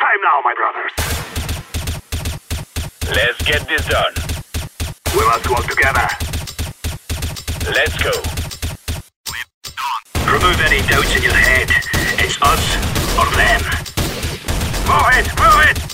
time now, my brothers. Let's get this done. We must work together. Let's go. Remove any doubts in your head. It's us or them. Move it, move it!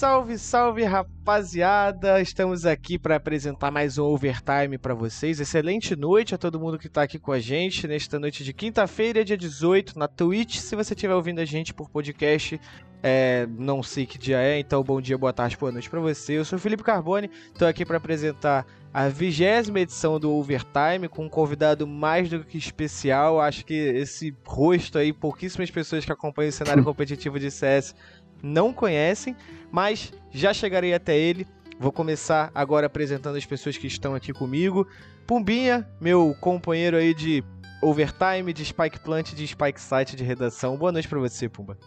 Salve, salve rapaziada! Estamos aqui para apresentar mais um Overtime para vocês. Excelente noite a todo mundo que está aqui com a gente nesta noite de quinta-feira, dia 18, na Twitch. Se você estiver ouvindo a gente por podcast, é, não sei que dia é, então bom dia, boa tarde, boa noite para você. Eu sou o Felipe Carbone, estou aqui para apresentar a vigésima edição do Overtime com um convidado mais do que especial. Acho que esse rosto aí, pouquíssimas pessoas que acompanham o cenário competitivo de CS não conhecem, mas já chegarei até ele. Vou começar agora apresentando as pessoas que estão aqui comigo. Pumbinha, meu companheiro aí de overtime, de Spike Plant, de Spike Site de redação. Boa noite para você, Pumba.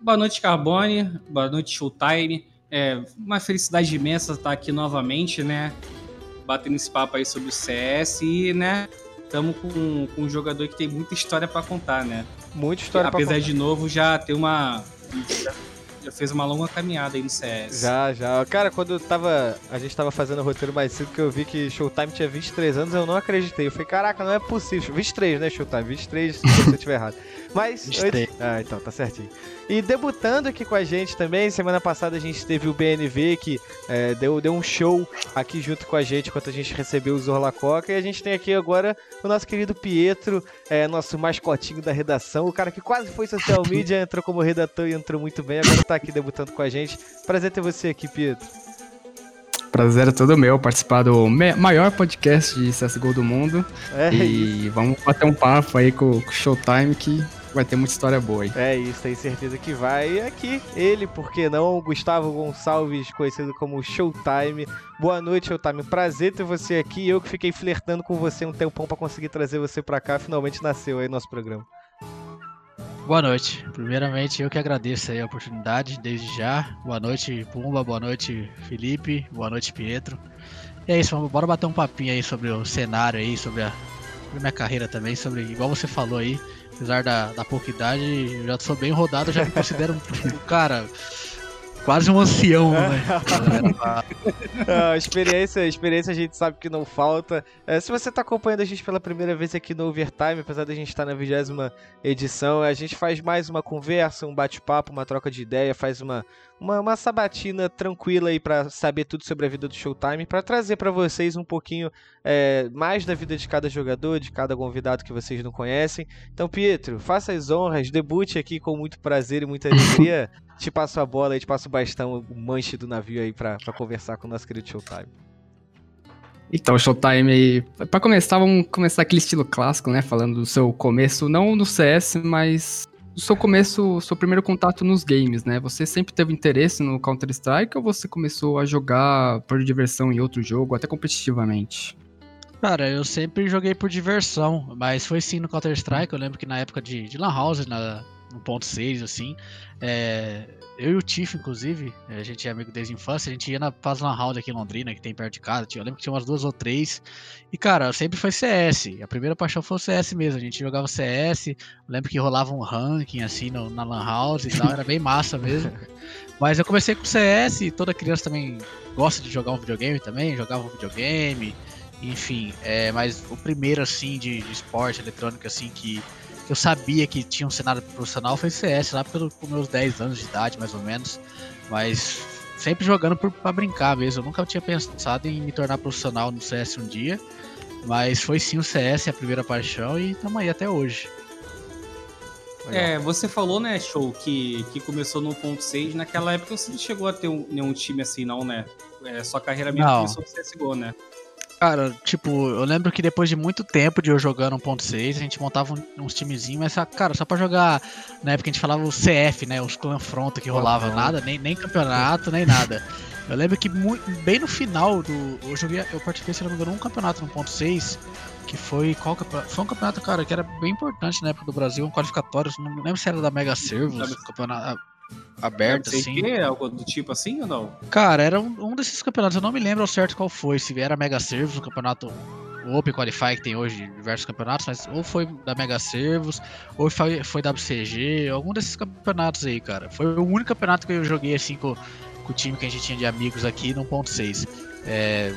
Boa noite, Carbone. Boa noite, Showtime. É uma felicidade imensa estar aqui novamente, né? Batendo esse papo aí sobre o CS e, né? Estamos com, com um jogador que tem muita história para contar, né? Muita história para contar. Apesar de novo já ter uma já fez uma longa caminhada aí no CS. Já, já. Cara, quando tava, a gente tava fazendo o roteiro mais cedo, que eu vi que Showtime tinha 23 anos, eu não acreditei. Eu falei, caraca, não é possível. 23, né, Showtime? 23, se você estiver errado. Mas. Antes... Ah, então, tá certinho. E debutando aqui com a gente também, semana passada a gente teve o BNV que é, deu, deu um show aqui junto com a gente enquanto a gente recebeu o Zorla Coca. E a gente tem aqui agora o nosso querido Pietro, é, nosso mascotinho da redação, o cara que quase foi social media, entrou como redator e entrou muito bem, agora tá aqui debutando com a gente. Prazer ter você aqui, Pietro. Prazer é todo meu participar do maior podcast de CSGO do mundo. É e isso. vamos bater um papo aí com o Showtime que vai ter muita história boa aí. É isso, tenho certeza que vai. E aqui, ele, por que não, Gustavo Gonçalves, conhecido como Showtime. Boa noite, Showtime. Prazer ter você aqui. Eu que fiquei flertando com você um tempão para conseguir trazer você para cá, finalmente nasceu aí nosso programa. Boa noite. Primeiramente, eu que agradeço aí a oportunidade, desde já. Boa noite, Pumba. Boa noite, Felipe. Boa noite, Pietro. E é isso, vamos, bora bater um papinho aí sobre o cenário aí, sobre a, sobre a minha carreira também, sobre, igual você falou aí, apesar da, da pouca idade, eu já sou bem rodado, já me considero cara quase um ancião, né? ah, experiência, experiência a gente sabe que não falta. É, se você está acompanhando a gente pela primeira vez aqui no Overtime, apesar da gente estar na vigésima edição, a gente faz mais uma conversa, um bate-papo, uma troca de ideia, faz uma, uma, uma sabatina tranquila aí para saber tudo sobre a vida do Showtime, para trazer para vocês um pouquinho é, mais da vida de cada jogador, de cada convidado que vocês não conhecem. Então, Pietro, faça as honras, debute aqui com muito prazer e muita alegria. te passo a bola e te passo o bastão, o manche do navio aí para conversar com o nosso querido Showtime. Então, Showtime aí. Pra começar, vamos começar aquele estilo clássico, né? Falando do seu começo, não no CS, mas do seu começo, seu primeiro contato nos games, né? Você sempre teve interesse no Counter-Strike ou você começou a jogar por diversão em outro jogo, até competitivamente? Cara, eu sempre joguei por diversão, mas foi sim no Counter-Strike. Eu lembro que na época de, de Lan House, na 1.6, assim, é, eu e o Tiff, inclusive, a gente é amigo desde a infância, a gente ia na Paz Lan House aqui em Londrina, que tem perto de casa. Eu lembro que tinha umas duas ou três. E, cara, sempre foi CS. A primeira paixão foi o CS mesmo. A gente jogava CS. Lembro que rolava um ranking, assim, no, na Lan House e tal. Era bem massa mesmo. Mas eu comecei com CS toda criança também gosta de jogar um videogame também. Jogava um videogame. Enfim, é, mas o primeiro, assim, de, de esporte eletrônico, assim, que eu sabia que tinha um cenário profissional foi CS, lá pelos meus 10 anos de idade, mais ou menos. Mas sempre jogando por, pra brincar mesmo. Eu nunca tinha pensado em me tornar profissional no CS um dia. Mas foi sim o CS a primeira paixão e estamos aí até hoje. Legal. É, você falou, né, Show, que, que começou no 1.6. Naquela época você não chegou a ter um, nenhum time assim, não, né? É, sua carreira mesmo começou no CSGO, né? Cara, tipo, eu lembro que depois de muito tempo de eu jogando 1.6, a gente montava uns timezinhos, mas, cara, só pra jogar, na época a gente falava o CF, né, os clã front que rolava, uhum. nada, nem, nem campeonato, nem nada. Eu lembro que muito, bem no final do. Eu joguei, eu participei, se não me engano, um campeonato no 1.6, que foi. Qual campeonato? Foi um campeonato, cara, que era bem importante na época do Brasil, um qualificatório, não lembro se era da Mega Servos, campeonato aberto, assim. Que, algo do tipo assim ou não? Cara, era um, um, desses campeonatos, eu não me lembro ao certo qual foi, se era Mega Service, um campeonato o Open Qualify que tem hoje diversos campeonatos, mas ou foi da Mega Servos, ou foi, foi WCG, algum desses campeonatos aí, cara. Foi o único campeonato que eu joguei assim com, com o time que a gente tinha de amigos aqui no 1.6. É,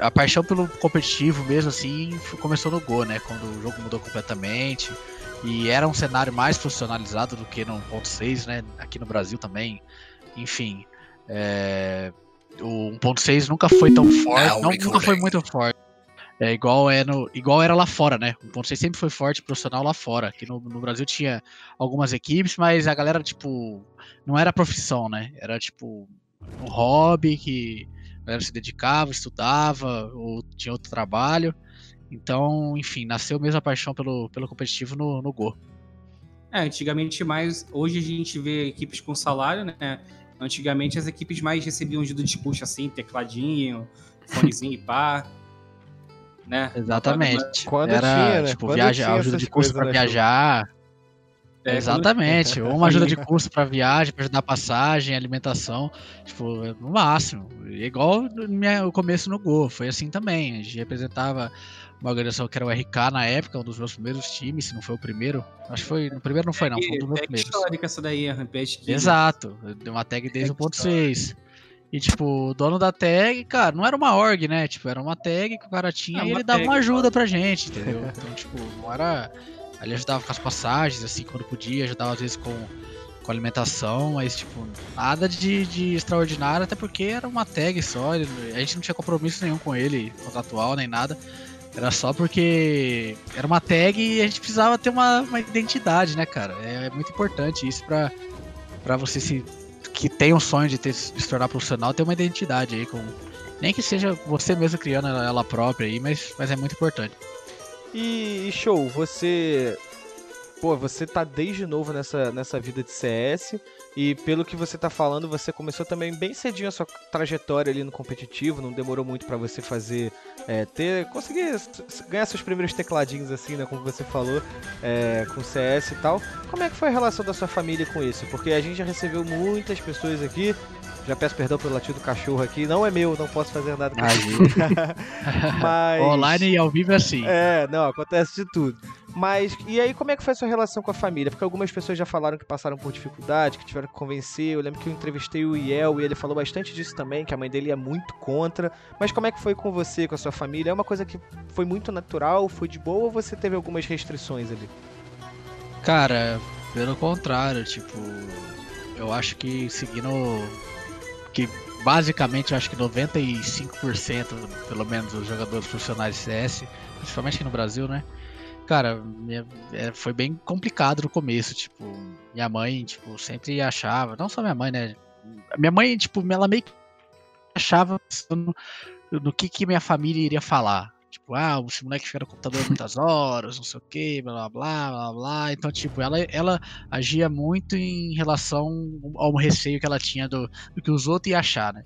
a paixão pelo competitivo mesmo assim começou no Go, né? Quando o jogo mudou completamente. E era um cenário mais profissionalizado do que no 1.6, né? Aqui no Brasil também. Enfim. É, o 1.6 nunca foi tão forte, não, nunca foi muito forte. É igual, é no, igual era lá fora, né? O 1.6 sempre foi forte profissional lá fora. Aqui no, no, Brasil tinha algumas equipes, mas a galera, tipo, não era profissão, né? Era tipo um hobby que a galera se dedicava, estudava, ou tinha outro trabalho. Então, enfim, nasceu mesmo a paixão pelo, pelo competitivo no, no Go. É, antigamente mais. Hoje a gente vê equipes com salário, né? Antigamente as equipes mais recebiam ajuda de puxa assim, tecladinho, fonezinho e pá. Né? Exatamente. Quando Era, tinha, né? tipo, Quando viagem, tinha ajuda de curso para né, viajar. É, Exatamente. Ou uma ajuda de curso para viagem, para ajudar a passagem, alimentação. Tipo, no máximo. Igual o começo no Go. Foi assim também. A gente representava uma organização que era o RK na época, um dos meus primeiros times, se não foi o primeiro. Acho que foi. No primeiro não foi, não. Foi um dos meus É primeiros. histórica essa daí, a Rampage. Exato. Deu uma tag desde o ponto 6. E, tipo, o dono da tag, cara, não era uma org, né? Tipo, era uma tag que o cara tinha É, e ele dava tag, uma ajuda pra gente, entendeu? Então, tipo, não era. Ele ajudava com as passagens, assim, quando podia, ajudava às vezes com, com alimentação, mas, tipo, nada de, de extraordinário, até porque era uma tag só. ele- a gente não tinha compromisso nenhum com ele, contratual, nem nada. Era só porque era uma tag e a gente precisava ter uma, uma identidade, né, cara? É, é muito importante isso pra, pra você se. que tem um sonho de, ter, se tornar profissional, ter uma identidade aí com. Nem que seja você mesmo criando ela, ela própria aí, mas, mas é muito importante. E, e show, você. Pô, você tá desde novo nessa, nessa vida de CS. E pelo que você tá falando, você começou também bem cedinho a sua trajetória ali no competitivo. Não demorou muito pra você fazer. é, ter. conseguir ganhar seus primeiros tecladinhos, assim, né? Como você falou, é, com CS e tal. Como é que foi a relação da sua família com isso? Porque a gente já recebeu muitas pessoas aqui. Já peço perdão pelo latido do cachorro aqui. Não é meu, não posso fazer nada com isso. Mas. Online e ao vivo é assim. É, não, acontece de tudo. Mas, e aí, como é que foi a sua relação com a família? Porque algumas pessoas já falaram que passaram por dificuldade, que tiveram que convencer. Eu lembro que eu entrevistei o Iel e ele falou bastante disso também, que a mãe dele é muito contra. Mas como é que foi com você, com a sua família? É uma coisa que foi muito natural, foi de boa ou você teve algumas restrições ali? Cara, pelo contrário, tipo, eu acho que seguindo que basicamente eu acho que 95% pelo menos dos jogadores profissionais de CS, principalmente aqui no Brasil, né? Cara, minha- é, foi bem complicado no começo, tipo, minha mãe, tipo, sempre achava, não só minha mãe, né? Minha mãe, tipo, ela meio que achava no, no que que minha família iria falar. Tipo, ah, esse moleque fica no computador muitas horas, não sei o que, blá blá blá blá blá. Então, tipo, ela, ela agia muito em relação ao receio que ela tinha do, do que os outros iam achar, né?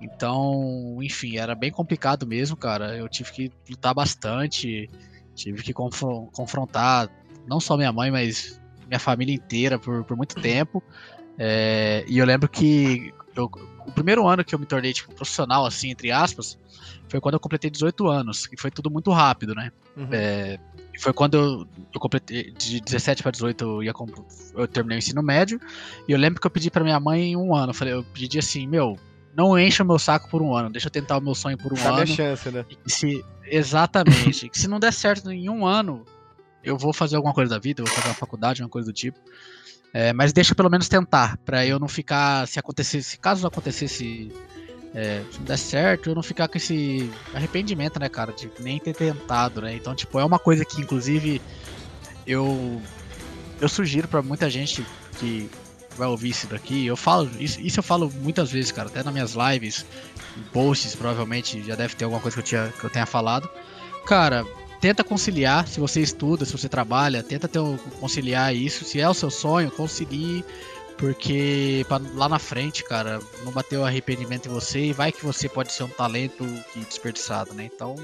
Então, enfim, era bem complicado mesmo, cara. Eu tive que lutar bastante, tive que confron- confrontar não só minha mãe, mas minha família inteira por, por muito tempo. É, e eu lembro que eu- o primeiro ano que eu me tornei tipo, profissional, assim, entre aspas, foi quando eu completei 18 anos, que foi tudo muito rápido, né? Uhum. É, e foi quando eu, eu completei de 17 para 18 eu, ia, eu terminei o ensino médio e eu lembro que eu pedi para minha mãe em um ano, eu falei, eu pedi assim, meu, não encha o meu saco por um ano, deixa eu tentar o meu sonho por um minha ano. chance, né? E que se exatamente, que se não der certo em um ano, eu vou fazer alguma coisa da vida, eu vou fazer uma faculdade, uma coisa do tipo. É, mas deixa pelo menos tentar, pra eu não ficar, se acontecesse, se caso acontecesse, é, se não der certo, eu não ficar com esse arrependimento, né, cara, de nem ter tentado, né? Então, tipo, é uma coisa que, inclusive, eu eu sugiro pra muita gente que vai ouvir isso daqui. Eu falo, isso, isso eu falo muitas vezes, cara, até nas minhas lives, em posts, provavelmente já deve ter alguma coisa que eu, tinha, que eu tenha falado. Cara, tenta conciliar, se você estuda, se você trabalha, tenta ter um- conciliar isso. Se é o seu sonho, concilie, porque pra lá na frente, cara, não bater o arrependimento em você e vai que você pode ser um talento desperdiçado, né? Então,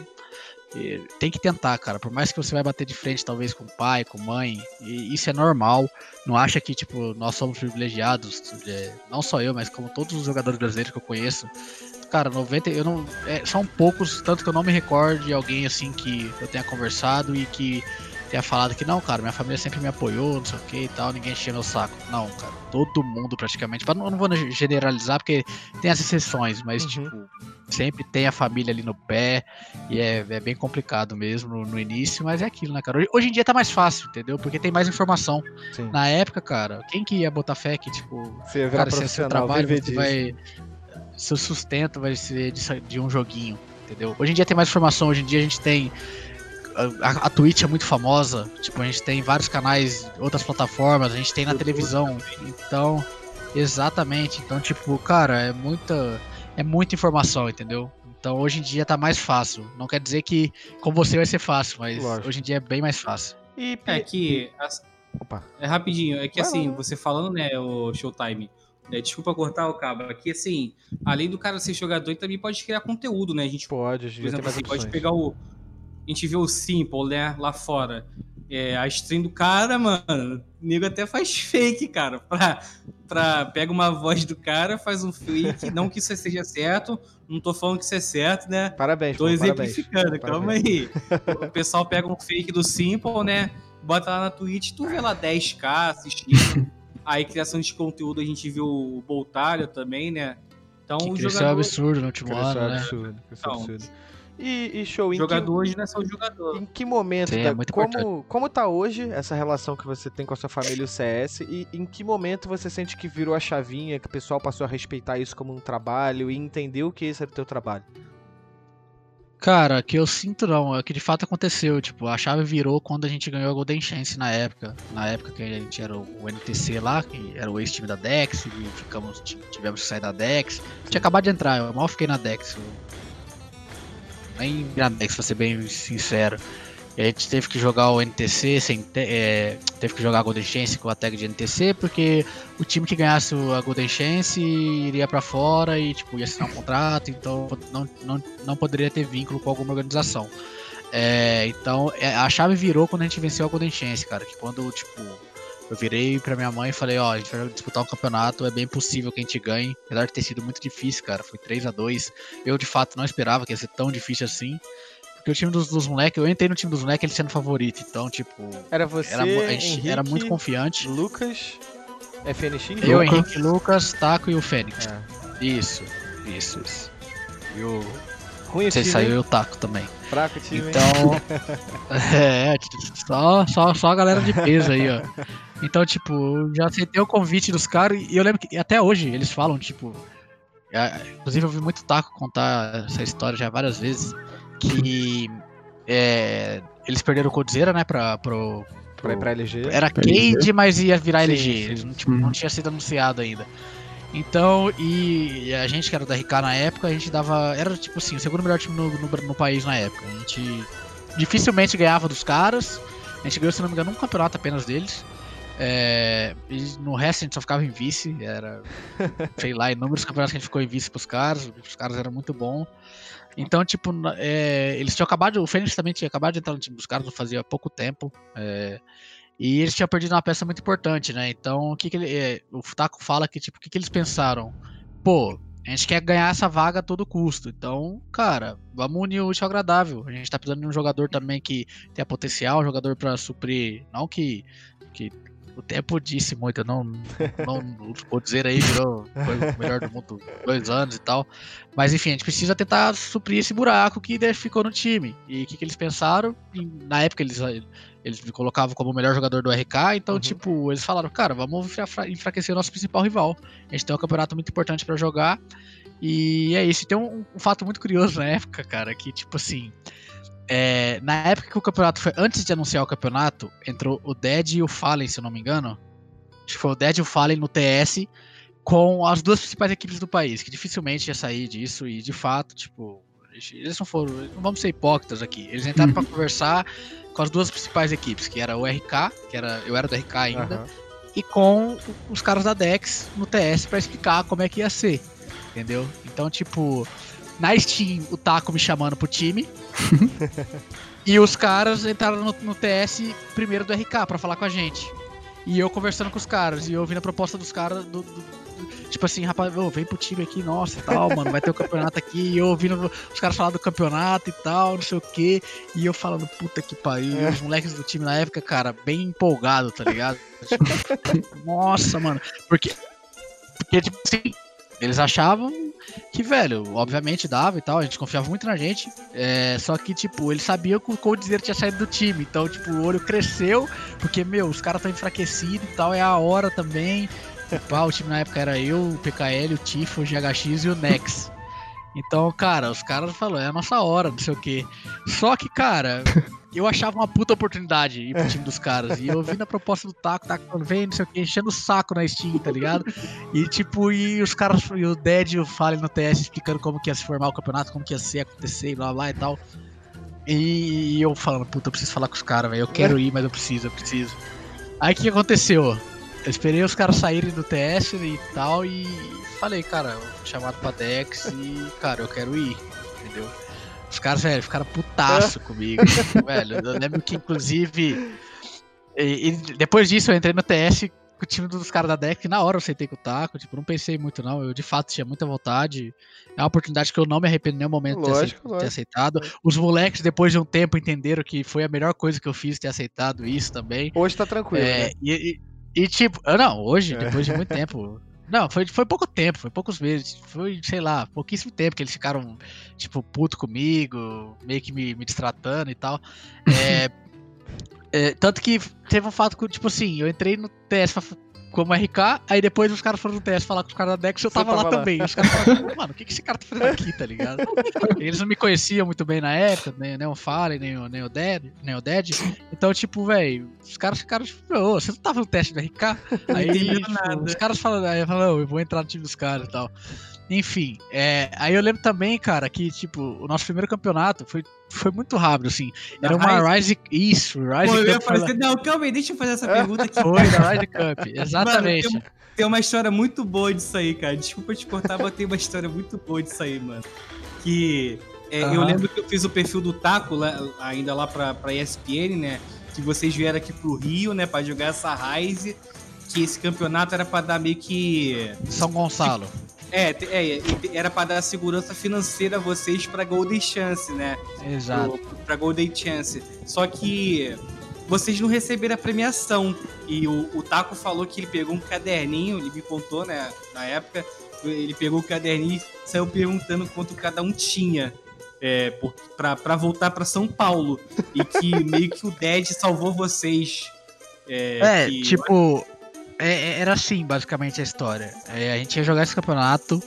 eh, tem que tentar, cara. Por mais que você vai bater de frente, talvez com pai, com mãe, isso é normal. Não acha que, tipo, nós somos privilegiados, é, não só eu, mas como todos os jogadores brasileiros que eu conheço. Cara, 90, eu não, é, são poucos, tanto que eu não me recordo de alguém assim que eu tenha conversado e que tenha falado que não, cara, minha família sempre me apoiou, não sei o que e tal, ninguém enchia meu saco. Não, cara, todo mundo praticamente. Eu não vou generalizar porque tem as exceções, mas Uhum. tipo, sempre tem a família ali no pé e é, é bem complicado mesmo no, início, mas é aquilo, né, cara? Hoje, hoje em dia tá mais fácil, entendeu? Porque tem mais informação. Sim. Na época, cara, quem que ia botar fé que, tipo, Você cara, se é seu trabalho, você disso. vai. Seu sustento vai ser de, de um joguinho, entendeu? Hoje em dia tem mais informação, hoje em dia a gente tem. A, a Twitch é muito famosa, tipo, a gente tem vários canais, outras plataformas, a gente tem na televisão. Então, exatamente. Então, tipo, cara, é muita. É muita informação, entendeu? Então hoje em dia tá mais fácil. Não quer dizer que com você vai ser fácil, mas Lógico. hoje em dia é bem mais fácil. E É que. as- Opa. É rapidinho, é que Vai assim, lá. você falando, né, o Showtime. É, desculpa cortar o cabo. Aqui, assim, além do cara ser jogador, ele também pode criar conteúdo, né? A gente, Pode, por já tem exemplo, assim, pode pegar o. A gente vê o Simple, né, lá fora. É, a stream do cara, mano, o nego até faz fake, cara. Pra, pra, pega uma voz do cara, faz um fake. não que isso seja certo, não tô falando que isso é certo, né? Parabéns, Tô exemplificando, calma aí. O pessoal pega um fake do Simple, né? Bota lá na Twitch, tu vê lá 10k assistindo. aí, criação de conteúdo, a gente viu o Boltalho também, né? Então, Que o jogador, absurdo no último ano, né? absurdo, Então. absurdo. E, e show, em que- jogador hoje não é só o jogador. Em que momento, Sim, é da- muito como, como tá hoje essa relação que você tem com a sua família e o CS, e em que momento você sente que virou a chavinha, que o pessoal passou a respeitar isso como um trabalho e entendeu que esse era o teu trabalho? Cara, que eu sinto não, é que de fato aconteceu. Tipo, a chave virou quando a gente ganhou a Golden Chance na época. Na época que a gente era o NTC lá, que era o ex-time da Dex, e ficamos, ti- tivemos que sair da Dex. Tinha acabado de entrar, eu mal fiquei na Dex. eu- Nem na Dex, pra ser bem sincero. E a gente teve que jogar o NTC sem é, teve que jogar a Golden Chance com a tag de NTC, porque o time que ganhasse a Golden Chance iria pra fora e tipo, ia assinar um contrato, então não, não, não poderia ter vínculo com alguma organização. É, então é, a chave virou quando a gente venceu a Golden Chance, cara. Que quando, tipo, eu virei pra minha mãe e falei, ó, a gente vai disputar um campeonato, é bem possível que a gente ganhe. Apesar de ter sido muito difícil, cara. Foi 3 a 2 Eu de fato não esperava que ia ser tão difícil assim. Porque o time dos, dos moleques, eu entrei no time dos moleques ele sendo favorito. Então, tipo, Era você, era, mu- a gente Henrique, era muito confiante. Lucas, FNX? Eu, Lucas. Henrique, Lucas, Taco e o Fênix. É. Isso, isso, isso. E o. Ruim Você time, saiu e o Taco também. Fraco o time, hein? Então. é, só, só, só a galera de peso aí, ó. Então, tipo, eu já aceitei o convite dos caras e eu lembro que até hoje eles falam, tipo. é, Inclusive, eu vi muito Taco contar essa história já várias vezes. Que. é, eles perderam o Codzeira, né, pra, pro, Pra ir pra LG. era Pra Cade, mas ia virar Sim, LG. Eles não, tipo, Hum. não tinha sido anunciado ainda. Então, e a gente que era da RK na época, a gente dava. Era tipo assim, o segundo melhor time no, no, no país na época. A gente dificilmente ganhava dos caras. A gente ganhou, se não me engano, um campeonato apenas deles. É, e no resto a gente só ficava em vice. Era, sei lá, inúmeros campeonatos que a gente ficou em vice pros caras. Os caras eram muito bons. Então, tipo, é, eles tinham acabado. O Fênix também tinha acabado de entrar no time dos caras, fazia pouco tempo. é, e eles tinham perdido uma peça muito importante, né? Então, o que, que ele. é, o Futaco fala que, tipo, o que, que eles pensaram? Pô, a gente quer ganhar essa vaga a todo custo. Então, cara, vamos unir o útil agradável. A gente tá precisando de um jogador também que tenha potencial, um jogador pra suprir. Não que. que o tempo disse muito, eu não, não vou dizer aí, virou foi o melhor do mundo dois anos e tal. Mas enfim, a gente precisa tentar suprir esse buraco que ficou no time. E o que, que eles pensaram? Na época eles, eles me colocavam como o melhor jogador do RK, então, Uhum. tipo, eles falaram, cara, vamos enfra- enfraquecer o nosso principal rival. A gente tem um campeonato muito importante pra jogar. E é isso. E tem um, um fato muito curioso na época, cara, que, tipo assim. É, na época que o campeonato foi. Antes de anunciar o campeonato, entrou o Dead e o Fallen, se eu não me engano. Acho que foi o Dead e o Fallen no TS com as duas principais equipes do país, que dificilmente ia sair disso, e de fato, tipo, eles não foram. Não vamos ser hipócritas aqui. Eles entraram pra conversar com as duas principais equipes, que era o RK, que era. Eu era do RK ainda, Aham. e com os caras da Dex no TS pra explicar como é que ia ser. Entendeu? Então, tipo, na Steam, o Taco me chamando pro time. e os caras entraram no, no TS primeiro do RK pra falar com a gente. E eu conversando com os caras, e eu ouvindo a proposta dos caras do, do- tipo assim, rapaz, ô, vem pro time aqui, nossa, e tal, mano, vai ter o campeonato aqui, e eu ouvindo os caras falar do campeonato e tal, não sei o quê, e eu falando, puta que pariu, e os moleques do time na época, cara, bem empolgado, tá ligado? Tipo, nossa, mano, porque, porque, tipo assim, eles achavam que, velho, obviamente dava e tal, a gente confiava muito na gente. É, só que, tipo, eles sabiam que o Coldzera tinha saído do time. Então, tipo, o olho cresceu, porque, meu, os caras estão enfraquecidos e tal, é a hora também. Pá, o time na época era eu, o PKL, o Tifo, o GHX e o Nex. Então, cara, os caras falaram, é a nossa hora, não sei o quê. Só que, cara, eu achava uma puta oportunidade ir pro time dos caras. E eu vi na proposta do Taco, Taco falando, vem, não sei o quê, enchendo o saco na Steam, tá ligado? E tipo, e os caras, e o Dead e o Fallen no TS explicando como que ia se formar o campeonato, como que ia ser, acontecer, e blá blá e tal. E eu falando, puta, eu preciso falar com os caras, velho. Eu quero ir, mas eu preciso, eu preciso. Aí o que aconteceu? Eu esperei os caras saírem do TS e tal e falei, cara, chamado pra Dex e, cara, eu quero ir, entendeu? Os caras, velho, ficaram putaço comigo, velho. Eu lembro que, inclusive, e, e depois disso eu entrei no TS com o time dos caras da Dex, na hora eu sentei com o taco, tipo, não pensei muito não, eu de fato tinha muita vontade. É uma oportunidade que eu não me arrependo em nenhum momento de ter Lógico, acei- ter aceitado. Os moleques, depois de um tempo, entenderam que foi a melhor coisa que eu fiz ter aceitado isso também. Hoje tá tranquilo, É, né? e, e- e, tipo, ah, não, hoje, É. depois de muito tempo. Não, foi, foi pouco tempo, foi poucos meses. Foi, sei lá, pouquíssimo tempo que eles ficaram, tipo, puto comigo, meio que me, me destratando e tal. É, é, tanto que teve um fato que, tipo assim, eu entrei no TS fa- como RK, aí depois os caras foram no TS falar com os caras da Dex eu Você tava, lá, tava lá. também. Os caras falaram, mano, o que, que esse cara tá fazendo aqui, tá ligado? Eles não me conheciam muito bem na época, nem, nem o Fallen, nem o, nem o Dead, nem o Dead. Então, tipo, velho, os caras ficaram tipo, ô, você não tava no teste do RK? Aí, tipo, os caras falaram, aí eu falei, "Não, eu vou entrar no time dos caras e tal. Enfim, é, aí eu lembro também, cara, que, tipo, o nosso primeiro campeonato foi, foi muito rápido, assim. Da Era uma Rise. Isso, Rise Pô, eu ia Cup falar assim, não, calma aí, deixa eu fazer essa pergunta aqui. foi da Rise Cup, exatamente. Mano, Tem uma história muito boa disso aí, cara. Desculpa te cortar, mas tem uma história muito boa disso aí, mano. Que é, eu Aham. lembro que eu fiz o perfil do Taco lá- ainda lá pra, pra ESPN, né? Que vocês vieram aqui pro Rio, né? Pra jogar essa Rise. Que esse campeonato era pra dar meio que. São Gonçalo. É, é, era pra dar segurança financeira a vocês pra Golden Chance, né? Exato. pra Golden Chance. Só que vocês não receberam a premiação. E o, o Taco falou que ele pegou um caderninho, ele me contou, né, na época, ele pegou o caderninho e saiu perguntando quanto cada um tinha. É, pra voltar pra São Paulo. E que meio que o Dead salvou vocês. É, É, que- tipo, é- é- era assim basicamente a história. É, a gente ia jogar esse campeonato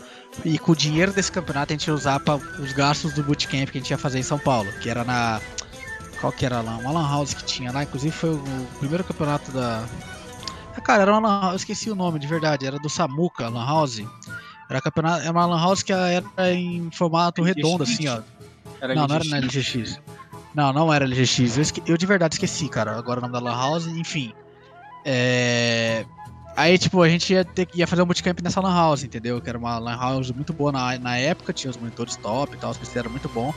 e com o dinheiro desse campeonato a gente ia usar para os gastos do bootcamp que a gente ia fazer em São Paulo, que era na. Qual que era lá? Uma Lan House que tinha lá, inclusive foi o primeiro campeonato da. Ah, cara, era uma Lan House, eu esqueci o nome de verdade, era do Samuca, Lan House. Era, campeonato, era uma Lan House que era em formato LGX? redondo, assim, ó. Era não, não era LGX. na LGX. Não, não era LGX. Eu, esque- eu de verdade esqueci, cara. Agora o nome da Lan House, enfim. É... Aí, tipo, a gente ia, ter, ia fazer um bootcamp nessa Lan House, entendeu? Que era uma Lan House muito boa na, na época, tinha os monitores top e tal, os PCs eram muito bom.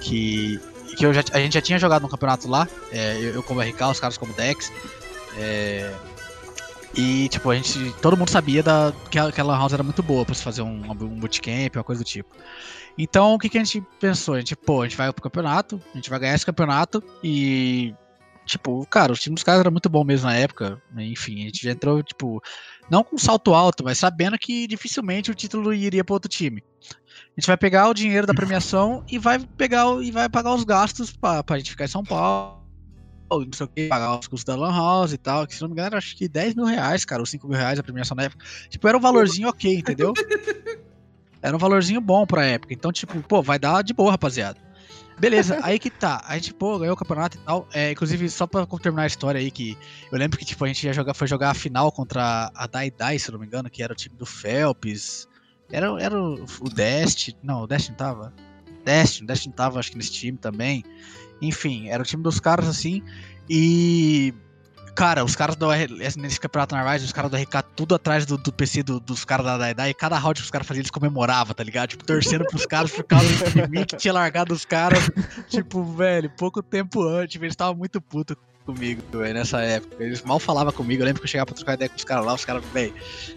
Que, que eu já, a gente já tinha jogado no campeonato lá, é, eu, eu como RK, os caras como Dex. É, e, tipo, a gente. Todo mundo sabia da, que, a, que a Lan House era muito boa pra se fazer um, um bootcamp, uma coisa do tipo. Então, o que, que a gente pensou? A gente, pô, a gente vai pro campeonato, a gente vai ganhar esse campeonato e. Tipo, cara, o time dos caras era muito bom mesmo na época. né? Enfim, a gente já entrou, tipo, não com salto alto, mas sabendo que dificilmente o título iria para outro time. A gente vai pegar o dinheiro da premiação e vai pegar e vai pagar os gastos pra, pra gente ficar em São Paulo. Não sei o que, pagar os custos da Lan House e tal. Que se não me engano, era acho que 10 mil reais, cara, ou 5 mil reais a premiação na época. Tipo, era um valorzinho ok, entendeu? Era um valorzinho bom pra época. Então, tipo, pô, vai dar de boa, rapaziada. Beleza, aí que tá. A gente, pô, ganhou o campeonato e tal. É, inclusive, só pra terminar a história aí, que eu lembro que, tipo, a gente ia jogar, foi jogar a final contra a Dai Dai, se não me engano, que era o time do Phelps. Era, era o, o Dest. Não, o Dest não tava. Dest, o Dest não tava, acho que nesse time também. Enfim, era o time dos caras assim. E. Cara, os caras do R- nesse campeonato na Rise, os caras do RK tudo atrás do, do PC do- dos caras da Daidai, e cada round que os caras faziam, eles comemoravam, tá ligado? Tipo, torcendo pros caras por causa de mim que tinha largado os caras, tipo, velho, pouco tempo antes, eles estavam muito putos comigo, velho, nessa época. Eles mal falavam comigo. Eu lembro que eu chegava pra trocar ideia com os caras lá, os caras, velho,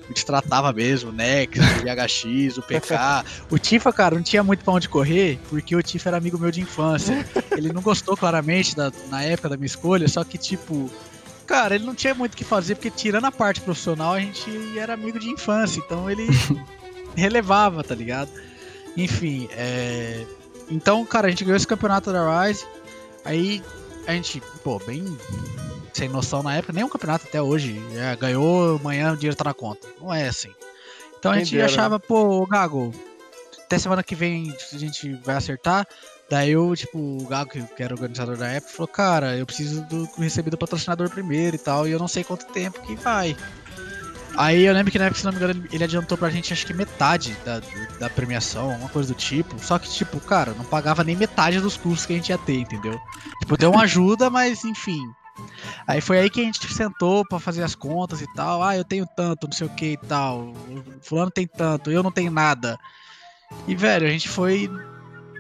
me destratava mesmo, Nex, o GHX, o PK. o Tifa, cara, não tinha muito pra onde correr, porque o Tifa era amigo meu de infância. Ele não gostou claramente da, na época da minha escolha, só que, tipo, cara, ele não tinha muito o que fazer, porque tirando a parte profissional, a gente era amigo de infância, então ele relevava, tá ligado? Enfim, é... Então, cara, a gente ganhou esse campeonato da Rise, aí a gente, pô, bem sem noção na época, nem um campeonato até hoje, é, ganhou, amanhã o dinheiro tá na conta. Não é assim. Então a gente dera, achava, pô, Gago, até semana que vem a gente vai acertar. Daí eu, tipo, o Gago, que era organizador da época, falou, cara, eu preciso do receber do patrocinador primeiro e tal, e eu não sei quanto tempo que vai. Aí eu lembro que na época, se não me engano, ele adiantou pra gente acho que metade da, da premiação, uma coisa do tipo. Só que, tipo, cara, não pagava nem metade dos custos que a gente ia ter, entendeu? Tipo, deu uma ajuda, mas enfim. Aí foi aí que a gente sentou pra fazer as contas e tal. Ah, eu tenho tanto, não sei o que e tal. Fulano tem tanto, eu não tenho nada. E, velho, a gente foi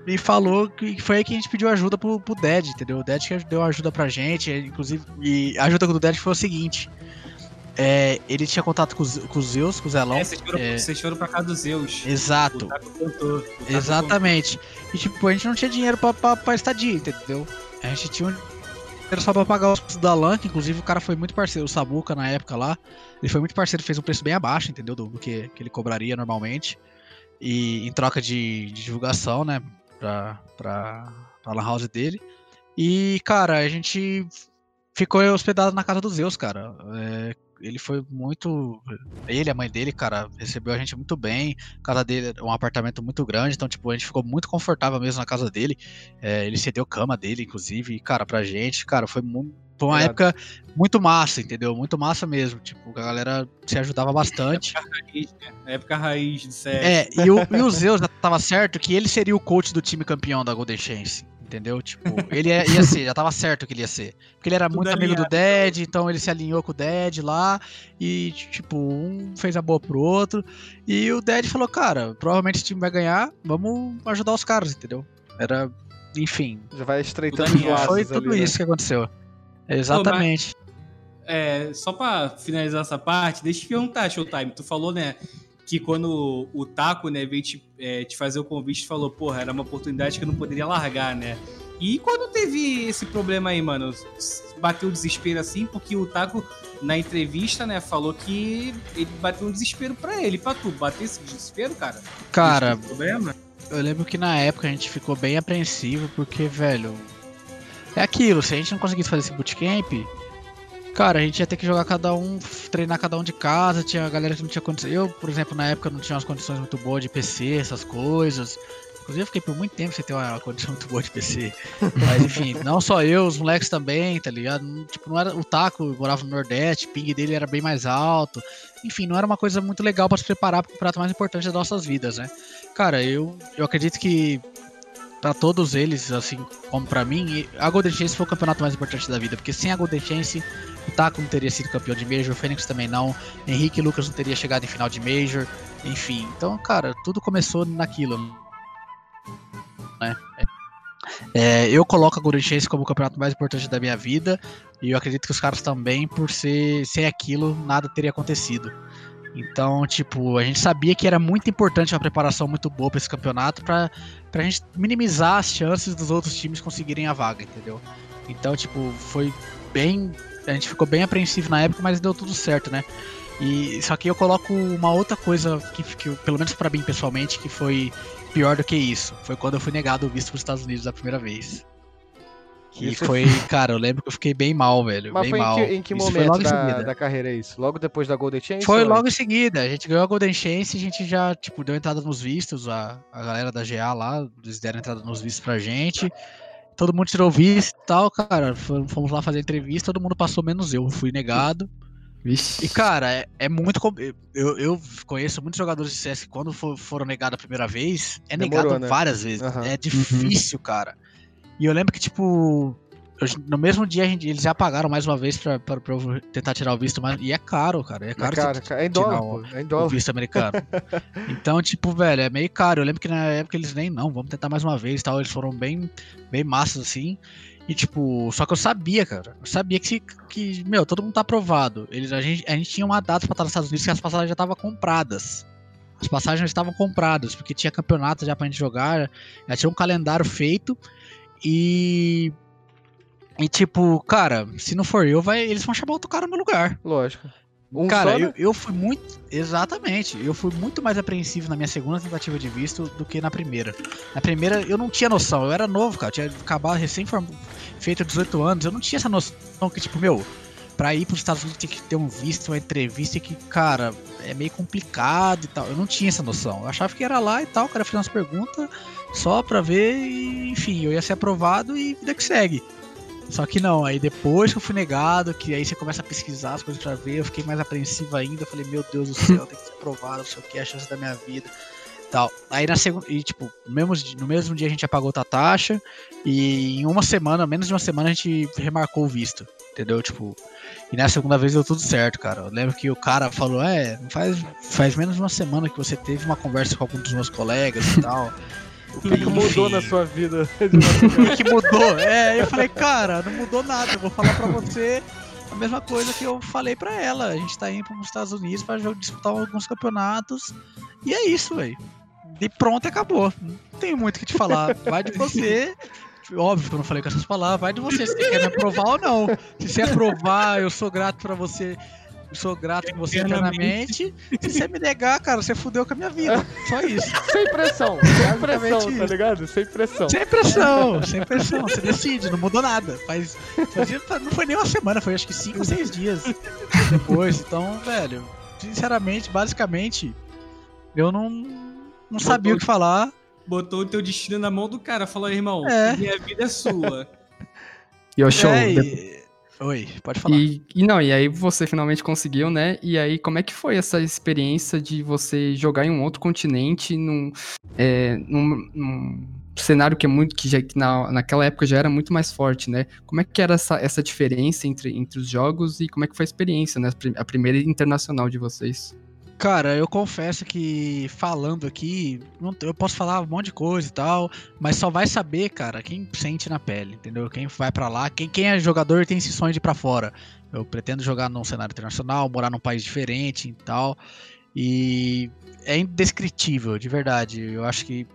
e falou que foi aí que a gente pediu ajuda pro, pro Dead, entendeu? O Dead que deu ajuda pra gente, inclusive, e a ajuda do Dead foi o seguinte. É, ele tinha contato com os, com os Zeus, com o Zelão. É, vocês foram, É. vocês foram pra casa do Zeus. O Exato, Taco contou. o Taco exatamente. E tipo, a gente não tinha dinheiro pra, pra, pra estadia, entendeu? A gente tinha um dinheiro só pra pagar os custos da LAN, que inclusive o cara foi muito parceiro, o Sabuca na época lá. Ele foi muito parceiro, fez um preço bem abaixo, entendeu? Do, do que, que ele cobraria normalmente. E em troca de, de divulgação, né? Pra, pra, pra Lan House dele. E, cara, a gente ficou hospedado na casa dos Zeus, cara. É, ele foi muito. Ele, a mãe dele, cara, recebeu a gente muito bem. A casa dele é um apartamento muito grande, então, tipo, a gente ficou muito confortável mesmo na casa dele. É, ele cedeu cama dele, inclusive, cara, pra gente, cara, foi, mu- foi uma época muito massa, entendeu? Muito massa mesmo. Tipo, a galera se ajudava bastante. Raiz, né? Na época raiz do CS. É, e o, e o Zeus já tava certo que ele seria o coach do time campeão da Golden Chance. Entendeu? Tipo, ele ia, ia ser, já tava certo que ele ia ser. Porque ele era Tudo muito amigo do. Dead, então ele se alinhou com o Dead lá. E, tipo, um fez a boa pro outro. E o Dead falou, cara, provavelmente esse time vai ganhar, vamos ajudar os caras, entendeu? Era, enfim. Já vai estreitando os laços Foi ali, tudo né? isso que aconteceu. Exatamente. É, só pra finalizar essa parte, deixa eu te perguntar, Showtime. Tu falou, né, que quando o Taco, né, veio te, é, te fazer o convite, tu falou, porra, era uma oportunidade que eu não poderia largar, né? E quando teve esse problema aí, mano, bateu o desespero assim, porque o Taco, na entrevista, né, falou que ele bateu um desespero pra ele. Pra tu, bateu esse desespero, cara? Cara, Esse problema? Eu lembro que na época a gente ficou bem apreensivo, porque, velho. É aquilo, se a gente não conseguisse fazer esse bootcamp, cara, a gente ia ter que jogar cada um, treinar cada um de casa, tinha galera que não tinha condições. Eu, por exemplo, na época não tinha umas condições muito boas de PC, essas coisas. Inclusive eu fiquei por muito tempo sem ter uma condição muito boa de PC. Mas enfim, não só eu, os moleques também, tá ligado? Tipo, não era. O Taco morava no Nordeste, o ping dele era bem mais alto. Enfim, não era uma coisa muito legal pra se preparar pro prato mais importante das nossas vidas, né? Cara, eu, eu acredito que pra todos eles, assim como pra mim, a Golden Chance foi o campeonato mais importante da vida, porque sem a Golden Chance, o Taco não teria sido campeão de Major, o Fênix também não, Henrique e Lucas não teria chegado em final de Major, enfim. Então, cara, tudo começou naquilo, né? É, eu coloco a Golden Chance como o campeonato mais importante da minha vida, e eu acredito que os caras também, por ser sem aquilo, nada teria acontecido. Então, tipo, a gente sabia que era muito importante uma preparação muito boa pra esse campeonato pra, pra gente minimizar as chances dos outros times conseguirem a vaga, entendeu? Então, tipo, foi bem. A gente ficou bem apreensivo na época, mas deu tudo certo, né? E só que eu coloco uma outra coisa que, que pelo menos pra mim pessoalmente, que foi pior do que isso. Foi quando eu fui negado o visto pros Estados Unidos a primeira vez. Que Isso- foi, cara, eu lembro que eu fiquei bem mal, velho. Mas bem foi em mal. que, em que Isso foi momento logo em da, seguida. da carreira isso? Logo depois da Golden Chance? Foi ou logo em seguida. A gente ganhou a Golden Chance, a gente já, tipo, deu entrada nos vistos, a, a galera da GA lá, eles deram entrada nos vistos pra gente. Todo mundo tirou visto e tal, cara. Fomos lá fazer entrevista, todo mundo passou, menos eu. Fui negado. Vixe. E, cara, é, é muito. Eu, eu conheço muitos jogadores de CS que, quando for- foram negados a primeira vez, é Demorou, negado né? várias vezes. Aham. É difícil, cara. E eu lembro que, tipo. eu- no mesmo dia gente- eles já pagaram mais uma vez pra, pra, pra eu tentar tirar o visto, mas. E é caro, cara. É É, caro você cara, é em dólar, o-. É em o dólar. visto americano. então, tipo, velho, é meio caro. Eu lembro que na época eles nem, não, vamos tentar mais uma vez e tal. Eles foram bem, bem massas, assim. E tipo, só que eu sabia, cara. Eu sabia que, que meu, todo mundo tá aprovado. Eles, a, gente, a gente tinha uma data pra estar nos Estados Unidos que as passagens já estavam compradas. As passagens já estavam compradas, porque tinha campeonato já pra gente jogar, já tinha um calendário feito. E. E tipo, cara, se não for eu, vai, eles vão chamar outro cara no meu lugar. Lógico. Um cara, só, né? eu, eu fui muito. Exatamente. Eu fui muito mais apreensivo na minha segunda tentativa de visto do que na primeira. Na primeira eu não tinha noção, eu era novo, cara. Eu tinha acabado recém feito 18 anos, eu não tinha essa noção que, tipo, meu, pra ir pros Estados Unidos tem que ter um visto, uma entrevista que, cara, é meio complicado e tal. Eu não tinha essa noção. Eu achava que era lá e tal, o cara fazia umas perguntas só pra ver e, enfim, eu ia ser aprovado e vida que segue. Só que não, aí depois que eu fui negado, que aí você começa a pesquisar as coisas pra ver, eu fiquei mais apreensivo ainda, eu falei, meu Deus do céu, tem que ser aprovado, não sei o que, é a chance da minha vida tal. Aí na segunda, e tipo, no mesmo, no mesmo dia a gente apagou outra taxa, e em uma semana, menos de uma semana, a gente remarcou o visto, entendeu? Tipo, e na segunda vez deu tudo certo, cara. Eu lembro que o cara falou, é, faz, faz menos de uma semana que você teve uma conversa com algum dos meus colegas e tal. O que, que mudou na sua vida? O que mudou? É, eu falei, cara, não mudou nada. Eu vou falar pra você a mesma coisa que eu falei pra ela. A gente tá indo pros Estados Unidos pra disputar alguns campeonatos. E é isso, velho. E pronto, acabou. Não tenho muito o que te falar. Vai de você. Óbvio que eu não falei com essas palavras. Vai de você se você quer me aprovar ou não. Se você aprovar, eu sou grato pra você. Sou grato com você eternamente. Se você me negar, cara, você fudeu com a minha vida. Só isso. Sem pressão, sem pressão, tá ligado? Sem pressão. Sem pressão, sem pressão. Você decide, não mudou nada. Faz, não foi nem uma semana, foi acho que cinco ou seis dias depois. Então, velho, sinceramente, basicamente, eu não, não sabia o que falar. Botou o teu destino na mão do cara. Falou, irmão, É. minha vida é sua. E o show. É, de- e- Oi, pode falar. E, e não, e aí você finalmente conseguiu, né? E aí, como é que foi essa experiência de você jogar em um outro continente, num, é, num, num cenário que é muito, que, já, que na, naquela época já era muito mais forte, né? Como é que era essa, essa diferença entre, entre os jogos e como é que foi a experiência, né? A prim- A primeira internacional de vocês? Cara, eu confesso que falando aqui, eu posso falar um monte de coisa e tal, mas só vai saber, cara, quem sente na pele, entendeu? Quem vai pra lá, quem, quem é jogador tem esse sonho de ir pra fora. Eu pretendo jogar num cenário internacional, morar num país diferente e tal. E é indescritível, de verdade. Eu acho que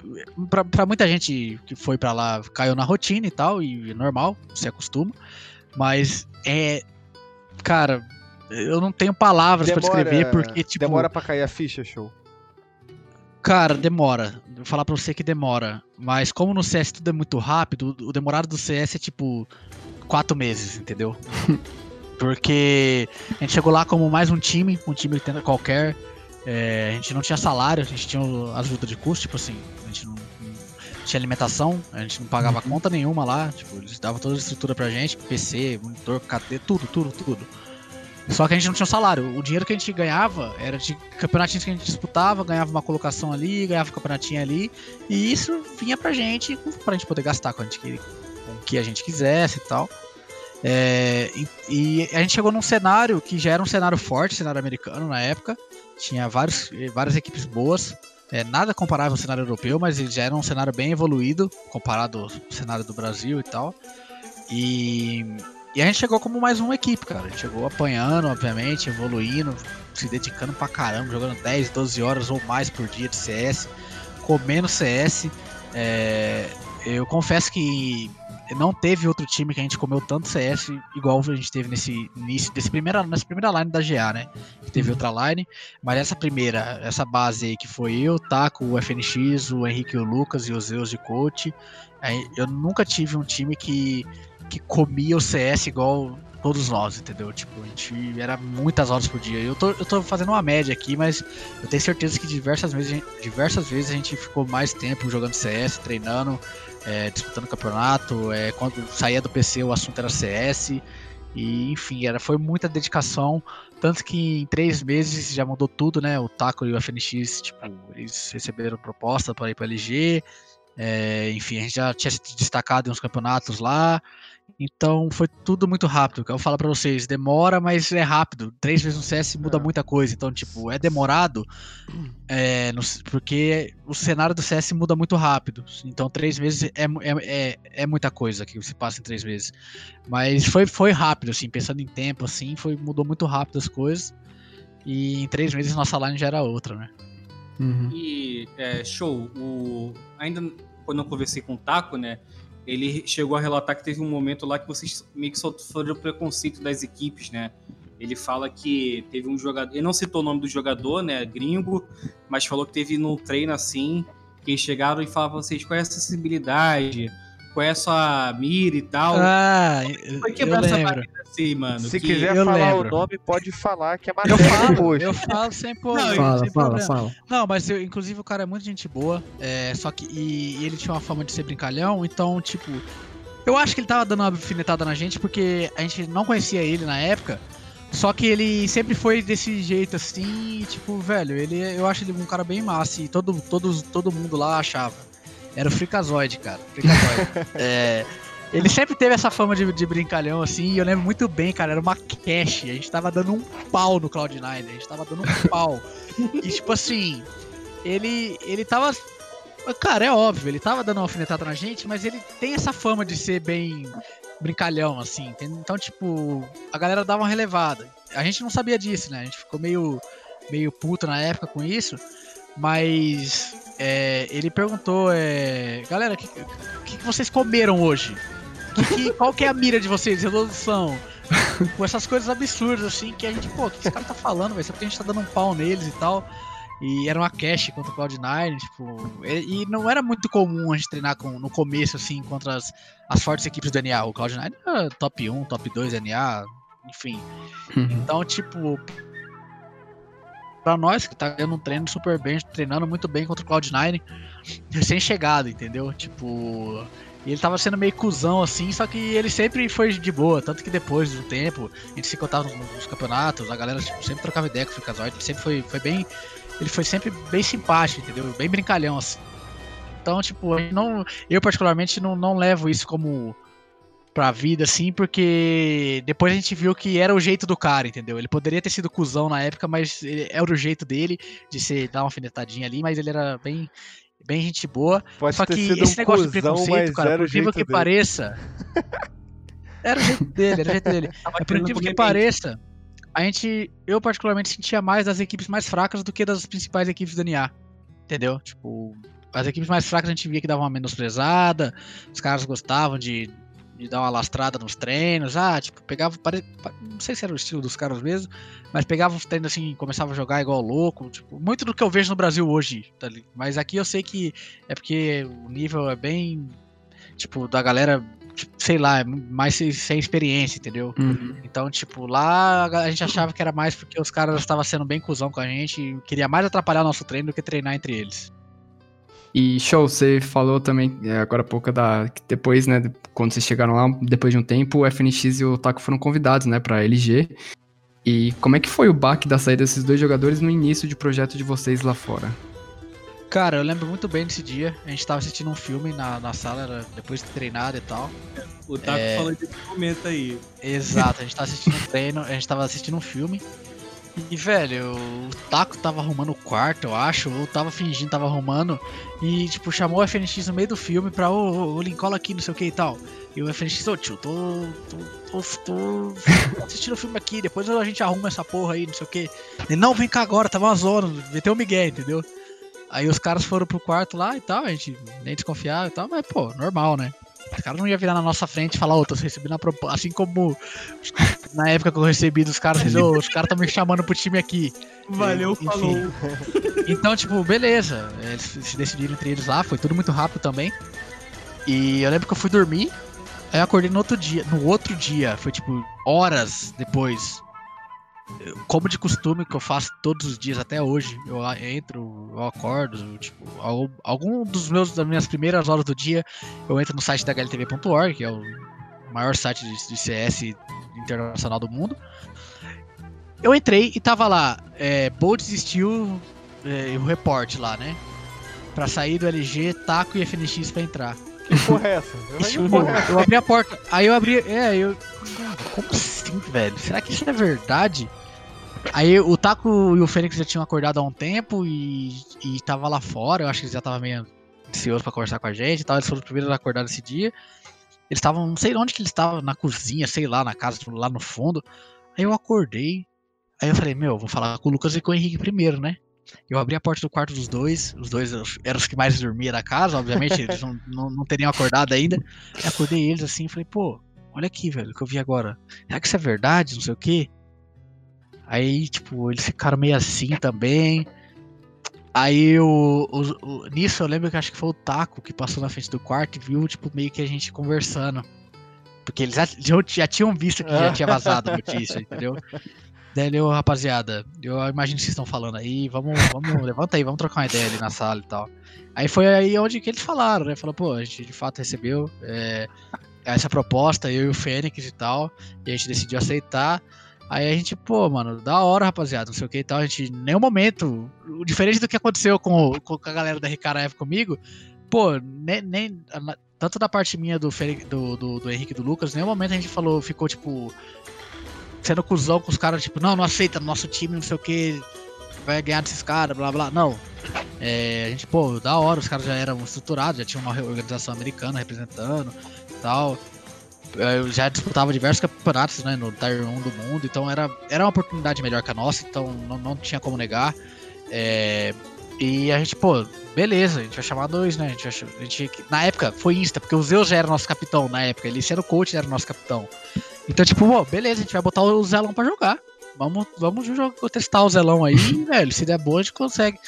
pra muita gente que foi pra lá caiu na rotina e tal, e é normal, se acostuma. Mas é. Cara, eu não tenho palavras pra descrever porque, tipo. Demora pra cair a ficha, show. Cara, demora. Vou falar pra você que demora. Mas como no CS tudo é muito rápido, o demorado do CS é tipo quatro meses, entendeu? Porque a gente chegou lá como mais um time, um time qualquer. É, a gente não tinha salário, a gente tinha ajuda de custo, tipo assim, a gente não, não tinha alimentação, a gente não pagava conta nenhuma lá, tipo, eles davam toda a estrutura pra gente, PC, monitor, KT, tudo, tudo, tudo. Só que a gente não tinha um salário. O dinheiro que a gente ganhava era de campeonatinhos que a gente disputava, ganhava uma colocação ali, ganhava um campeonatinho ali. E isso vinha pra gente, pra gente poder gastar com, a gente, com o que a gente quisesse e tal. É, e, e a gente chegou num cenário que já era um cenário forte, cenário americano na época. Tinha vários, várias equipes boas. É, nada comparável ao cenário europeu, mas ele já era um cenário bem evoluído comparado ao cenário do Brasil e tal. E, e a gente chegou como mais uma equipe, cara. A gente chegou apanhando, obviamente, evoluindo, se dedicando pra caramba, jogando 10, 12 horas ou mais por dia de CS, comendo CS. É, eu confesso que não teve outro time que a gente comeu tanto CS igual a gente teve nesse início, desse primeira, nessa primeira line da GA, né? Que teve outra line, mas essa primeira, essa base aí que foi eu, Taco, o FNX, o Henrique e o Lucas e os Zeus de coach. aí Eu nunca tive um time que, que comia o CS igual todos nós, entendeu? Tipo, a gente era muitas horas por dia. Eu tô, eu tô fazendo uma média aqui, mas eu tenho certeza que diversas vezes, diversas vezes a gente ficou mais tempo jogando CS, treinando, é, disputando campeonato. É, quando saía do PC o assunto era CS. E enfim, era, foi muita dedicação. Tanto que em três meses já mudou tudo, né? O Taco e o FNX, tipo, eles receberam proposta para ir para LG. É, enfim, a gente já tinha se destacado em uns campeonatos lá. Então foi tudo muito rápido. Eu falo pra vocês, demora, mas é rápido. Três vezes no CS muda É. muita coisa. Então, tipo, é demorado é, no- porque o cenário do CS muda muito rápido. Então, três meses é, é, é, é muita coisa que se passa em três meses. Mas foi, foi rápido, assim, pensando em tempo, assim, foi, mudou muito rápido as coisas. E em três meses nossa line já era outra, né? Uhum. E é, show, o... ainda quando eu conversei com o Taco, né? Ele chegou a relatar que teve um momento lá que vocês meio que sofreram preconceito das equipes, né? Ele fala que teve um jogador. Ele não citou o nome do jogador, né? Gringo, mas falou que teve num treino assim, que chegaram e falavam vocês qual é a acessibilidade, qual é a sua mira e tal. Ah, Foi eu quebrar essa lembro. barreira assim, mano. Se que- quiser eu falar lembro. o nome, pode falar que é Eu matéria falo, depois. eu falo sem, pô, Não, sem Fala, fala, problema. fala. Não, mas eu- inclusive o cara é muito gente boa, é, só que e, e ele tinha uma fama de ser brincalhão, então, tipo, eu acho que ele tava dando uma alfinetada na gente porque a gente não conhecia ele na época, só que ele sempre foi desse jeito assim, tipo, velho, ele eu acho ele um cara bem massa e todo, todos, todo mundo lá achava. Era o Fricazoide, cara. Fricazoide. é, ele sempre teve essa fama de, de brincalhão, assim, e eu lembro muito bem, cara, era uma cash, a gente tava dando um pau no Cloud9, a gente tava dando um pau. E tipo assim, ele ele tava cara, é óbvio, ele tava dando uma alfinetada na gente, mas ele tem essa fama de ser bem brincalhão assim, entende? Então, tipo, a galera dava uma relevada. A gente não sabia disso, né? A gente ficou meio meio puto na época com isso, mas é, ele perguntou, é, galera, o que, que, que vocês comeram hoje? Que- qual que é a mira de vocês? Resolução? Com essas coisas absurdas, assim, que a gente, pô, o que esse cara tá falando, vai ser porque a gente tá dando um pau neles e tal. E era uma cash contra o Cloud9, tipo. E, e não era muito comum a gente treinar com, no começo, assim, contra as, as fortes equipes do NA. O Cloud9 era top 1, top 2 NA, enfim. Uhum. Então, tipo. Pra nós que tá ganhando um treino super bem, treinando muito bem contra o Cloud9, recém-chegado, entendeu? Tipo. Ele tava sendo meio cuzão assim, só que ele sempre foi de boa. Tanto que depois do tempo, a gente se contava nos, campeonatos, a galera tipo, sempre trocava ideia com o Freakazoid, ele sempre foi, foi bem. Ele foi sempre bem simpático, entendeu? Bem brincalhão, assim. Então, tipo, gente não, eu particularmente não, não levo isso como pra vida, assim, porque depois a gente viu que era o jeito do cara, entendeu? Ele poderia ter sido cuzão na época, mas ele, era o jeito dele de ser, dar uma alfinetadinha ali, mas ele era bem, bem gente boa. Pode Só ter que sido esse um negócio de cuzão, preconceito, mas cara, por o incrível jeito que dele. pareça. Era o jeito dele, era o jeito dele. Mas por incrível que pareça, a gente, eu particularmente sentia mais das equipes mais fracas do que das principais equipes do NA. Entendeu? Tipo, as equipes mais fracas a gente via que davam uma menosprezada, os caras gostavam de, de dar uma lastrada nos treinos, ah, tipo, pegava, pare- pa- não sei se era o estilo dos caras mesmo, mas pegava os treinos assim, e começava a jogar igual louco, tipo, muito do que eu vejo no Brasil hoje, tá? Mas aqui eu sei que é porque o nível é bem, tipo, da galera, tipo, sei lá, é mais sem, sem experiência, entendeu? Uhum. Então, tipo, lá a gente achava que era mais porque os caras estavam sendo bem cuzão com a gente e queria mais atrapalhar nosso treino do que treinar entre eles. E show, você falou também é, agora há pouco da que depois, né, de- quando vocês chegaram lá, depois de um tempo, o FNX e o Taco foram convidados, né, pra LG. E como é que foi o baque da saída desses dois jogadores no início de projeto de vocês lá fora? Cara, eu lembro muito bem desse dia. A gente tava assistindo um filme na, na sala, era depois de treinado e tal. O Taco É. falou desse momento aí. Exato, a gente tava assistindo um treino, a gente tava assistindo um filme. E, velho, o Taco tava arrumando o quarto, eu acho, ou tava fingindo, tava arrumando. E, tipo, chamou o FNX no meio do filme pra, ô, ô, ô Lincoln aqui, não sei o que e tal. E o FNX, ô tio, tô, tô, tô, tô assistindo o filme aqui, depois a gente arruma essa porra aí, não sei o que. Ele, não, vem cá agora, tava uma zona, meteu o Miguel, entendeu? Aí os caras foram pro quarto lá e tal, a gente nem desconfiava e tal, mas, pô, normal, né? Os caras não iam virar na nossa frente e falar, ô, tô recebendo a proposta. Assim como na época que eu recebi dos caras, ô, os caras estão me chamando pro time aqui. Valeu, Enfim. falou. Então, tipo, beleza. Eles se decidiram entre eles lá, foi tudo muito rápido também. E eu lembro que eu fui dormir, aí eu acordei no outro dia. No outro dia, foi tipo horas depois. Como de costume, que eu faço todos os dias até hoje. Eu entro, eu acordo, tipo, algum, dos meus das minhas primeiras horas do dia, eu entro no site da HLTV.org, que é o maior site de, CS internacional do mundo. Eu entrei e tava lá, é, Bolt desistiu é, o report lá, né? pra sair do LG, taco e FNX pra entrar. Que porra é essa? Eu, porra é essa? eu abri a porta, aí eu abri. É, eu. Como assim, velho? Será que isso é verdade? Aí o Taco e o Fênix já tinham acordado há um tempo e, e tava lá fora. Eu acho que eles já estavam meio ansiosos pra conversar com a gente e tal. Eles foram os primeiros a acordar nesse dia. Eles estavam, não sei onde que eles estavam, na cozinha, sei lá, na casa, lá no fundo. Aí eu acordei. Aí eu falei, meu, vou falar com o Lucas e com o Henrique primeiro, né? Eu abri a porta do quarto dos dois. Os dois eram os que mais dormiam da casa, obviamente, eles não, não, não teriam acordado ainda. Aí acordei eles assim e falei, pô, olha aqui, velho, o que eu vi agora. Será que isso é verdade? Não sei o quê. Aí, tipo, eles ficaram meio assim também. Aí o, o- o- nisso eu lembro que acho que foi o Taco que passou na frente do quarto e viu, tipo, meio que a gente conversando. Porque eles já, já, já tinham visto que já tinha vazado a notícia, entendeu? Ô rapaziada, eu imagino que vocês estão falando aí, vamos, vamos, levanta aí, vamos trocar uma ideia ali na sala e tal. Aí foi aí onde que eles falaram, né? Falou, pô, a gente de fato recebeu é, essa proposta, eu e o Fênix e tal, e a gente decidiu aceitar. Aí a gente, pô, mano, da hora, rapaziada, não sei o que e tal. A gente, em nenhum momento, diferente do que aconteceu com, com a galera da na época comigo, pô, nem, nem- tanto da parte minha do, Fênix- do, do, do Henrique e do Lucas, em nenhum momento a gente falou, ficou tipo, sendo cuzão com os caras, tipo, não, não aceita no nosso time, não sei o que, vai ganhar desses caras, blá blá. Não. É, a gente, pô, da hora, os caras já eram estruturados, já tinham uma organização americana representando tal. Eu já disputava diversos campeonatos né, no Tier 1 do mundo, então era, era uma oportunidade melhor que a nossa, então não, não tinha como negar. É, e a gente, pô, beleza, a gente vai chamar dois, né? A gente a gente, na época foi Insta, porque o Zeus já era nosso capitão na época, ele era o coach, era nosso capitão. Então, tipo, pô, beleza, a gente vai botar o Zelão pra jogar. Vamos, vamos testar o Zelão aí, velho. Se der boa, a gente consegue.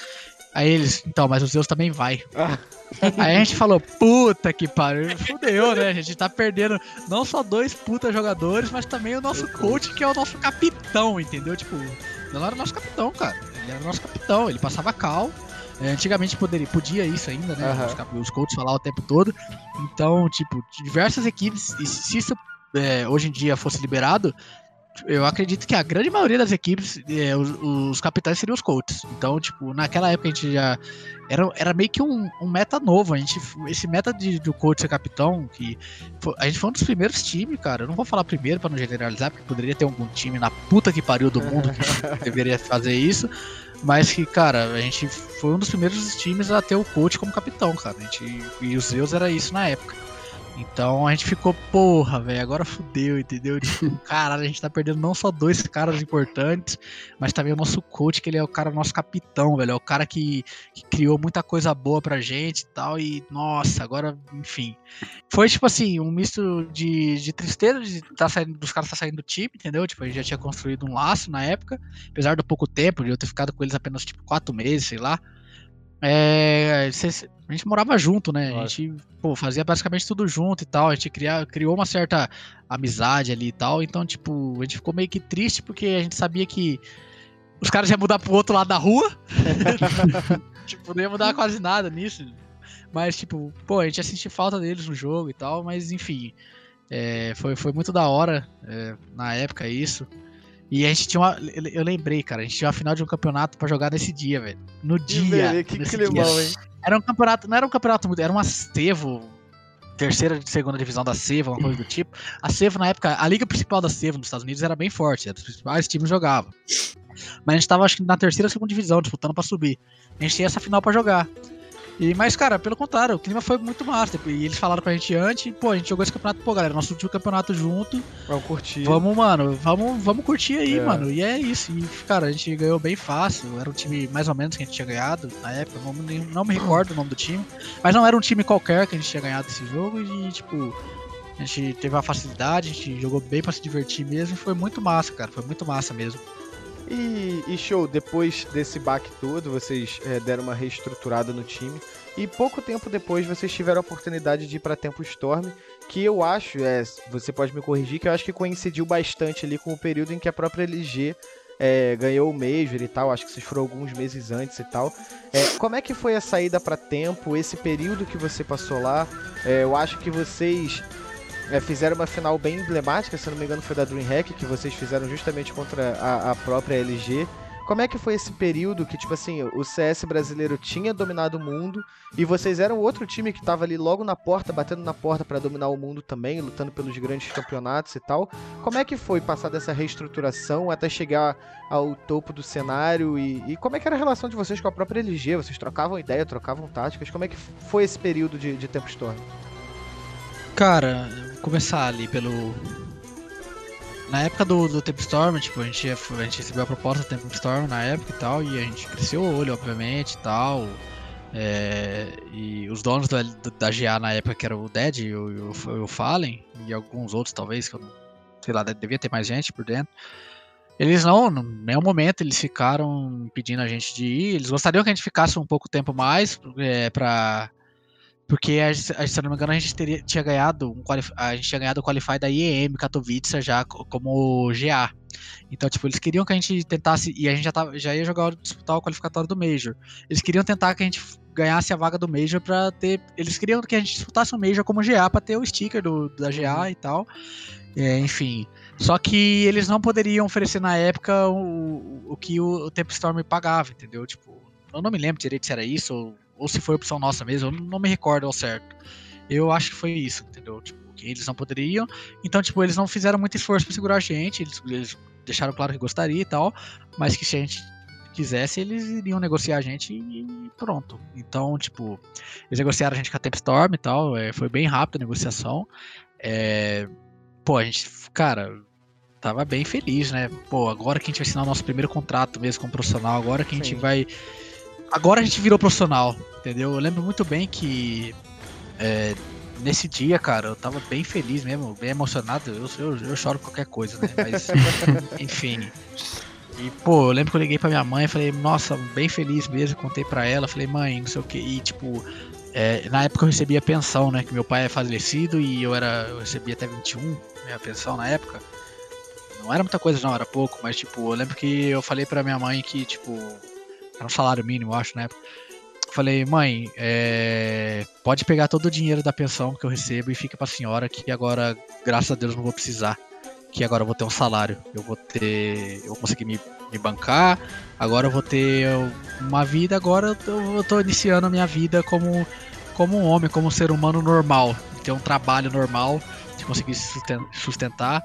Aí eles, então, mas o Zeus também vai. Ah. Aí a gente falou, puta que pariu, fudeu, né? A gente tá perdendo não só dois puta jogadores, mas também o nosso coach, que é o nosso capitão, entendeu? Tipo, não era o nosso capitão, cara. Ele era o nosso capitão, ele passava cal. É, antigamente poderia, podia isso ainda, né? Aham. Os, os coaches falavam o tempo todo. Então, tipo, diversas equipes, se isso é, hoje em dia fosse liberado, eu acredito que a grande maioria das equipes, é, os, os capitães seriam os coaches. Então, tipo, naquela época a gente já. Era, era meio que um, um meta novo. A gente, esse meta de, do coach ser capitão, que fo- a gente foi um dos primeiros times, cara. Eu não vou falar primeiro pra não generalizar, porque poderia ter algum time na puta que pariu do mundo que deveria fazer isso. Mas que, cara, a gente foi um dos primeiros times a ter o coach como capitão, cara. A gente, e os Zeus era isso na época. Então a gente ficou, porra, velho, agora fudeu, entendeu? Tipo, caralho, a gente tá perdendo não só dois caras importantes, mas também o nosso coach, que ele é o cara, nosso capitão, velho. É o cara que, que criou muita coisa boa pra gente e tal. E, nossa, agora, enfim. Foi tipo assim, um misto de, de tristeza de tá saindo, dos caras tá saindo do time, entendeu? Tipo, a gente já tinha construído um laço na época, apesar do pouco tempo, de eu ter ficado com eles apenas tipo quatro meses, sei lá. É, a gente morava junto, né? A gente pô, fazia basicamente tudo junto e tal. A gente cria, criou uma certa amizade ali e tal. Então, tipo, a gente ficou meio que triste porque a gente sabia que os caras iam mudar pro outro lado da rua. tipo, não ia mudar quase nada nisso. Mas, tipo, pô, a gente ia sentir falta deles no jogo e tal. Mas, enfim, é, foi, foi muito da hora é, na época isso. E a gente tinha uma. Eu lembrei, cara, a gente tinha uma final de um campeonato pra jogar nesse dia, velho. No Que, dia. beleza, que climão, dia. hein? Era um campeonato, não era um campeonato muito, era uma Sevo, terceira e segunda divisão da Sevo, uma coisa do tipo. A Sevo, na época, a liga principal da Sevo nos Estados Unidos era bem forte, era os principais times jogavam. Mas a gente tava, acho que, na terceira ou segunda divisão, disputando pra subir. A gente tinha essa final pra jogar. E, mas, cara, pelo contrário, o clima foi muito massa. E eles falaram pra gente antes, pô, a gente jogou esse campeonato, pô, galera, nosso último campeonato junto. Vamos curtir. Vamos, mano, vamos, vamos curtir aí, É. mano. E é isso. E, cara, a gente ganhou bem fácil. Era um time mais ou menos que a gente tinha ganhado na época. Não, me- não me recordo o nome do time. Mas não era um time qualquer que a gente tinha ganhado esse jogo. E, tipo, a gente teve uma facilidade, a gente jogou bem pra se divertir mesmo. E foi muito massa, cara. Foi muito massa mesmo. E, e show, depois desse baque todo, vocês é, deram uma reestruturada no time. E pouco tempo depois vocês tiveram a oportunidade de ir pra Tempo Storm, que eu acho, é, você pode me corrigir, que eu acho que coincidiu bastante ali com o período em que a própria LG é, ganhou o Major e tal. Acho que vocês foram alguns meses antes e tal. É, como é que foi a saída pra Tempo, esse período que você passou lá? É, eu acho que vocês é, fizeram uma final bem emblemática, se não me engano foi da DreamHack, que vocês fizeram justamente contra a, a própria LG. Como é que foi esse período que, tipo assim, o CS brasileiro tinha dominado o mundo e vocês eram outro time que tava ali logo na porta, batendo na porta para dominar o mundo também, lutando pelos grandes campeonatos e tal. Como é que foi passar dessa reestruturação até chegar ao topo do cenário e, e como é que era a relação de vocês com a própria LG? Vocês trocavam ideia, trocavam táticas? Como é que foi esse período de, de Tempo? Cara, começar ali pelo. Na época do, do Temp Storm, tipo, a gente, a gente recebeu a proposta do Temp Storm na época e tal, e a gente cresceu o olho, obviamente, e tal. É, e os donos da, da GA na época, que era o Dead e o, o, o Fallen, e alguns outros talvez, que eu não sei lá, devia ter mais gente por dentro. Eles não, em nenhum momento eles ficaram pedindo a gente de ir. Eles gostariam que a gente ficasse um pouco tempo mais é, para porque, a, se eu não me engano, a gente teria, tinha ganhado um a gente tinha ganhado o Qualify da IEM Katowice já como GA. Então, tipo, eles queriam que a gente tentasse, e a gente já, tava, já ia jogar disputar o qualificatório do Major. Eles queriam tentar que a gente ganhasse a vaga do Major para ter. Eles queriam que a gente disputasse o Major como GA para ter o sticker do, da GA uhum. e tal. É, enfim. Só que eles não poderiam oferecer na época o, o que o, o Temp Storm pagava, entendeu? Tipo, eu não me lembro direito se era isso ou ou se foi opção nossa mesmo, eu não me recordo ao certo. Eu acho que foi isso, entendeu? Tipo, que eles não poderiam. Então, tipo, eles não fizeram muito esforço para segurar a gente, eles, eles deixaram claro que gostaria e tal, mas que se a gente quisesse, eles iriam negociar a gente e pronto. Então, tipo, eles negociaram a gente com a Tempstorm e tal, é, foi bem rápido a negociação. É, pô, a gente, cara, tava bem feliz, né? Pô, agora que a gente vai assinar o nosso primeiro contrato mesmo como profissional, agora que a gente Sim. vai agora a gente virou profissional, entendeu? Eu lembro muito bem que é, nesse dia, cara, eu tava bem feliz mesmo, bem emocionado. Eu, eu, eu choro qualquer coisa, né? Mas, enfim. E, pô, eu lembro que eu liguei pra minha mãe e falei, nossa, bem feliz mesmo. Contei pra ela, falei, mãe, não sei o que. E, tipo, é, na época eu recebia pensão, né? Que meu pai é falecido e eu era. Eu recebia até 21, minha pensão na época. Não era muita coisa, não, era pouco, mas, tipo, eu lembro que eu falei pra minha mãe que, tipo, era um salário mínimo, acho, né? Falei, mãe, é... pode pegar todo o dinheiro da pensão que eu recebo e fica pra senhora que agora, graças a Deus, não vou precisar. Que agora eu vou ter um salário. Eu vou ter. Eu vou conseguir me, me bancar. Agora eu vou ter uma vida. Agora eu tô, eu tô iniciando a minha vida como, como um homem, como um ser humano normal. Ter um trabalho normal, de conseguir sustentar.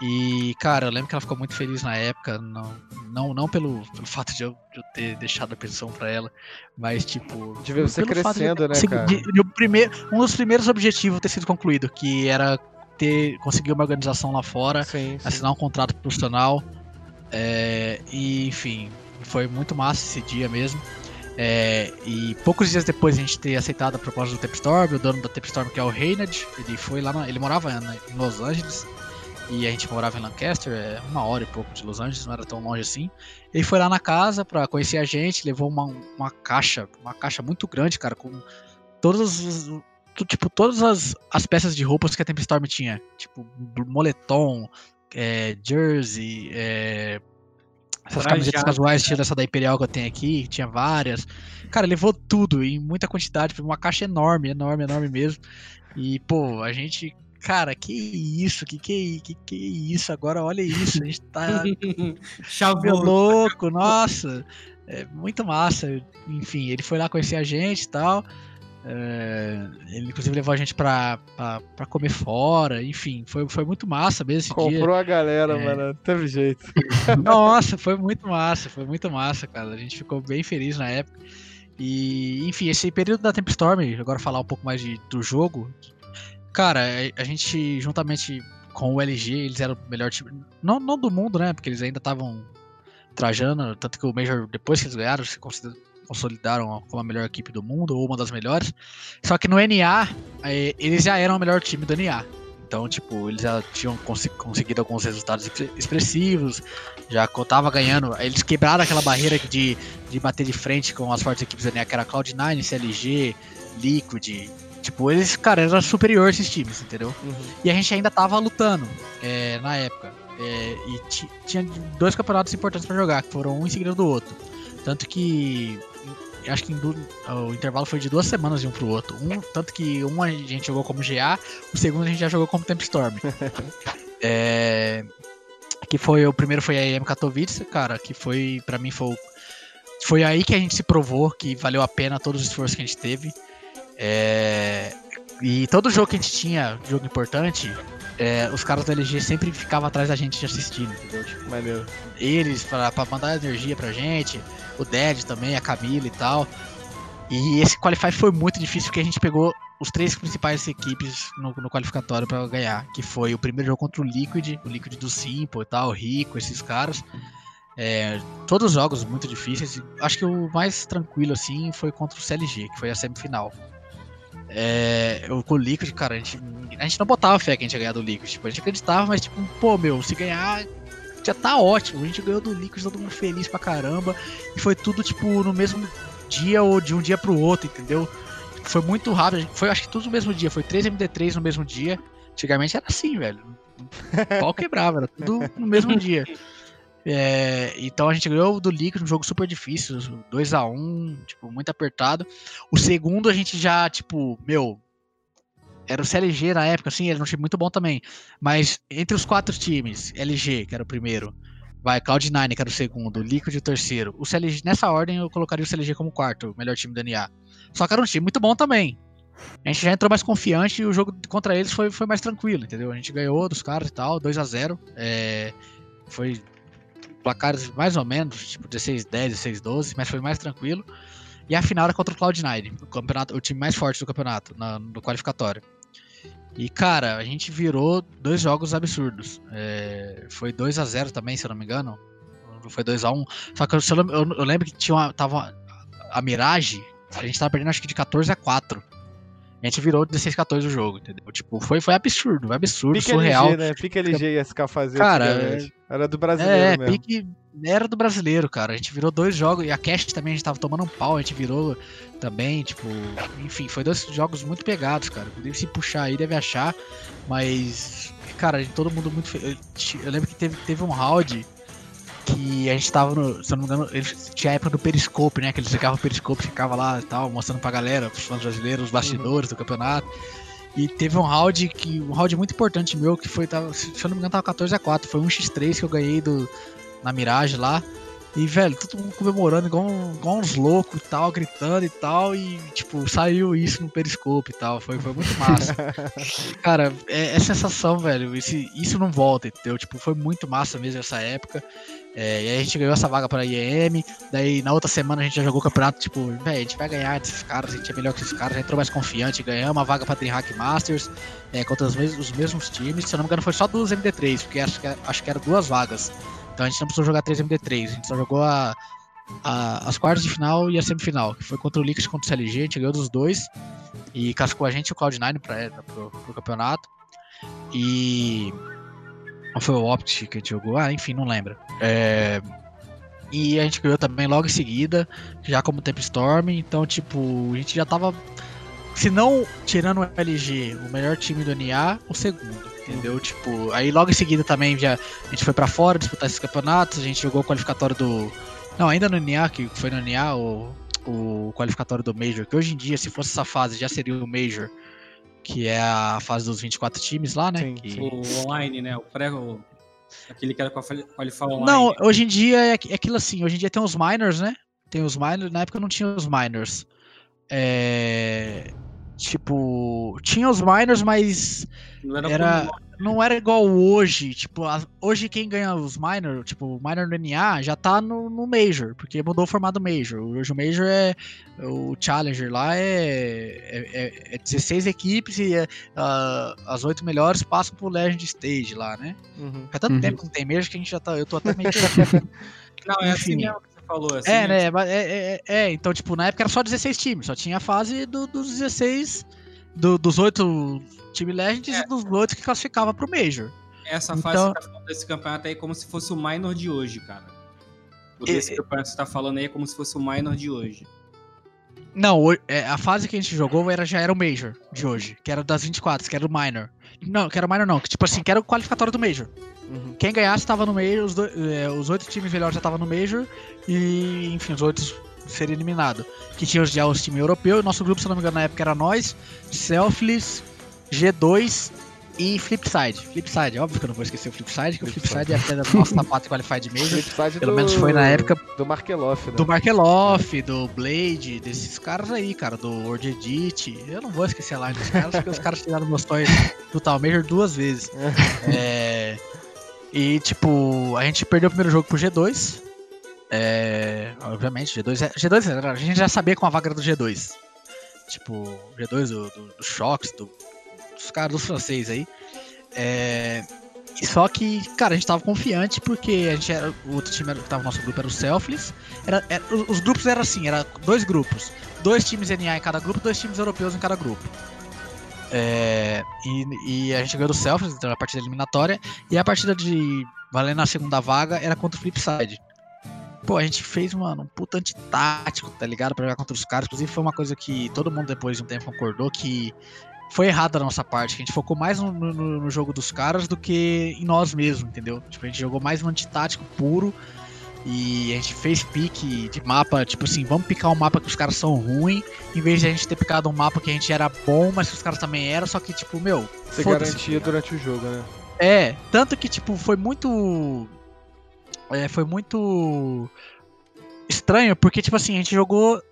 E, cara, eu lembro que ela ficou muito feliz na época, não, não, não pelo, pelo fato de eu, de eu ter deixado a pensão pra ela, mas, tipo. De ver você crescendo, de, né, cara? De, de, primeiro, um dos primeiros objetivos ter sido concluído, que era ter conseguir uma organização lá fora, sim, sim. assinar um contrato profissional. É, e, enfim, foi muito massa esse dia mesmo. É, e poucos dias depois a gente ter aceitado a proposta do Tempstorm, o dono da Tempstorm, que é o Reynard, ele foi lá, na, ele morava em Los Angeles e a gente morava em Lancaster, é uma hora e pouco de Los Angeles, não era tão longe assim. Ele foi lá na casa pra conhecer a gente, levou uma, uma caixa, uma caixa muito grande, cara, com todas tipo, todas as, as peças de roupas que a Tempestorm tinha. Tipo, moletom, é, jersey, é, essas Trajado. camisetas casuais, estilo essa da Imperial que eu tenho aqui, tinha várias. Cara, levou tudo em muita quantidade, uma caixa enorme, enorme, enorme mesmo. E, pô, a gente cara, que isso, que que, que que isso, agora olha isso, a gente tá chave louco, nossa, é muito massa, enfim, ele foi lá conhecer a gente e tal, é, ele inclusive levou a gente pra, pra, pra, comer fora, enfim, foi, foi muito massa mesmo esse Comprou dia. Comprou a galera, é... mano, teve jeito. Nossa, foi muito massa, foi muito massa, cara, a gente ficou bem feliz na época. E, enfim, esse período da Tempestorm, agora falar um pouco mais de, do jogo, Cara, a gente, juntamente com o LG, eles eram o melhor time. Não, não do mundo, né? Porque eles ainda estavam trajando. Tanto que o Major, depois que eles ganharam, se consolidaram como a melhor equipe do mundo, ou uma das melhores. Só que no NA, eles já eram o melhor time do NA. Então, tipo, eles já tinham conseguido alguns resultados expressivos, já tava ganhando. Eles quebraram aquela barreira de, de bater de frente com as fortes equipes da NA, que era Cloud9, CLG, Liquid, Tipo, eles, cara, era superior esses times, entendeu? Uhum. E a gente ainda tava lutando é, na época. É, e tinha dois campeonatos importantes para jogar, que foram um em seguida do outro. Tanto que. Acho que o intervalo foi de duas semanas de um pro outro. Um, tanto que um a gente jogou como GA, o segundo a gente já jogou como Temp Storm. é, Que foi o primeiro foi a EM Katowice, cara, que foi para mim foi foi aí que a gente se provou que valeu a pena todo o esforço que a gente teve. É, e todo jogo que a gente tinha, jogo importante, é, os caras da LG sempre ficavam atrás da gente assistindo, entendeu? Tipo, Maneiro. eles pra, pra mandar energia pra gente, o Ded também, a Camila e tal. E esse Qualify foi muito difícil porque a gente pegou os três principais equipes no, no qualificatório pra ganhar, que foi o primeiro jogo contra o Liquid, o Liquid do Simple e tal, o Rico, esses caras. É, todos os jogos muito difíceis. Acho que o mais tranquilo assim foi contra o CLG, que foi a semifinal. É, o, com o Liquid, cara, a gente, a gente não botava fé que a gente ia ganhar do Liquid. Tipo, a gente acreditava, mas tipo, pô, meu, se ganhar já tá ótimo. A gente ganhou do Liquid, todo mundo feliz pra caramba. E foi tudo, tipo, no mesmo dia ou de um dia pro outro, entendeu? Foi muito rápido. Foi, acho que tudo no mesmo dia. Foi 3 MD3 no mesmo dia. Antigamente era assim, velho. O pau quebrava, era tudo no mesmo dia. É, então a gente ganhou do Liquid, um jogo super difícil, 2 a 1 tipo, muito apertado. O segundo a gente já, tipo, meu, era o CLG na época, assim, era um time muito bom também. Mas entre os quatro times, LG, que era o primeiro, vai, Cloud9, que era o segundo, Liquid o terceiro. O CLG, nessa ordem eu colocaria o CLG como quarto, melhor time do NA. Só que era um time muito bom também. A gente já entrou mais confiante e o jogo contra eles foi, foi mais tranquilo, entendeu? A gente ganhou dos caras e tal, 2 a 0 é, Foi placares mais ou menos, tipo 16 10, 16 12, mas foi mais tranquilo. E a final era contra o Cloud9, o, campeonato, o time mais forte do campeonato, na- no qualificatório. E, cara, a gente virou dois jogos absurdos. É, foi 2 a 0 também, se eu não me engano. Foi 2 a 1 Só que eu, eu- eu lembro que tinha uma, tava a Mirage, a gente tava perdendo acho que de 14 a 4. A gente virou 16 a 14 o jogo, entendeu? Tipo, foi, foi absurdo, absurdo, Pique surreal. LG, né? Pique LG ia ficar fazendo. Cara. Era do brasileiro É, mesmo. pique era do brasileiro, cara. A gente virou dois jogos. E a Cash também, a gente tava tomando um pau, a gente virou também, tipo. Enfim, foi dois jogos muito pegados, cara. Inclusive, se puxar aí, deve achar. Mas, cara, todo mundo muito. Eu, eu lembro que teve, teve um round que a gente tava no. Se eu não me engano, eles tinha a época do Periscope, né? Que eles ligavam o Periscope, ficava lá e tal, mostrando pra galera, pros fãs brasileiros, os bastidores do campeonato. E teve um round que. Um round muito importante meu, que foi. Tava, se eu não me engano, tava 14 a 4 Foi um X3 que eu ganhei do, na Mirage lá. E, velho, todo mundo comemorando igual, igual uns loucos e tal, gritando e tal. E, tipo, saiu isso no Periscope e tal. Foi, foi muito massa. Cara, é, é sensação, velho. Esse, isso não volta, entendeu? Tipo, foi muito massa mesmo essa época. É, e aí a gente ganhou essa vaga pra IEM. Daí na outra semana a gente já jogou o campeonato, tipo, velho, a gente vai ganhar desses caras, a gente é melhor que esses caras, a gente entrou mais confiante, ganhamos uma vaga pra Dreamhack Masters, é, contra os mesmos, os mesmos times. Se eu não me engano, foi só duas MD3, porque acho que, acho que era duas vagas. Então a gente não precisou jogar três MD3, a gente só jogou a, a- as quartas de final e a semifinal, que foi contra o Liquid e contra o CLG, a gente ganhou dos dois. E cascou a gente e o Cloud9 pra, pro, pro campeonato. E. Ou foi o Optic que jogou? Ah, enfim, não lembro. É, E a gente ganhou também logo em seguida, já como Temp Storm. Então, tipo, a gente já tava. Se não tirando o LG, o melhor time do NA, o segundo. Entendeu? Tipo, aí logo em seguida também já a gente foi pra fora disputar esses campeonatos, a gente jogou o qualificatório do. Não, ainda no NA, que foi no NA, o, o qualificatório do Major, que hoje em dia, se fosse essa fase, já seria o Major, que é a fase dos 24 times lá, né? Sim, que- O online, né? O pré. O... Aquele que era com a qualificar online. Não, hoje em dia é é aquilo assim, hoje em dia tem os minors, né? Tem os minors, na época não tinha os minors. É. Tipo, tinha os minors, mas não era, era- como- não era igual hoje. Tipo, as- hoje quem ganha os minor, tipo, o minor no NA já tá no, no Major, porque mudou o formato Major. Hoje o Major é. O Challenger lá é, é, é- é 16 equipes e é, ah, as oito melhores passam pro Legend Stage lá, né? Uhum. Faz tanto Uhum. tempo que não tem Major que a gente já tá. Eu tô até meio. Não, é assim mesmo que você falou. Assim, É, né? mas É, é, é, é, então, tipo, na época era só 16 times, só tinha a fase do- dos 16, do- dos oito time Legends É. e dos oito que classificava pro Major. Essa fase Então- que você tá falando desse campeonato aí é como se fosse o minor de hoje, cara. O E- desse campeonato que você tá falando aí é como se fosse o minor de hoje. Não, é, a fase que a gente jogou era, já era o Major de hoje, que era das 24, que era o Minor. Não, que era o Minor não, que tipo assim, que era o qualificatório do Major. Uhum. Quem ganhasse tava no Major, os, dois- é, os oito times melhores já estavam no Major, e enfim, os outros seriam eliminados. Que tinha já os times europeus, nosso grupo, se eu não me engano, na época era nós, Selfless, G2 e Flipside. Flipside, óbvio que eu não vou esquecer o Flipside, que o Flipside é a pedra do nosso sapato Qualified Major. Flipside Pelo do- menos foi na época Do Markeloff, né? do Markeloff, do Blade, desses caras aí, cara, do World Edit. Eu não vou esquecer a line dos caras, porque os caras tiraram meus toys do Tal Major duas vezes. É, e, tipo, a gente perdeu o primeiro jogo pro G2. É, obviamente, G2, é- G2 era- a gente já sabia com a vaga do G2. Tipo, G2 do, do, do Shox, do- dos caras dos franceses aí. É, só que, cara, a gente tava confiante porque a gente era. O outro time que tava no nosso grupo era o Selfless. Era, era- os os grupos eram assim, era dois grupos. Dois times NA em cada grupo, dois times europeus em cada grupo. É, e, e a gente ganhou do Selfless, então a partida eliminatória. E a partida de valendo a segunda vaga era contra o Flipside. Pô, a gente fez, mano, um puta antitático, tá ligado? Pra jogar contra os caras. Inclusive foi uma coisa que todo mundo depois de um tempo concordou que foi errado da nossa parte, que a gente focou mais no, no- no jogo dos caras do que em nós mesmos, entendeu? Tipo, a gente jogou mais no antitático puro e a gente fez pique de mapa, tipo assim, vamos picar um mapa que os caras são ruins, em vez de a gente ter picado um mapa que a gente era bom, mas que os caras também eram, só que, tipo, meu, Você garantia tá durante o jogo, né? É, tanto que, tipo, foi muito. É, foi muito estranho, porque, tipo assim, a gente jogou.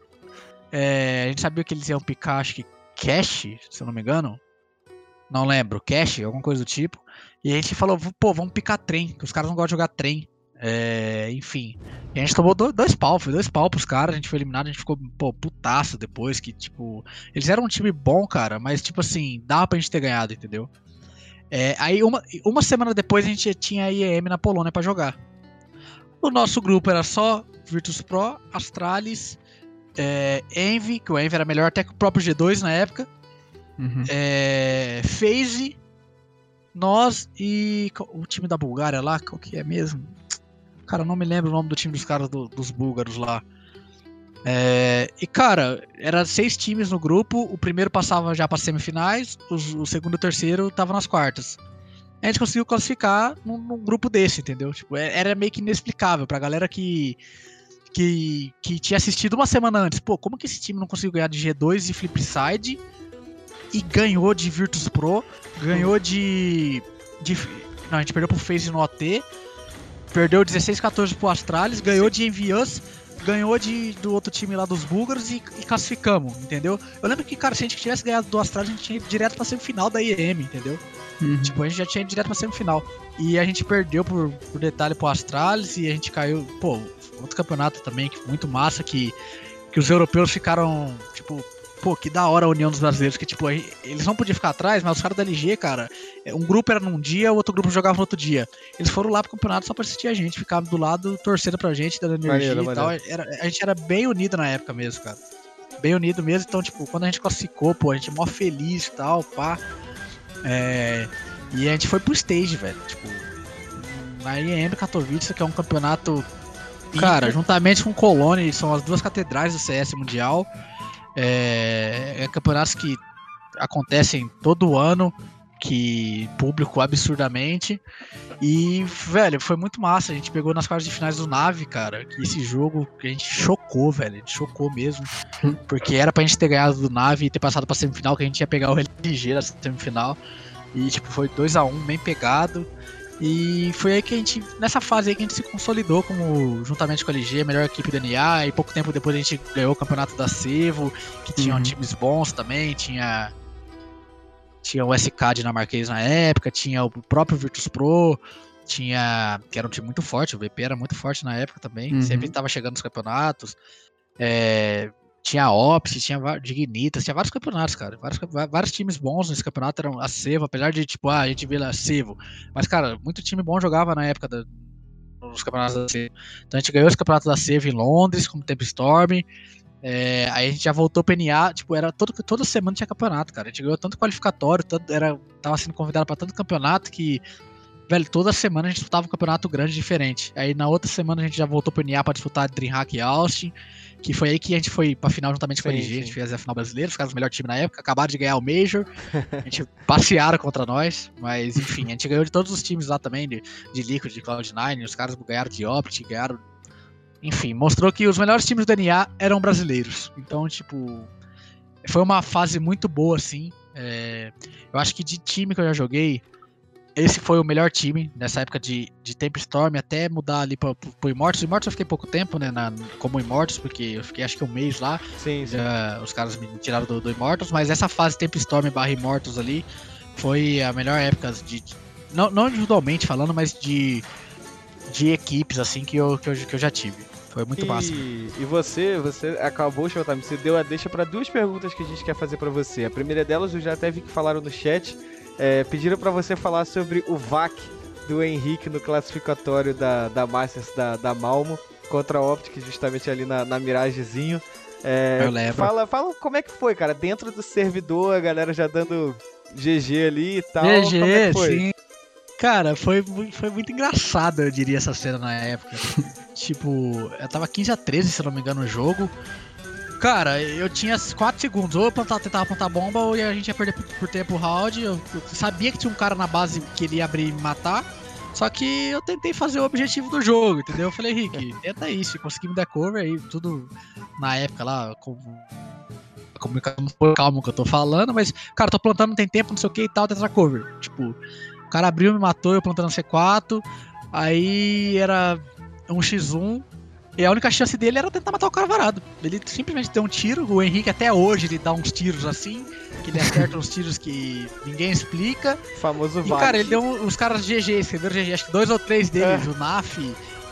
é, a gente sabia que eles iam picar, acho que Cash, se eu não me engano. Não lembro, Cash, alguma coisa do tipo. E a gente falou, pô, vamos picar trem, que os caras não gostam de jogar trem. É, enfim. A gente tomou do- dois pau, foi dois pau pros caras, a gente foi eliminado, a gente ficou, pô, putaço depois, que, tipo. Eles eram um time bom, cara, mas, tipo assim, dava pra gente ter ganhado, entendeu? É, aí uma, uma semana depois a gente tinha a IEM na Polônia pra jogar. O nosso grupo era só Virtus Pro, Astralis, é, Envy, que o Envy era melhor até que o próprio G2 na época, Uhum. é, FaZe, nós e o time da Bulgária lá, qual que é mesmo? Cara, eu não me lembro o nome do time dos caras do- dos búlgaros lá. É, e cara, era seis times no grupo, o primeiro passava já para semifinais, os- o segundo e o terceiro tava nas quartas. A gente conseguiu classificar num, num grupo desse, entendeu? Tipo, é- era meio que inexplicável pra galera que, que, que tinha assistido uma semana antes. Pô, como que esse time não conseguiu ganhar de G2 e Flipside e ganhou de Virtus Pro, ganhou de, de não, a gente perdeu pro FaZe no OT, perdeu 16-14 pro Astralis, ganhou de Envious, ganhou de, do outro time lá dos búlgaros e, e classificamos, entendeu? Eu lembro que, cara, se a gente tivesse ganhado do Astralis, a gente tinha ido direto pra semifinal da IEM, entendeu? Uhum. Tipo, a gente já tinha ido direto pra semifinal. E a gente perdeu por, por detalhe pro Astralis e a gente caiu. Pô, outro campeonato também, que muito massa, que, que os europeus ficaram, tipo, pô, que da hora a união dos brasileiros, que, tipo, eles não podiam ficar atrás, mas os caras da LG, cara, é, um grupo era num dia, o outro grupo jogava no outro dia. Eles foram lá pro campeonato só pra assistir a gente, ficavam do lado, torcendo pra gente, dando energia Maneiro, e tal. Era, a gente era bem unido na época mesmo, cara. Bem unido mesmo, então, tipo, quando a gente classificou, pô, a gente é mó feliz e tal, pá. É, e a gente foi pro stage, velho. Tipo, na IEM Katowice, que é um campeonato. Cara, juntamente com Colônia, são as duas catedrais do CS mundial. É, é campeonatos que acontecem todo ano, que público absurdamente. E, velho, foi muito massa. A gente pegou nas quartas de finais do Nave, cara. Que esse jogo que a gente chocou, velho. A gente chocou mesmo. Porque era pra gente ter ganhado do Nave e ter passado pra semifinal, que a gente ia pegar o LG na semifinal. E, tipo, foi 2 a 1 bem pegado. E foi aí que a gente, nessa fase aí que a gente se consolidou como, juntamente com a LG, a melhor equipe da NA. E pouco tempo depois a gente ganhou o campeonato da Sevo, que tinham Uhum. times bons também. Tinha, tinha o SK dinamarquês na época, tinha o próprio Virtus Pro, tinha. que era um time muito forte, o VP era muito forte na época também. Uhum. Sempre estava chegando nos campeonatos. É, tinha Ops, tinha Dignitas, tinha vários campeonatos, cara. Vários, vários times bons nesse campeonato eram a Sevo, apesar de, tipo, ah, a gente vê lá Sevo. Mas, cara, muito time bom jogava na época da- nos campeonatos da Sevo. Então a gente ganhou esse campeonato da Sevo em Londres, como Tempo Storm. É, aí a gente já voltou pra NA, tipo, era todo, toda semana tinha campeonato, cara. A gente ganhou tanto qualificatório, tanto, era, tava sendo convidado pra tanto campeonato que, velho, toda semana a gente disputava um campeonato grande diferente. Aí na outra semana a gente já voltou pro NA pra disputar Dreamhack e Austin, que foi aí que a gente foi pra final juntamente com a Sim, LG, a sim. gente fez a final brasileira, os caras o melhor time na época, acabaram de ganhar o Major, a gente passearam contra nós, mas enfim, a gente ganhou de todos os times lá também, de, de Liquid, de Cloud9, os caras ganharam de Optic, ganharam enfim, mostrou que os melhores times do NA eram brasileiros. Então, tipo, foi uma fase muito boa, assim. É, eu acho que de time que eu já joguei, esse foi o melhor time nessa época de, de Tempo Storm, até mudar ali pro, pro, Immortus. Immortus eu fiquei pouco tempo, né, na, como Immortus, porque eu fiquei acho que um mês lá. Sim, sim. Já, os caras me tiraram do, do Immortus, mas essa fase Tempo Storm barra Immortus ali foi a melhor época de. de- não, não individualmente falando, mas de, de equipes assim que eu, que, eu, que eu já tive. Foi muito e, massa. E você, você acabou, Showtime, você deu a deixa para duas perguntas que a gente quer fazer para você. A primeira delas, eu já até vi que falaram no chat, é, pediram para você falar sobre o VAC do Henrique no classificatório da, da Masters da, da Malmo contra a Optic, justamente ali na, na Miragezinho. É, Eu lembro. Fala, fala como é que foi, cara, dentro do servidor, a galera já dando GG ali e tal. como é que GG, foi? sim. Cara, foi, foi muito engraçado, eu diria, essa cena na época. tipo, eu tava 15 a 13, se não me engano, no jogo. Cara, eu tinha 4 segundos. Ou eu plantava, tentava plantar bomba, ou a gente ia perder por, por tempo o round. Eu, eu sabia que tinha um cara na base que ele ia abrir e me matar. Só que eu tentei fazer o objetivo do jogo, entendeu? Eu falei, Rick, tenta isso, consegui me dar cover aí, tudo na época lá, com comunicação foi calmo que eu tô falando, mas, cara, tô plantando, não tem tempo, não sei o que e tal, tenta cover. Tipo, o cara abriu, me matou, eu plantando C4, aí era um X1, e a única chance dele era tentar matar o cara varado. Ele simplesmente deu um tiro, o Henrique até hoje ele dá uns tiros assim, que ele acerta uns tiros que ninguém explica. Famoso E, cara, ele deu um- os caras GG, escreveram GG, acho que dois ou três deles, o Naf,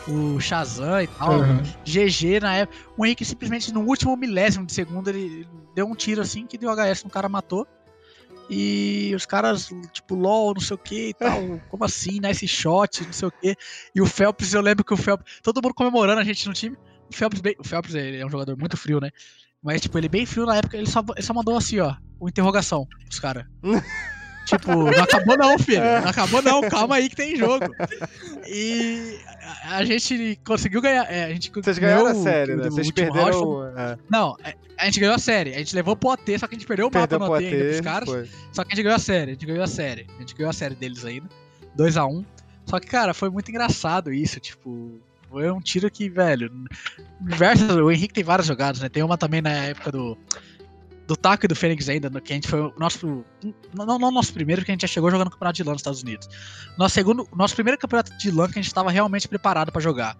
o Shazam e tal. Uhum. GG na época. O Henrique simplesmente no último milésimo de segundo ele deu um tiro assim que deu HS no cara matou. E os caras, tipo, LOL, não sei o que e tal. Como assim? Nice shot, não sei o que. E o Phelps, eu lembro que o Phelps. Todo mundo comemorando a gente no time. O Phelps, bem, o Phelps ele é um jogador muito frio, né? Mas, tipo, ele bem frio na época, ele só, ele só mandou assim, ó, o interrogação pros caras. tipo, não acabou não, filho. Não acabou não, calma aí que tem jogo. E a, gente conseguiu ganhar. é, a gente Vocês ganharam a o- série, o né? do Vocês último perderam. round, é, Não, é, a gente ganhou a série. A gente levou pro OT, só que a gente perdeu o mapa perdeu no OT ainda pros AT, caras. foi. Só que a gente ganhou a série, a gente ganhou a série. A gente ganhou a série deles ainda. 2x1. Só que, cara, foi muito engraçado isso, tipo. Foi um tiro que, velho. Diversas, o Henrique tem várias jogadas, né? Tem uma também na época do. Do Taco e do Fênix ainda, que a gente foi o nosso. Não, não nosso primeiro, porque a gente já chegou jogando campeonato de LAN nos Estados Unidos. Nosso segundo. Nosso primeiro campeonato de LAN que a gente estava realmente preparado pra jogar.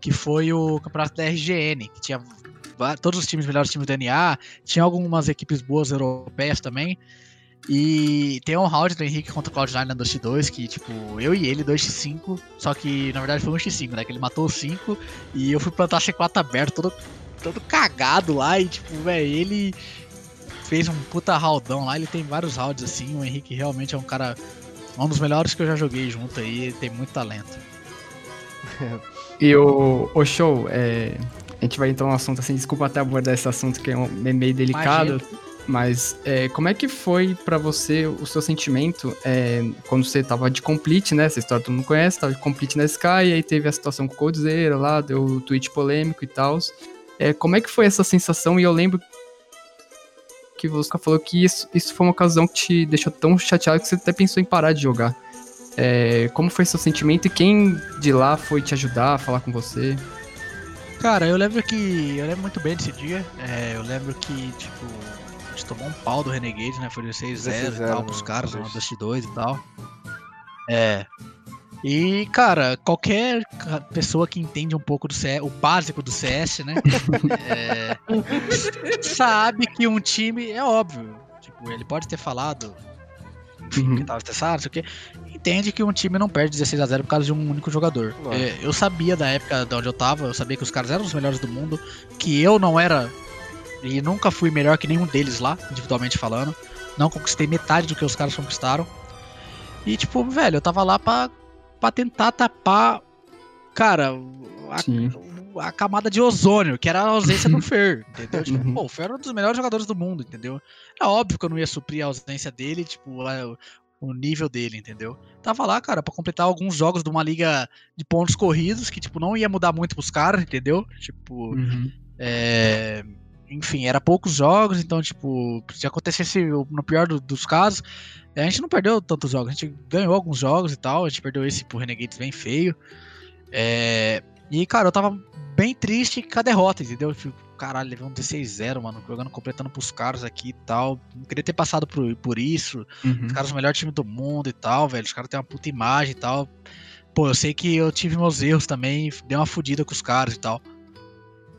Que foi o campeonato da RGN, que tinha todos os times, melhores times do NA, tinha algumas equipes boas europeias também. E tem um round do Henrique contra o Cloud9 na 2x2, que, tipo, eu e ele 2x5, só que na verdade foi 1x5, né? Que ele matou os 5 e eu fui plantar C4 aberto, todo, todo cagado lá, e, tipo, velho, ele fez um puta roundão lá, ele tem vários rounds assim, o Henrique realmente é um cara, um dos melhores que eu já joguei junto aí, ele tem muito talento. E o, o show, é, a gente vai então no assunto assim, desculpa até abordar esse assunto que é um- é meio delicado, mas é, como é que foi pra você o seu sentimento é, quando você tava de complete, né? Essa história todo mundo conhece, tava de complete na Sky, e aí teve a situação com o Coldzera lá, deu o tweet polêmico e tal. É, como é que foi essa sensação? E eu lembro que você falou que isso, isso foi uma ocasião que te deixou tão chateado que você até pensou em parar de jogar. É, como foi seu sentimento e quem de lá foi te ajudar, falar com você? Cara, eu lembro que. Eu lembro muito bem desse dia. é, eu lembro que, tipo, a gente tomou um pau do Renegade, né? Foi 16-0 e 16-0, tal, pros caras, uma Dust 2 e tal. É. E, cara, qualquer pessoa que entende um pouco do CS, o básico do CS, né? é, sabe que um time é óbvio. Tipo, ele pode ter falado enfim, Uhum. que tava estressado, não sei o quê. Entende que um time não perde 16 a 0 por causa de um único jogador. É, eu sabia da época de onde eu tava, eu sabia que os caras eram os melhores do mundo, que eu não era e nunca fui melhor que nenhum deles lá, individualmente falando. Não conquistei metade do que os caras conquistaram. E tipo, velho, eu tava lá pra, pra tentar tapar, cara, a, a camada de ozônio, que era a ausência do Fer, entendeu? Tipo, Uhum. pô, o Fer era um dos melhores jogadores do mundo, entendeu? É óbvio que eu não ia suprir a ausência dele, tipo, a- o nível dele, entendeu? Tava lá, cara, pra completar alguns jogos de uma liga de pontos corridos, que, tipo, não ia mudar muito pros caras, entendeu? Tipo, Uhum. é, Enfim, era poucos jogos, então, tipo, se acontecesse no pior do- dos casos, a gente não perdeu tantos jogos, a gente ganhou alguns jogos e tal, a gente perdeu esse pro Renegades bem feio. É, E, cara, eu tava bem triste com a derrota, entendeu? Eu fico, caralho, um 16-0, mano, jogando, completando pros caras aqui e tal. Não queria ter passado por, por isso. Uhum. Os caras são o melhor time do mundo e tal, velho. Os caras têm uma puta imagem e tal. Pô, eu sei que eu tive meus erros também, dei uma fudida com os caras e tal.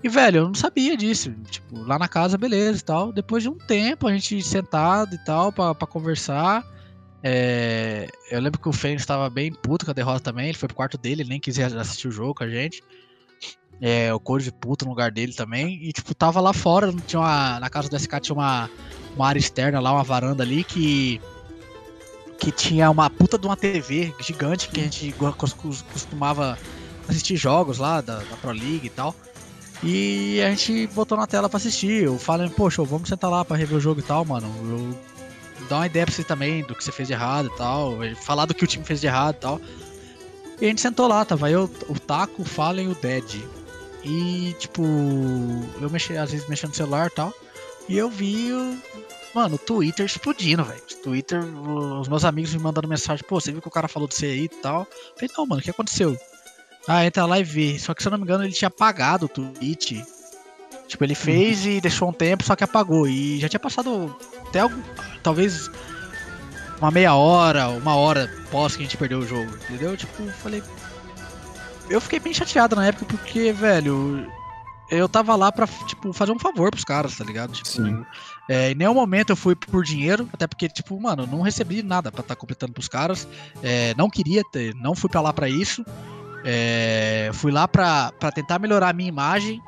E, velho, eu não sabia disso. Tipo, lá na casa, beleza e tal. Depois de um tempo, a gente sentado e tal, pra, conversar. é, Eu lembro que o Fênix tava bem puto com a derrota também. Ele foi pro quarto dele, ele nem quis assistir o jogo com a gente. É, o Cor de puto no lugar dele também. E, tipo, tava lá fora, tinha uma, na casa do SK tinha uma, uma área externa lá, uma varanda ali que. Que tinha uma puta de uma TV gigante que a gente costumava assistir jogos lá da, da Pro League e tal. E a gente botou na tela pra assistir. Eu falei, poxa, vamos sentar lá pra rever o jogo e tal, mano. Eu dar uma ideia pra você também do que você fez de errado e tal. Falar do que o time fez de errado e tal. E a gente sentou lá, tava eu, o Taco, o Fallen e o Dead. E, tipo, eu mexi, às vezes mexendo no celular e tal. E eu vi o. Mano, o Twitter explodindo, velho. Twitter, os meus amigos me mandando mensagem, pô, você viu que o cara falou de você aí e tal. Eu falei, não, mano, o que aconteceu? Ah, entra lá e vê. Só que se eu não me engano, ele tinha apagado o tweet. Tipo, ele fez e deixou um tempo, só que apagou. E já tinha passado até algum. Talvez uma meia hora, uma hora pós que a gente perdeu o jogo, entendeu? Tipo, falei. Eu fiquei bem chateado na época porque, velho, eu tava lá pra, tipo, fazer um favor pros caras, tá ligado? Tipo, Sim. é, em nenhum momento eu fui por dinheiro, até porque, tipo, mano, eu não recebi nada pra estar completando pros caras. É, não queria ter, não fui pra lá pra isso. É, fui lá pra, pra tentar melhorar a minha imagem,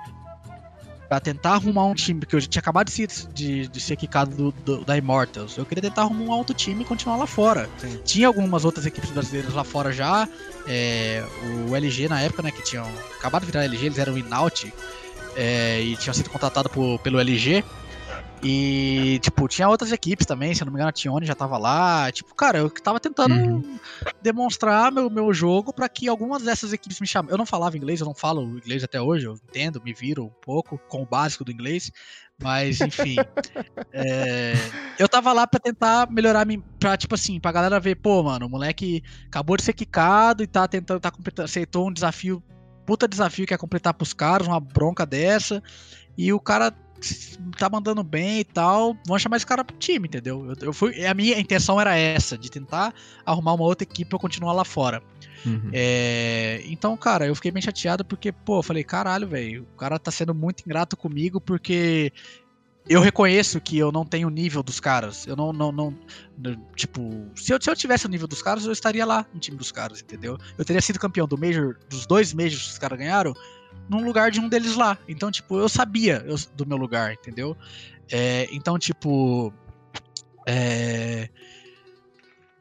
pra tentar arrumar um time, porque eu tinha acabado de ser, de, de ser quicado do, do- da Immortals. Eu queria tentar arrumar um outro time e continuar lá fora. Sim. Tinha algumas outras equipes brasileiras lá fora já. é, o LG na época, né, que tinham acabado de virar LG, eles eram in-out é, e tinham sido contratados pelo LG. E, tipo, tinha outras equipes também, se não me engano, a Tione já tava lá. Tipo, cara, eu tava tentando Uhum. demonstrar meu, meu jogo pra que algumas dessas equipes me chamassem. Eu não falava inglês, eu não falo inglês até hoje, eu entendo, me viro um pouco com o básico do inglês. Mas, enfim. é, eu tava lá pra tentar melhorar, pra, tipo assim, pra galera ver, pô, mano, o moleque acabou de ser quicado e tá tentando, tá aceitou um desafio, puta desafio que é completar pros caras, uma bronca dessa. E o cara tá mandando bem e tal, vamos chamar esse cara pro time, entendeu? Eu, eu fui, a minha intenção era essa, de tentar arrumar uma outra equipe pra eu continuar lá fora. Uhum. É, então, cara, eu fiquei bem chateado porque, pô, eu falei, caralho, velho, o cara tá sendo muito ingrato comigo porque eu reconheço que eu não tenho o nível dos caras. Eu não, não, não, não- tipo, se eu, se eu tivesse o nível dos caras, eu estaria lá no time dos caras, entendeu? Eu teria sido campeão do Major, dos dois Majors que os caras ganharam, num lugar de um deles lá. Então, tipo, eu sabia eu- do meu lugar, entendeu? É, então, tipo, é,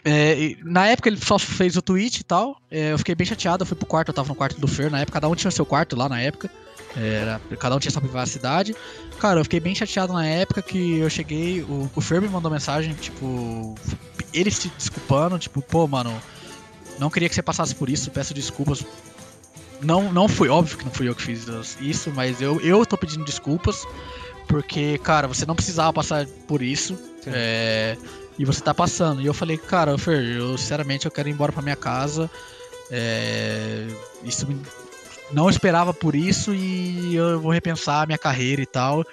é, na época ele só fez o tweet e tal. é, eu fiquei bem chateado, eu fui pro quarto, eu tava no quarto do Fer na época, cada um tinha seu quarto lá na época. Era, cada um tinha sua privacidade. Cara, eu fiquei bem chateado na época que eu cheguei, o, o Fer me mandou mensagem, tipo, ele se desculpando, tipo, pô, mano, não queria que você passasse por isso, peço desculpas. Não, não foi óbvio que não fui eu que fiz isso, mas eu, eu tô pedindo desculpas, porque, cara, você não precisava passar por isso. É, e você tá passando. E eu falei, cara, Fer, eu sinceramente eu quero ir embora pra minha casa. É, isso me- não esperava por isso e eu vou repensar a minha carreira e tal.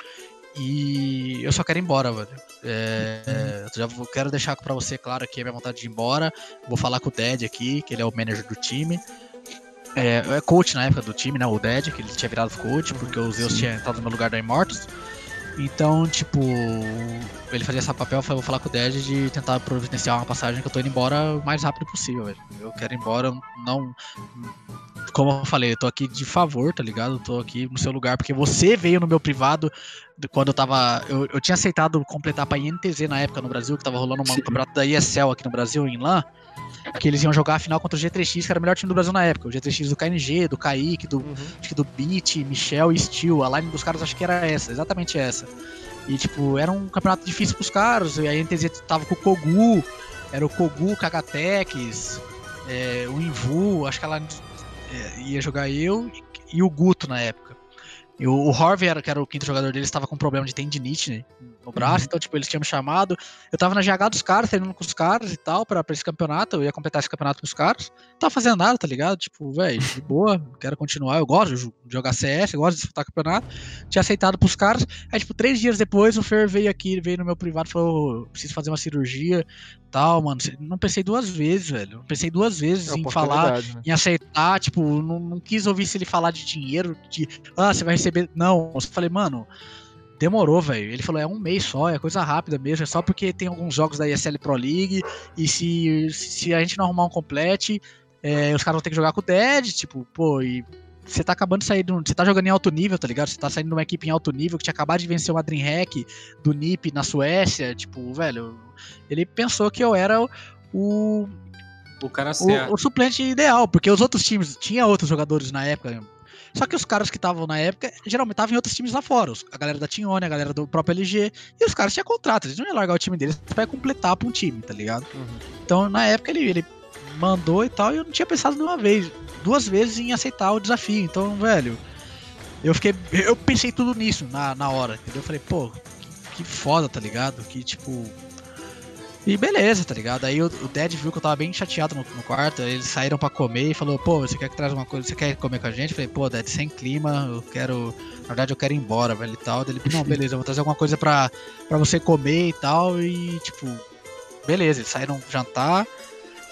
E eu só quero ir embora, velho. É, eu já vou- quero deixar pra você claro aqui a minha vontade de ir embora. Vou falar com o Ded aqui, que ele é o manager do time. É, é coach na época do time, né? O Ded, que ele tinha virado coach, porque o Zeus Sim. tinha entrado no meu lugar da Immortals. Então, tipo, ele fazia esse papel, eu vou falar com o Ded de tentar providenciar uma passagem que eu tô indo embora o mais rápido possível, velho. Eu quero ir embora, não. Como eu falei, eu tô aqui de favor, tá ligado? Eu tô aqui no seu lugar, porque você veio no meu privado quando eu tava. Eu, eu tinha aceitado completar pra INTZ na época no Brasil, que tava rolando um campeonato da ESL aqui no Brasil, em LAN. Que eles iam jogar a final contra o G3X, que era o melhor time do Brasil na época. O G3X do KNG, do Kaique, do Uhum. acho que do Beat, Michel e Steel. A line dos caras acho que era essa, exatamente essa. E, tipo, era um campeonato difícil pros caras. E a NTZ tava com o Kogu, era o Kogu, Kagatex, é, o Invu, acho que ela é, ia jogar eu e, e o Guto na época. E o, o Harvey, era, que era o quinto jogador deles, estava com problema de tendinite né, no braço, então, tipo, eles tinham me chamado. Eu tava na GH dos caras, treinando com os caras e tal, pra, pra esse campeonato. Eu ia completar esse campeonato com os caras. Não tava fazendo nada, tá ligado? Tipo, velho, de boa, quero continuar. Eu gosto de jogar CS, eu gosto de disputar campeonato. Tinha aceitado pros caras. Aí, tipo, três dias depois, o Fer veio aqui, veio no meu privado e falou: preciso fazer uma cirurgia tal, mano. Não pensei duas vezes, velho. Não pensei duas vezes É em falar, né? em aceitar, tipo, não, não quis ouvir se ele falar de dinheiro, de ah, você vai receber. Não, eu falei, mano, demorou, velho. Ele falou, é um mês só, é coisa rápida mesmo, é só porque tem alguns jogos da ESL Pro League, e se, se a gente não arrumar um complete, é, os caras vão ter que jogar com o Dead, tipo, pô, e você tá acabando de sair de um, Você tá jogando em alto nível, tá ligado? Você tá saindo de uma equipe em alto nível que tinha acabado de vencer uma Dreamhack do NiP na Suécia, tipo, velho. Ele pensou que eu era o, o, O o suplente ideal, porque os outros times, tinha outros jogadores na época. Só que os caras que estavam na época, geralmente estavam em outros times lá fora. A galera da Tione, a galera do próprio LG. E os caras tinham contrato, eles não iam largar o time deles pra completar pra um time, tá ligado? Uhum. Então, na época, ele, ele mandou e tal, e eu não tinha pensado nenhuma vez, duas vezes em aceitar o desafio. Então, velho, eu fiquei. Eu pensei tudo nisso na, na hora, entendeu? Eu falei, pô, que, que foda, tá ligado? Que tipo. E beleza, tá ligado? Aí o, o Dad viu que eu tava bem chateado no, no quarto, eles saíram pra comer e falou, pô, você quer que traz uma coisa, você quer comer com a gente? Eu falei, pô, Dad, sem clima, eu quero. Na verdade eu quero ir embora, velho, e tal. Daí Ele, não, beleza, eu vou trazer alguma coisa pra, pra você comer e tal. E tipo, beleza, eles saíram jantar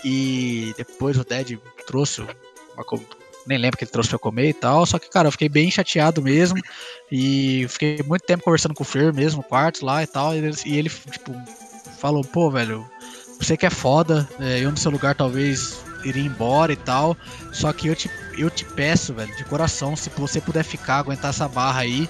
e depois o Dad trouxe uma nem lembro que ele trouxe pra comer e tal, só que, cara, eu fiquei bem chateado mesmo, e fiquei muito tempo conversando com o Fer mesmo, no quarto lá e tal, e ele, tipo, falou, pô, velho, você que é foda, é, eu no seu lugar talvez iria embora e tal, só que eu te, eu te peço, velho, de coração, se você puder ficar, aguentar essa barra aí,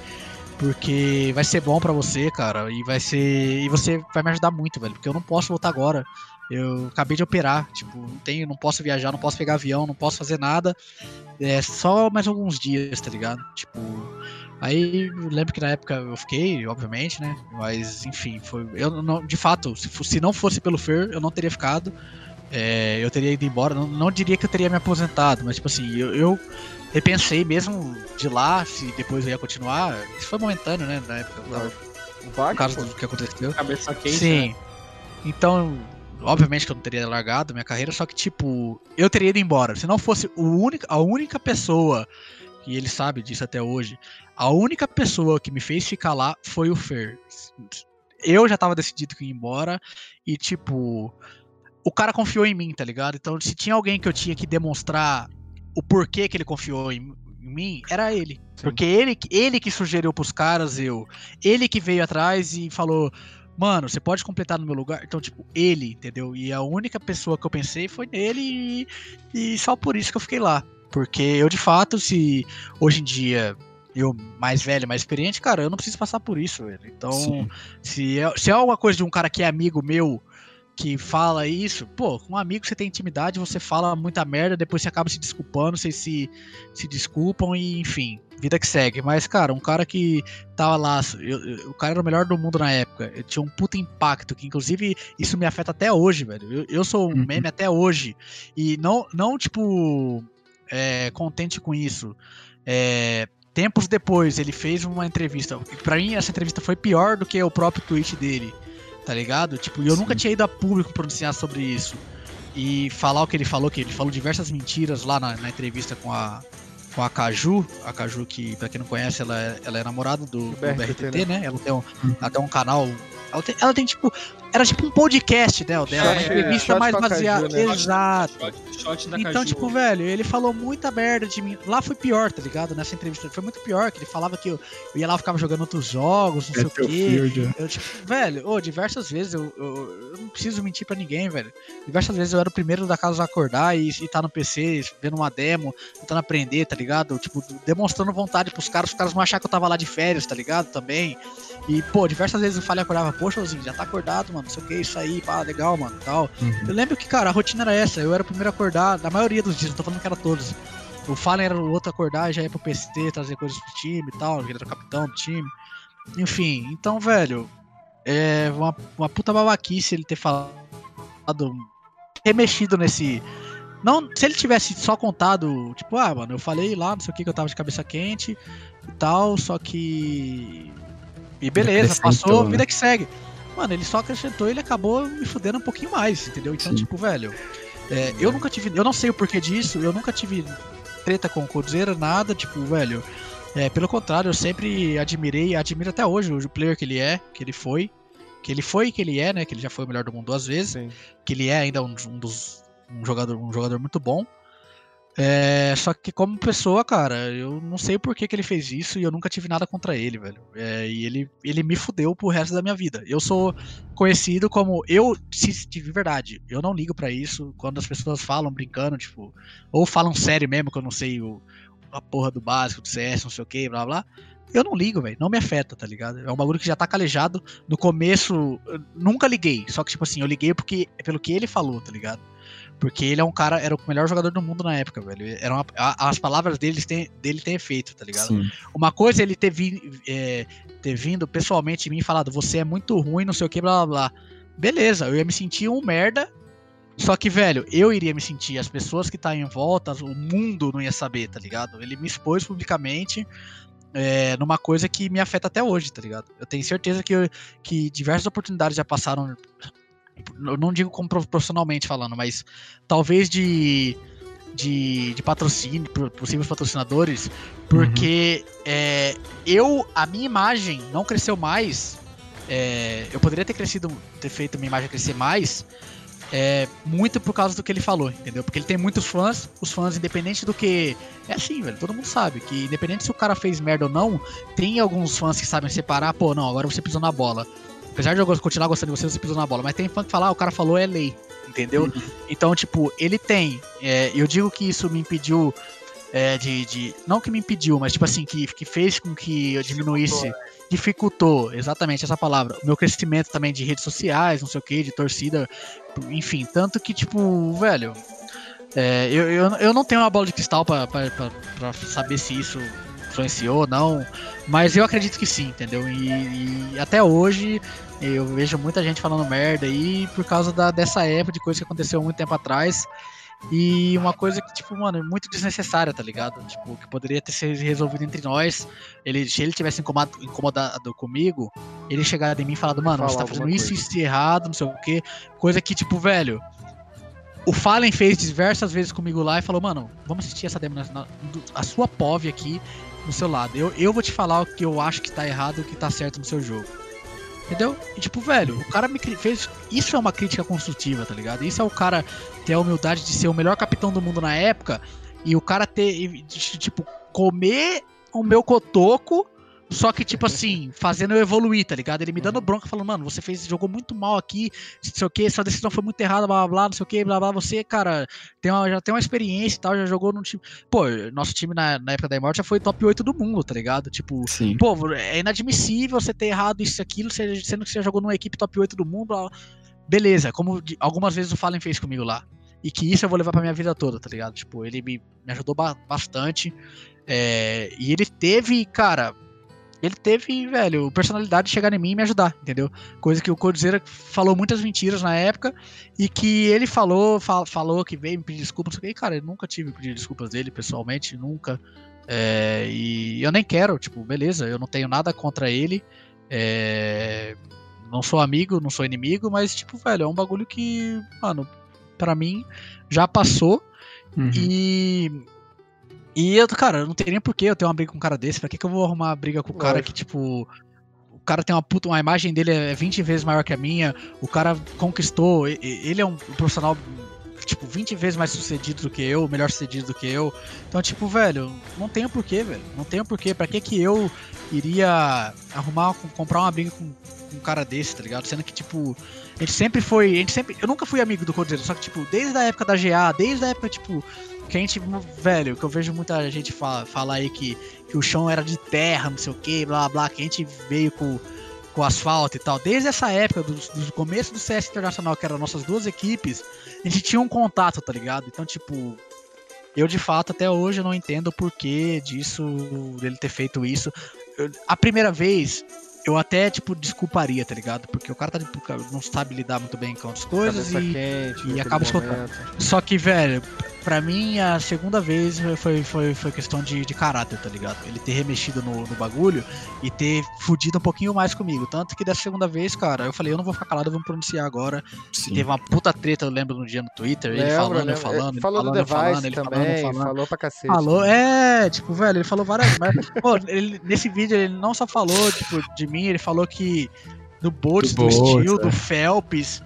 porque vai ser bom pra você, cara, e vai ser, e você vai me ajudar muito, velho, porque eu não posso voltar agora, eu acabei de operar, tipo, não tenho, não posso viajar, não posso pegar avião, não posso fazer nada. É só mais alguns dias, tá ligado? Tipo, aí eu lembro que na época eu fiquei, obviamente, né? Mas enfim, foi, eu não, de fato, se, se não fosse pelo Fer, eu não teria ficado. É, eu teria ido embora, não, não diria que eu teria me aposentado, mas tipo assim, eu, eu repensei mesmo de lá, se depois eu ia continuar. Isso foi momentâneo, né? Na época, por O Vac, causa pô. do que aconteceu. Cabeça quente. Sim. né? Então, obviamente que eu não teria largado minha carreira, só que, tipo, eu teria ido embora. Se não fosse o única, a única pessoa, e ele sabe disso até hoje, a única pessoa que me fez ficar lá foi o Fer. Eu já tava decidido que ia embora, e, tipo, o cara confiou em mim, tá ligado? Então, se tinha alguém que eu tinha que demonstrar o porquê que ele confiou em, em mim, era ele. Porque ele, ele que sugeriu pros caras, eu. Ele que veio atrás e falou: Mano, você pode completar no meu lugar? Então, tipo, ele, entendeu? E a única pessoa que eu pensei foi nele e, e só por isso que eu fiquei lá. Porque eu, de fato, se hoje em dia eu mais velho, mais experiente, cara, eu não preciso passar por isso, velho. Então, Sim. se é, se é alguma coisa de um cara que é amigo meu que fala isso, pô, com um amigo você tem intimidade, você fala muita merda, depois você acaba se desculpando, vocês se, se desculpam e, enfim, vida que segue. Mas, cara, um cara que tava lá, eu- eu- o cara era o melhor do mundo na época, ele tinha um puta impacto, que inclusive isso me afeta até hoje, velho. Eu, eu sou um Uhum. meme até hoje. E não, não tipo, é, contente com isso. É, tempos depois, ele fez uma entrevista. Pra mim, essa entrevista foi pior do que o próprio tweet dele, tá ligado? Tipo, e eu nunca Sim. tinha ido a público pronunciar sobre isso. E falar o que ele falou, que ele falou diversas mentiras lá na, na entrevista com a, com a Caju. A Caju, que, pra quem não conhece, ela é, ela é namorada do, do BRTT, BRTT, né? Ela tem, um, ela tem um canal. Ela tem, ela tem, tipo. Era tipo um podcast né, o dela, uma entrevista shot mais Caju, baseada. né? Exato. Shot, shot Então, Caju. tipo, velho, ele falou muita merda de mim. Lá foi pior, tá ligado? Nessa entrevista. Foi muito pior, que ele falava que eu, eu ia lá e ficava jogando outros jogos, não sei o quê. É. Eu, tipo, velho, ô, diversas vezes eu, eu, eu não preciso mentir pra ninguém, velho. Diversas vezes eu era o primeiro da casa a acordar e, e tá no PC, vendo uma demo, tentando aprender, tá ligado? Tipo, demonstrando vontade pros caras, os caras não achar que eu tava lá de férias, tá ligado? Também. E, pô, diversas vezes eu falei acordava, poxa, Ozinho, já tá acordado, mano, não sei o que, isso aí, pá, legal, mano, tal. Uhum. Eu lembro que, cara, a rotina era essa. Eu era o primeiro a acordar, na maioria dos dias, não tô falando que era todos. O Fallen era o outro a acordar já ia pro PC, trazer coisas pro time e tal, ele era o capitão do time. Enfim, então, velho, é uma, uma puta babaquice ele ter falado, ter mexido nesse, Não, se ele tivesse só contado, tipo, ah, mano, eu falei lá, não sei o que, que eu tava de cabeça quente e tal, só que. E beleza, passou, né? vida que segue. Mano, ele só acrescentou e ele acabou me fudendo um pouquinho mais, entendeu? Então, Sim. tipo, velho, é, eu nunca tive. Eu não sei o porquê disso, eu nunca tive treta com o Codzeira, nada, tipo, velho. É, pelo contrário, eu sempre admirei, admiro até hoje o player que ele é, que ele foi. Que ele foi e que ele é, né? Que ele já foi o melhor do mundo duas vezes Sim. que ele é ainda um, um dos um jogador um jogador muito bom é, só que como pessoa cara eu não sei por que, que ele fez isso e eu nunca tive nada contra ele velho É, e ele ele me fudeu pro resto da minha vida eu sou conhecido como eu se de verdade eu não ligo pra isso quando as pessoas falam brincando tipo ou falam sério mesmo que eu não sei o a porra do básico do CS não sei o que blá blá eu não ligo, velho. Não me afeta, tá ligado? É um bagulho que já tá calejado. No começo, nunca liguei. Só que, tipo assim, eu liguei porque pelo que ele falou, tá ligado? Porque ele é um cara, era o melhor jogador do mundo na época, velho. Era uma- a- as palavras dele têm, dele têm efeito, tá ligado? Sim. Uma coisa é ele ter, vi- é, ter vindo pessoalmente em mim e falado, você é muito ruim, não sei o que, blá blá blá. Beleza, eu ia me sentir um merda. Só que, velho, eu iria me sentir, as pessoas que tá em volta, o mundo não ia saber, tá ligado? Ele me expôs publicamente é, numa coisa que me afeta até hoje, tá ligado? Eu tenho certeza que, eu- que diversas oportunidades já passaram. Eu não digo como prof- profissionalmente falando, mas talvez de. De, de patrocínio, possíveis patrocinadores, porque é, eu, a minha imagem não cresceu mais. é, eu poderia ter crescido, ter feito minha imagem crescer mais, é, muito por causa do que ele falou, entendeu? Porque ele tem muitos fãs, os fãs, independente do que. É assim, velho, todo mundo sabe que, independente se o cara fez merda ou não, tem alguns fãs que sabem separar, pô, não, agora você pisou na bola. Apesar de eu continuar gostando de você, você pisou na bola. Mas tem fã que fala, ah, o cara falou é lei, entendeu? Então, tipo, ele tem. é, eu digo que isso me impediu é, de, de- Não que me impediu, mas tipo assim, que, que fez com que eu diminuísse. Dificultou, exatamente essa palavra. O meu crescimento também de redes sociais, não sei o que, de torcida, enfim. Tanto que, tipo, velho. é, eu, eu, eu não tenho uma bola de cristal pra saber se isso influenciou ou não. Mas eu acredito que sim, entendeu? E, e até hoje eu vejo muita gente falando merda aí por causa da, dessa época de coisa que aconteceu muito tempo atrás. E uma coisa que, tipo, mano, é muito desnecessária, tá ligado? Tipo, que poderia ter sido resolvido entre nós. Ele, se ele tivesse incomodado, incomodado comigo, ele chegar em mim e falado, mano, você tá fazendo isso e coisa. isso errado, não sei o quê. Coisa que, tipo, velho. O Fallen fez diversas vezes comigo lá e falou, mano, vamos assistir essa demo, na, na- a sua POV aqui no seu lado. Eu, eu vou te falar o que eu acho que tá errado e o que tá certo no seu jogo. Entendeu? E tipo, velho, o cara me fez. Isso é uma crítica construtiva, tá ligado? Isso é o cara ter a humildade de ser o melhor capitão do mundo na época e o cara ter, tipo, comer o meu cotoco, só que, tipo assim, fazendo eu evoluir, tá ligado? Ele me dando bronca, falando, mano, você fez, jogou muito mal aqui, não sei o que, sua decisão foi muito errada, blá blá blá, não sei o que, blá blá. Você, cara, tem uma- já tem uma experiência e tal, já jogou num time. Pô, nosso time na, na época da Immortal já foi top 8 do mundo, tá ligado? Tipo, Sim. Pô, é inadmissível você ter errado isso e aquilo, se- sendo que você já jogou numa equipe top 8 do mundo. blá, blá. Beleza, como algumas vezes o Fallen fez comigo lá. E que isso eu vou levar pra minha vida toda, tá ligado? Tipo, ele me, me ajudou ba- bastante. é, e ele teve, cara. Ele teve, velho, personalidade de chegar em mim e me ajudar, entendeu? Coisa que o Codzeira falou muitas mentiras na época e que ele falou, fa- falou que veio me pedir desculpas. não sei o quê. E, cara, eu nunca tive que pedir desculpas dele pessoalmente, nunca. É, e eu nem quero, tipo, beleza, eu não tenho nada contra ele. é, não sou amigo, não sou inimigo, mas, tipo, velho, é um bagulho que, mano, pra mim já passou. Uhum. E. E eu, cara, não teria nem porquê eu ter uma briga com um cara desse. Pra que, que eu vou arrumar uma briga com o cara Lógico. que, tipo. O cara tem uma puta. Uma imagem dele é 20 vezes maior que a minha. O cara conquistou. Ele é um profissional, tipo, 20 vezes mais sucedido do que eu, melhor sucedido do que eu. Então, tipo, velho, não tenho porquê, velho. Não tenho porquê. Pra que que eu iria arrumar, comprar uma briga com, com um cara desse, tá ligado? Sendo que, tipo. A gente sempre foi. A gente sempre. Eu nunca fui amigo do Codzeiro, só que, tipo, desde a época da GA, desde a época, tipo. Que a gente, velho, que eu vejo muita gente fala, falar aí que, que o chão era de terra, não sei o que, blá blá, que a gente veio com, com asfalto e tal. Desde essa época, do, do começo do CS Internacional, que eram nossas duas equipes, a gente tinha um contato, tá ligado? Então, tipo, eu de fato até hoje não entendo o porquê disso, dele ter feito isso. Eu- a primeira vez, eu até, tipo, desculparia, tá ligado? Porque o cara tá, não sabe lidar muito bem com as coisas Cabeça e. quente, e acaba escutando. só que, velho, pra mim, a segunda vez foi, foi, foi questão de, de caráter, tá ligado? Ele ter remexido no, no bagulho e ter fudido um pouquinho mais comigo. Tanto que dessa segunda vez, cara, eu falei, eu não vou ficar calado, vamos pronunciar agora. Sim. Teve uma puta treta, eu lembro no dia no Twitter, ele Lembro, falando, eu lembro. falando, ele falou falando, do eu Device falando, ele também, falando, falando. falou pra cacete. Falou, é, tipo, velho, ele falou várias merdas. Pô, ele- nesse vídeo ele não só falou, tipo, de mim, ele falou que do Boltz, Do do, Boltz, Steel, é. do Phelps.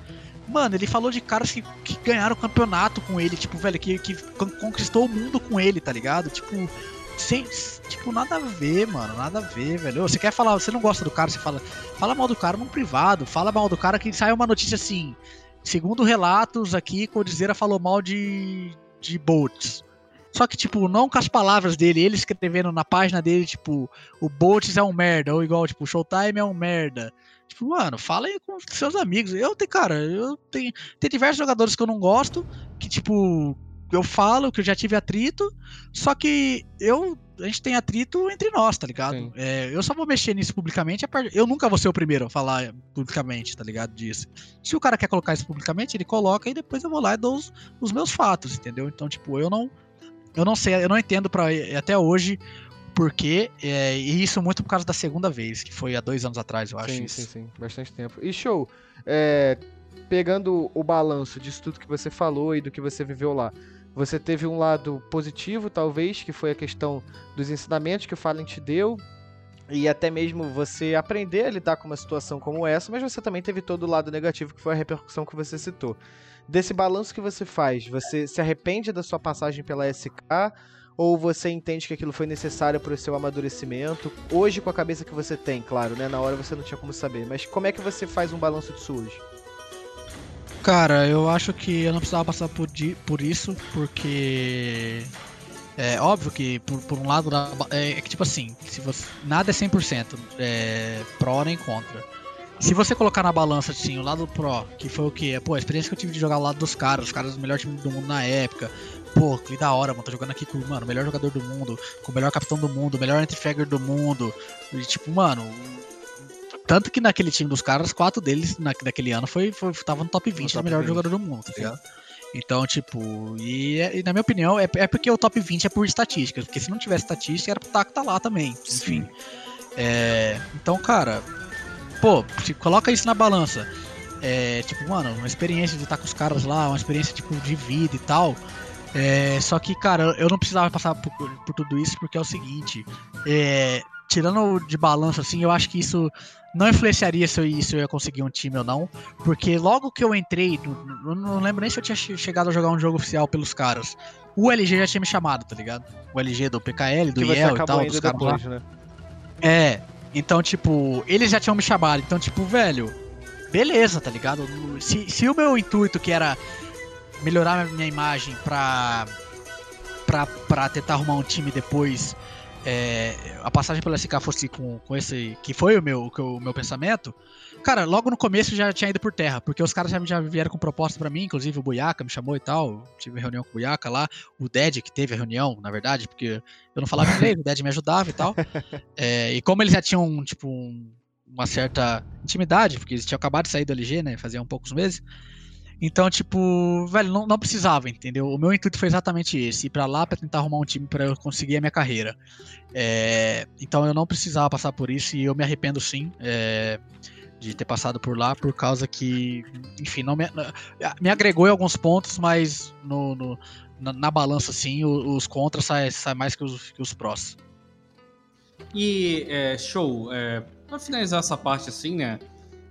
Mano, ele falou de caras que, que ganharam o campeonato com ele, tipo, velho, que, que con- conquistou o mundo com ele, tá ligado? Tipo, sem, tipo, nada a ver, mano, nada a ver, velho. Você quer falar, você não gosta do cara, você fala, fala mal do cara num privado, fala mal do cara que sai uma notícia assim, segundo relatos aqui, Codizeira falou mal de, de Boltz. Só que, tipo, não com as palavras dele, ele escrevendo na página dele, tipo, o Boltz é um merda, ou igual, tipo, Showtime é um merda. Tipo, mano, fala aí com seus amigos. Eu tenho, cara, eu tenho. Tem diversos jogadores que eu não gosto, que, tipo, eu falo que eu já tive atrito, só que eu. A gente tem atrito entre nós, tá ligado? É, eu só vou mexer nisso publicamente. Eu nunca vou ser o primeiro a falar publicamente, tá ligado? Disso. Se o cara quer colocar isso publicamente, ele coloca e depois eu vou lá e dou os, os meus fatos, entendeu? Então, tipo, eu não. Eu não sei, eu não entendo pra, até hoje porque, é, e isso muito por causa da segunda vez, que foi há dois anos atrás, eu acho Sim, isso. sim, sim, bastante tempo. E show, é, pegando o balanço disso tudo que você falou e do que você viveu lá, você teve um lado positivo, talvez, que foi a questão dos ensinamentos que o Fallen te deu, e até mesmo você aprender a lidar com uma situação como essa, mas você também teve todo o lado negativo, que foi a repercussão que você citou. Desse balanço que você faz, você se arrepende da sua passagem pela SK? Ou você entende que aquilo foi necessário para o seu amadurecimento? Hoje, com a cabeça que você tem, claro, né? Na hora você não tinha como saber. Mas como é que você faz um balanço disso hoje? Cara, eu acho que eu não precisava passar por, por isso, porque. É óbvio que, por, por um lado, é, é que tipo assim, se você, nada é 100% é, pró nem contra. Se você colocar na balança, assim, o lado pró, que foi o que? Pô, a experiência que eu tive de jogar ao lado dos caras, os caras do melhor time do mundo na época. Pô, que da hora, mano. Tô jogando aqui com mano, o melhor jogador do mundo, com o melhor capitão do mundo, o melhor anti-fagger do mundo. E, tipo, mano. Tanto que naquele time dos caras, quatro deles na, naquele ano foi, foi, tava no top 20 top do melhor 20. jogador do mundo, tá ligado? Então, tipo, e, é- e na minha opinião, é, é porque o top 20 é por estatísticas, porque se não tivesse estatística, era pro Taco tá lá também. Enfim. É, então, cara, pô, coloca isso na balança. É, tipo, mano, uma experiência de estar com os caras lá, uma experiência tipo de vida e tal. É, só que, cara, eu não precisava passar por, por tudo isso porque é o seguinte, é, tirando de balanço assim, eu acho que isso não influenciaria se eu, se eu ia conseguir um time ou não, porque logo que eu entrei, eu não lembro nem se eu tinha che- chegado a jogar um jogo oficial pelos caras. O LG já tinha me chamado, tá ligado? O LG do PKL, do IEL e tal, dos caras lá. né? É, então, tipo, eles já tinham me chamado. Então, tipo, velho, beleza, tá ligado? Se, se o meu intuito, que era melhorar a minha imagem pra, pra, pra tentar arrumar um time depois, é, a passagem pela SK fosse com, com esse. que foi o meu, o que eu- o meu pensamento. Cara, logo no começo já tinha ido por terra, porque os caras já, já vieram com proposta pra mim, inclusive o Buiaca me chamou e tal. Tive reunião com o Buiaca lá, o Dead que teve a reunião, na verdade, porque eu não falava inglês, o Dead me ajudava e tal. É, e como eles já tinham, tipo, um- uma certa intimidade, porque eles tinham acabado de sair do LG, né? Fazia um poucos meses. Então, tipo, velho, não, não precisava, entendeu? O meu intuito foi exatamente esse: ir pra lá pra tentar arrumar um time pra eu conseguir a minha carreira. É, então eu não precisava passar por isso e eu me arrependo sim. é, de ter passado por lá, por causa que, enfim, não me, me agregou em alguns pontos, mas no, no- na, na balança, assim, o- os contras saem sai mais que os, que os prós. E, é, show, é, pra finalizar essa parte assim, né?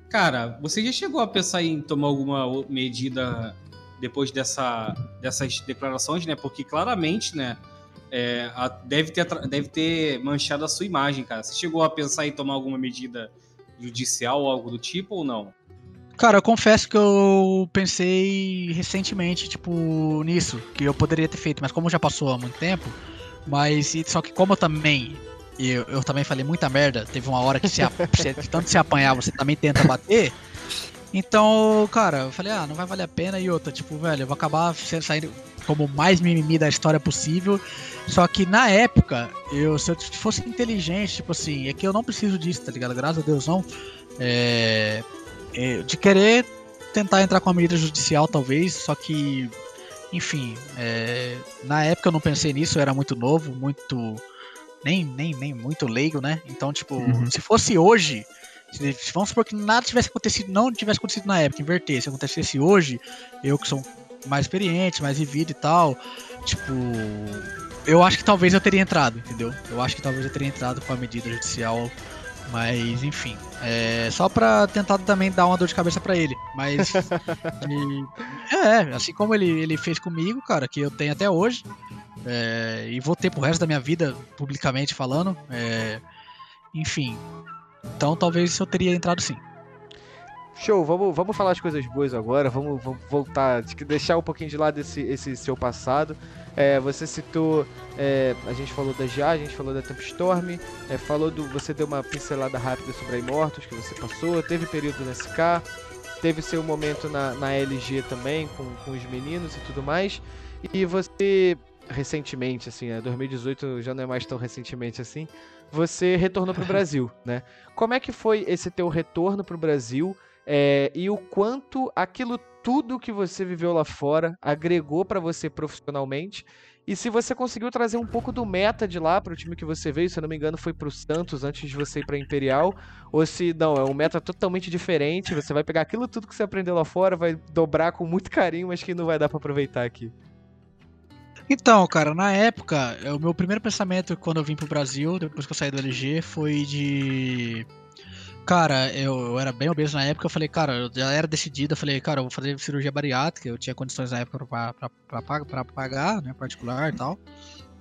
Cara, você já chegou a pensar em tomar alguma medida depois dessa, dessas declarações, né? Porque claramente, né? é, a- deve, ter, deve ter manchado a sua imagem, cara. Você chegou a pensar em tomar alguma medida judicial ou algo do tipo ou não? Cara, eu confesso que eu pensei recentemente, tipo, nisso, que eu poderia ter feito, mas como já passou há muito tempo, mas só que como eu também, eu, eu também falei muita merda, teve uma hora que se, de tanto se apanhar, você também tenta bater. Então, cara, eu falei, ah, não vai valer a pena e outra, tipo, velho, eu vou acabar saindo como mais mimimi da história possível. Só que na época, eu, se eu fosse inteligente, tipo assim, é que eu não preciso disso, tá ligado? Graças a Deus não. É, é, de querer tentar entrar com a medida judicial, talvez, só que Enfim, é, na época eu não pensei nisso, eu era muito novo, muito. Nem, nem, nem muito leigo, né? Então, tipo, Uhum. se fosse hoje, se, vamos supor que nada tivesse acontecido, não tivesse acontecido na época, inverter, se acontecesse hoje, eu que sou mais experiente, mais vivido e tal, tipo. Eu acho que talvez eu teria entrado, entendeu? Eu acho que talvez eu teria entrado com a medida judicial, mas enfim. É, só pra tentar também dar uma dor de cabeça pra ele. Mas. e- é, assim como ele, ele fez comigo, cara, que eu tenho até hoje. É, e vou ter pro resto da minha vida, publicamente falando. é, enfim. Então talvez eu teria entrado sim. Show, vamos, vamos falar as coisas boas agora, vamos, vamos voltar, de- deixar um pouquinho de lado esse, esse seu passado. É, você citou, é, a gente falou da GA, a gente falou da Temp Storm, é, falou do. Você deu uma pincelada rápida sobre a Immortals que você passou, teve período na SK, teve seu momento na, na LG também, com, com os meninos e tudo mais. E você, recentemente, assim, né, 2018 já não é mais tão recentemente assim, você retornou pro Brasil, né? Como é que foi esse teu retorno pro Brasil? É, e o quanto aquilo tudo que você viveu lá fora agregou pra você profissionalmente e se você conseguiu trazer um pouco do meta de lá pro time que você veio, se eu não me engano foi pro Santos antes de você ir pra Imperial, ou se não, é um meta totalmente diferente, você vai pegar aquilo tudo que você aprendeu lá fora, vai dobrar com muito carinho, mas que não vai dar pra aproveitar aqui. Então, cara, na época, é, o meu primeiro pensamento quando eu vim pro Brasil, depois que eu saí do LG, foi de. Cara, eu, eu era bem obeso na época, eu falei, cara, eu já era decidido, eu falei, cara, eu vou fazer cirurgia bariátrica, eu tinha condições na época pra, pra, pra, pra, pagar, né, particular e tal.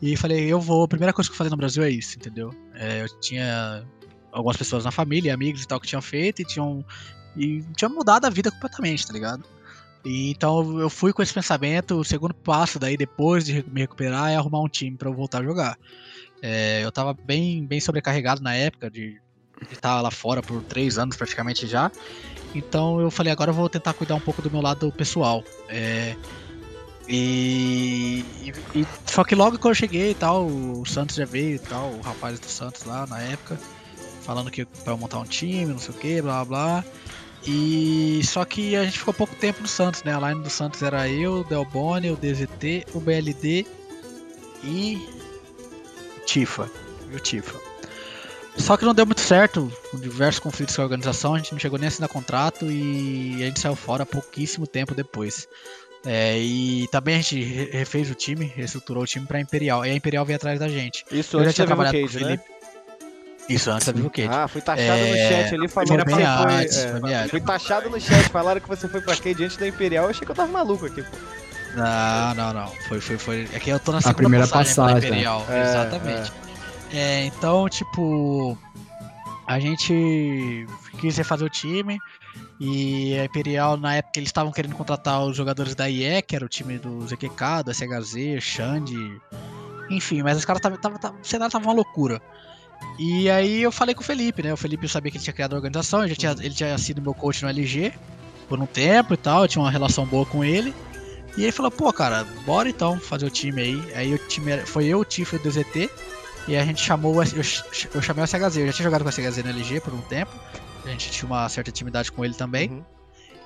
E falei, eu vou, a primeira coisa que eu fazer no Brasil é isso, entendeu? É, eu tinha algumas pessoas na família, amigos e tal, que tinham feito e tinham. E tinham mudado a vida completamente, tá ligado? E então eu fui com esse pensamento. O segundo passo daí, depois de me recuperar, é arrumar um time pra eu voltar a jogar. É, eu tava bem, bem sobrecarregado na época de estar lá fora por três anos praticamente já. Então eu falei, agora eu vou tentar cuidar um pouco do meu lado pessoal. É, e, e- e- só que logo que eu cheguei e tal, o Santos já veio e tal, o rapaz do Santos lá na época, falando que eu montar um time, não sei o que, blá blá. E só que a gente ficou pouco tempo no Santos, né? A line do Santos era eu, o Delboni, o DZT, o BLD e o Tifa. E o Tifa. Só que não deu muito certo, com diversos conflitos com a organização, a gente não chegou nem a assinar contrato e a gente saiu fora pouquíssimo tempo depois. É, e também a gente re- refez o time, reestruturou o time pra Imperial. E a Imperial veio atrás da gente. Isso Eu já tinha trabalhado com o Cage, né? Isso, antes Vivo Cage. Ah, fui taxado no É, chat ali falando foi que você foi. antes, é, foi fui taxado no chat, falaram que você foi pra Cage antes da Imperial, eu achei que eu tava maluco aqui, pô. Não, não, não. Foi, foi, foi. É que eu tô na segunda primeira passagem, passagem. Imperial. É, Exatamente. É, então, tipo. A gente quis refazer o time. E a Imperial, na época, eles estavam querendo contratar os jogadores da IE, que era o time do ZQK, do SHZ, Xande. Enfim, mas os caras tava, tava, tava, o cenário tava uma loucura. E aí eu falei com o Felipe, né? O Felipe sabia que ele tinha criado a organização, ele, tinha, ele tinha sido meu coach no LG por um tempo e tal, eu tinha uma relação boa com ele. E ele falou, pô, cara, bora então fazer o time aí. Aí o time foi eu, o Tifo e o DZT. E a gente chamou Eu, eu chamei o SHZ. Eu já tinha jogado com o SHZ no LG por um tempo. A gente tinha uma certa intimidade com ele também. Uhum.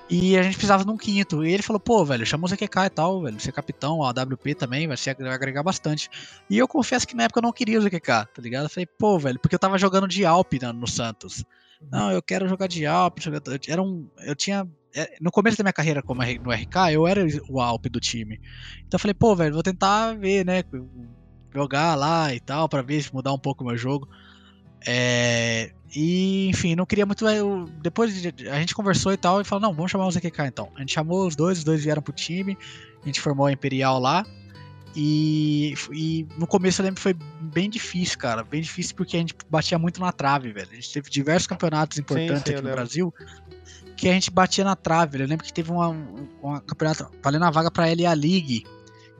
E a gente precisava de um quinto. E ele falou, pô, velho, chama o ZQK e tal, velho. Ser capitão, a WP também, vai, ser, vai agregar bastante. E eu confesso que na época eu não queria o ZQK, tá ligado? Eu falei, pô, velho, porque eu tava jogando de Alp na- no Santos. Não, eu quero jogar de Alp. jogar- Era um. Eu tinha. é, No começo da minha carreira como no RK, eu era o Alp do time. Então eu falei, pô, velho, vou tentar ver, né? Jogar lá e tal, pra ver se mudar um pouco o meu jogo. É, e, enfim, não queria muito. Eu, depois de- a gente conversou e tal, e falou: não, vamos chamar o ZQK então. A gente chamou os dois, os dois vieram pro time, a gente formou a Imperial lá. E, e no começo eu lembro que foi bem difícil, cara. Bem difícil porque a gente batia muito na trave, velho. A gente teve diversos campeonatos importantes sim, eu aqui no. Brasil que a gente batia na trave. velho. Eu lembro que teve uma, um uma campeonato valendo a vaga pra LA League.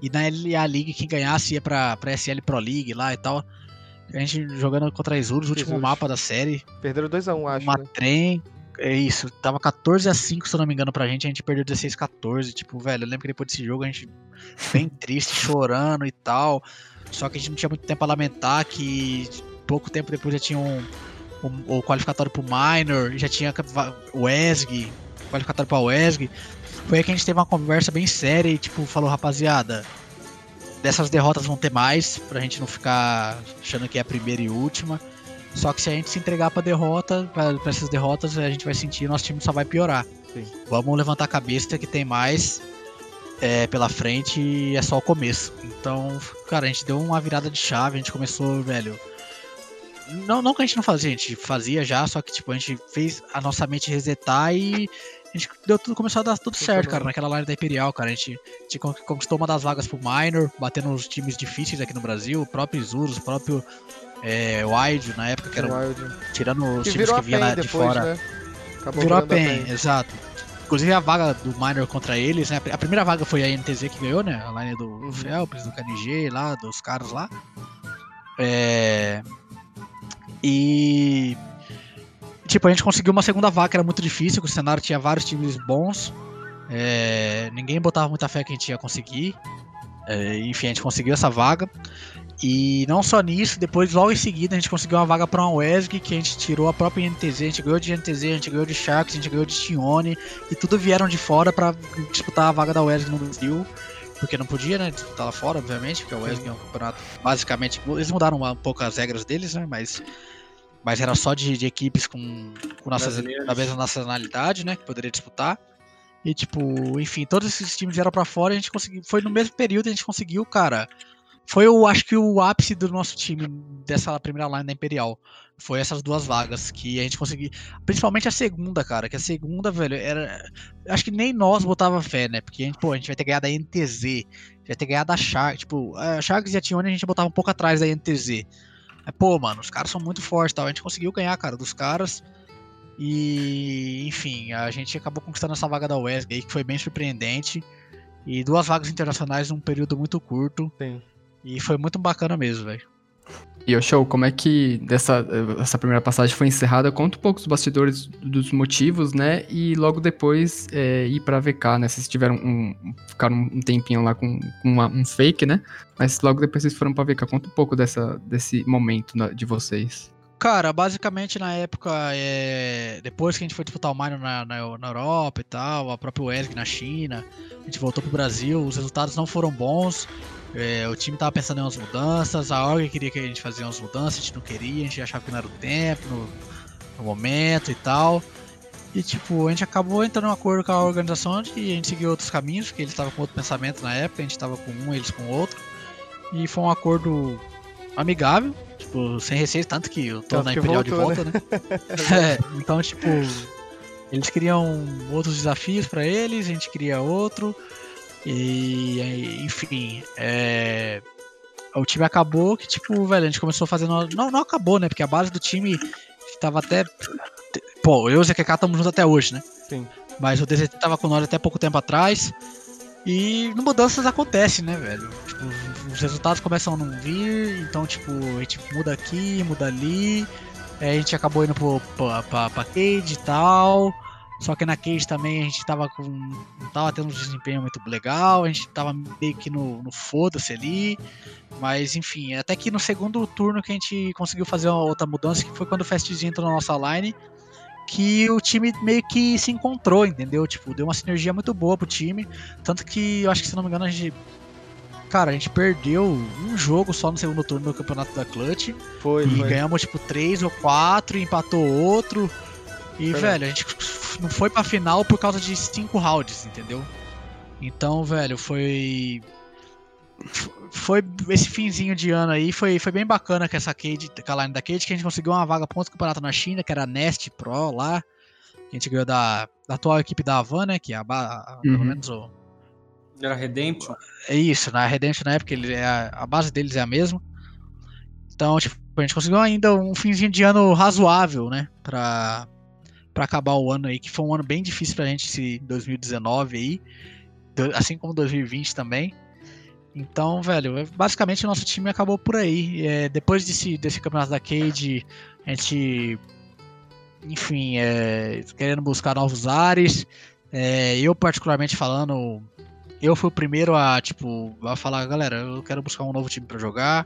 E na LA League quem ganhasse ia pra, pra SL Pro League lá e tal. A gente jogando contra a Isurus, o último mapa da série. Perderam 2x1, acho. Uma Né? trem. É isso, tava 14 a 5 se eu não me engano pra gente, a gente perdeu 16 a 14. Tipo, velho, eu lembro que depois desse jogo a gente bem triste, chorando e tal. Só que a gente não tinha muito tempo pra lamentar que pouco tempo depois já tinha um, um- o qualificatório pro Minor, já tinha o ESG, qualificatório pra WESG. foi aí que a gente teve uma conversa bem séria e, tipo, falou, rapaziada, dessas derrotas vão ter mais, pra gente não ficar achando que é a primeira e última. Só que se a gente se entregar pra derrota, pra, pra essas derrotas, a gente vai sentir nosso time só vai piorar. Sim. Vamos levantar a cabeça que tem mais é, pela frente e é só o começo. Então, cara, a gente deu uma virada de chave, a gente começou, velho. Não, não que a gente não fazia, a gente fazia já, só que tipo, a gente fez a nossa mente resetar e a gente deu tudo, começou a dar tudo certo, cara, naquela line da Imperial, cara. A gente, a gente con- conquistou uma das vagas pro Minor, batendo nos times difíceis aqui no Brasil, o próprio Isurus, o próprio é, Wild na época, que era Wild. tirando os Que times que vinha lá de depois, fora. né? Acabou Virou a PEN, exato. Inclusive a vaga do Minor contra eles, né? A primeira vaga foi a NTZ que ganhou, né? A line do Uhum. Phelps, do KNG lá, dos caras lá. É... E. Tipo, a gente conseguiu uma segunda vaga, que era muito difícil, que o cenário tinha vários times bons. É, Ninguém botava muita fé que a gente ia conseguir. É, Enfim, a gente conseguiu essa vaga. E não só nisso, depois, logo em seguida, a gente conseguiu uma vaga para uma WESG, que a gente tirou a própria NTZ, a gente ganhou de NTZ, a gente ganhou de Sharks, a gente ganhou de Tione, e tudo vieram de fora para disputar a vaga da WESG no Brasil. Porque não podia, né, disputar lá fora, obviamente, porque a WESG é um campeonato, basicamente, eles mudaram um pouco as regras deles, né, mas, mas era só de, de equipes com, com nossas, da mesma nacionalidade, né, que poderia disputar. E, tipo, enfim, todos esses times vieram pra fora e a gente conseguiu. Foi no mesmo período que a gente conseguiu, cara. Foi, eu acho que o ápice do nosso time dessa primeira line da Imperial. Foi essas duas vagas que a gente conseguiu. Principalmente a segunda, cara. Que a segunda, velho, era. Acho que nem nós botava fé, né? Porque a gente, pô, a gente vai ter ganhado da NTZ. Vai ter ganhado da Sharks. Tipo, a Sharks e a Tione a gente botava um pouco atrás da NTZ. Mas, pô, mano, os caras são muito fortes tal. A gente conseguiu ganhar, cara, dos caras. E, enfim, a gente acabou conquistando essa vaga da WESG aí, que foi bem surpreendente. E duas vagas internacionais num período muito curto. Sim. E foi muito bacana mesmo, velho. E o show, como é que dessa, essa primeira passagem foi encerrada? Conta um pouco dos bastidores dos motivos, né? E logo depois é, ir pra VK, né? Vocês tiveram um. ficaram um tempinho lá com, com uma- um fake, né? Mas logo depois vocês foram pra VK. Conta um pouco dessa, desse momento na- de vocês. Cara, basicamente na época, é, depois que a gente foi disputar o Minor na, na, na Europa e tal, a própria WESG na China, a gente voltou pro Brasil, os resultados não foram bons, é, o time tava pensando em umas mudanças, a org queria que a gente fazia umas mudanças, a gente não queria, a gente achava que não era o tempo, no, no momento e tal. E tipo, a gente acabou entrando em um acordo com a organização de a gente seguir outros caminhos, porque eles estavam com outro pensamento na época, a gente tava com um, eles com outro. E foi um acordo amigável, tipo, sem receio, tanto que eu tô Tanto na Imperial de voltou, volta, né? É, então, tipo, eles queriam outros desafios pra eles, a gente queria outro. E, é, enfim, é, o time acabou que, tipo, velho, a gente começou fazendo. Não, não acabou, né? Porque a base do time tava até. Pô, eu e o ZQK estamos juntos até hoje, né? Sim. Mas o DZT tava com nós até pouco tempo atrás. E mudanças acontecem, né, velho? Tipo, os resultados começam a não vir, então, tipo, a gente muda aqui, muda ali. É, a gente acabou indo pro, pra, pra, pra Cade e tal. Só que na Cage também a gente tava com. não tava tendo um desempenho muito legal, a gente tava meio que no, no foda-se ali. Mas enfim, até que no segundo turno que a gente conseguiu fazer uma outra mudança, que foi quando o Fastzinho entrou na nossa line, que o time meio que se encontrou, entendeu? Tipo, deu uma sinergia muito boa pro time. Tanto que eu acho que se não me engano a gente. Cara, a gente perdeu um jogo só no segundo turno do campeonato da Clutch. Foi, E foi. ganhamos tipo três ou quatro, e empatou outro. E, Foi velho, a gente não foi pra final por causa de cinco rounds, entendeu? Então, velho, foi. Foi esse finzinho de ano aí, foi, foi bem bacana com essa Cade, com a line da Cade, que a gente conseguiu uma vaga para outro campeonato na China, que era a Nest Pro lá. Que a gente ganhou da, da atual equipe da Havan, né? Que é a, a- pelo Uhum. menos o, Era Redemption. é isso, na Redemption na época ele é a, a base deles é a mesma. Então, tipo, a gente conseguiu ainda um finzinho de ano razoável, né? Pra, pra acabar o ano aí, que foi um ano bem difícil pra gente, esse 2019 aí. Assim como 2020 também. Então, velho, é- basicamente o nosso time acabou por aí. É, depois desse, desse campeonato da Cade, a gente. Enfim, é, querendo buscar novos ares. É, eu, particularmente falando, eu fui o primeiro a, tipo, a falar, galera, eu quero buscar um novo time pra jogar.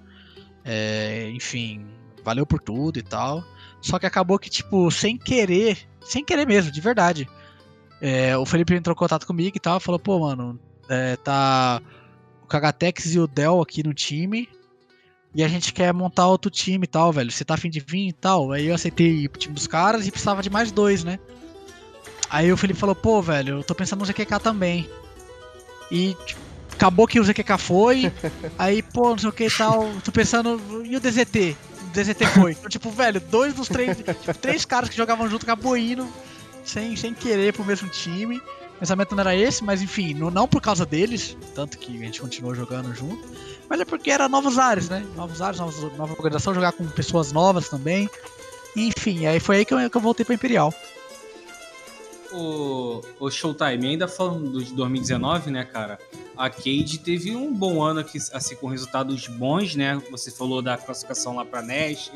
É, enfim, valeu por tudo e tal. Só que acabou que, tipo, sem querer, sem querer mesmo, de verdade. é, o Felipe entrou em contato comigo e tal, falou, pô, mano, é, tá o Kagatex e o Del aqui no time. E a gente quer montar outro time e tal, velho. Você tá afim de vir e tal? Aí eu aceitei o time dos caras e precisava de mais dois, né? Aí o Felipe falou, pô, velho, eu tô pensando no ZQK também. E tipo, acabou que o ZQK foi. aí, pô, não sei o que e tal. Tô pensando. E o DZT? DZT foi. Então, tipo, velho, dois dos três. tipo, três caras que jogavam junto acabou indo sem, sem querer pro mesmo time. O pensamento não era esse, mas enfim, não, não por causa deles, tanto que a gente continuou jogando junto, mas é porque era novos ares, né? Novos ares, novos, nova organização, jogar com pessoas novas também. Enfim, aí foi aí que eu, que eu voltei pra Imperial. O, o Showtime, ainda falando de 2019, né, cara? A Cade teve um bom ano aqui, assim, com resultados bons, né? Você falou da classificação lá pra Nash,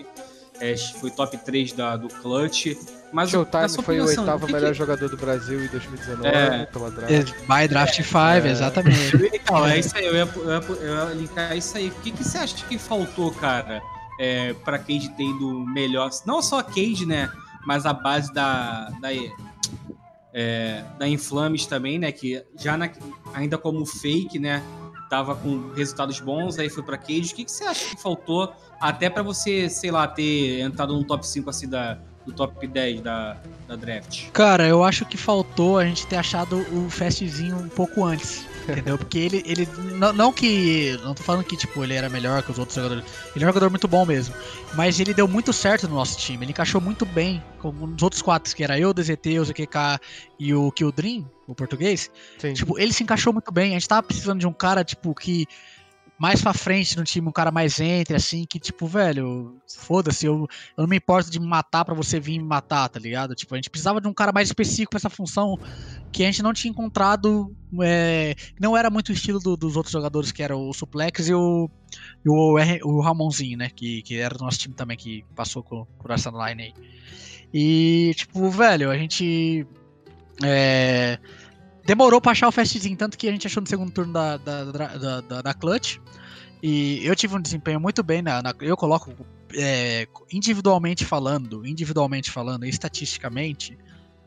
é, foi top 3 da, do Clutch. Mas Showtime foi o oitavo que melhor que- jogador do Brasil em 2019 É. pela draft. By Draft 5, É. exatamente. Então, é isso aí, eu ia, eu, ia, eu ia linkar isso aí. O que, que você acha que faltou, cara, é, pra Cade ter ido melhor? Não só a Cade, né? Mas a base da. da é, da Inflames também, né? Que já na- ainda como fake, né? Tava com resultados bons, aí foi pra Cade. O que, que você acha que faltou até pra você, sei lá, ter entrado no top 5 assim da, do top 10 da, da draft? Cara, eu acho que faltou a gente ter achado o Fastzinho um pouco antes. Entendeu? Porque ele. ele não, não que. Não tô falando que tipo, ele era melhor que os outros jogadores. Ele é um jogador muito bom mesmo. Mas ele deu muito certo no nosso time. Ele encaixou muito bem com os outros quatro, que era eu, o DZT, o ZQK e o Kildream, o português. Sim. Tipo, ele se encaixou muito bem. A gente tava precisando de um cara, tipo, que. Mais pra frente no time, um cara mais entre, assim, que, tipo, velho, foda-se, eu, eu não me importo de me matar pra você vir me matar, tá ligado? Tipo, a gente precisava de um cara mais específico pra essa função que a gente não tinha encontrado. É, não era muito o estilo do- dos outros jogadores, que era o Suplex e o, e o, o Ramonzinho, né? Que, que era do nosso time também, que passou com, por essa line aí. E, tipo, velho, a gente. é, demorou pra achar o fastzinho, tanto que a gente achou no segundo turno da, da, da, da, da- Clutch. E eu tive um desempenho muito bem na. na- eu coloco é, individualmente falando, individualmente falando, estatisticamente,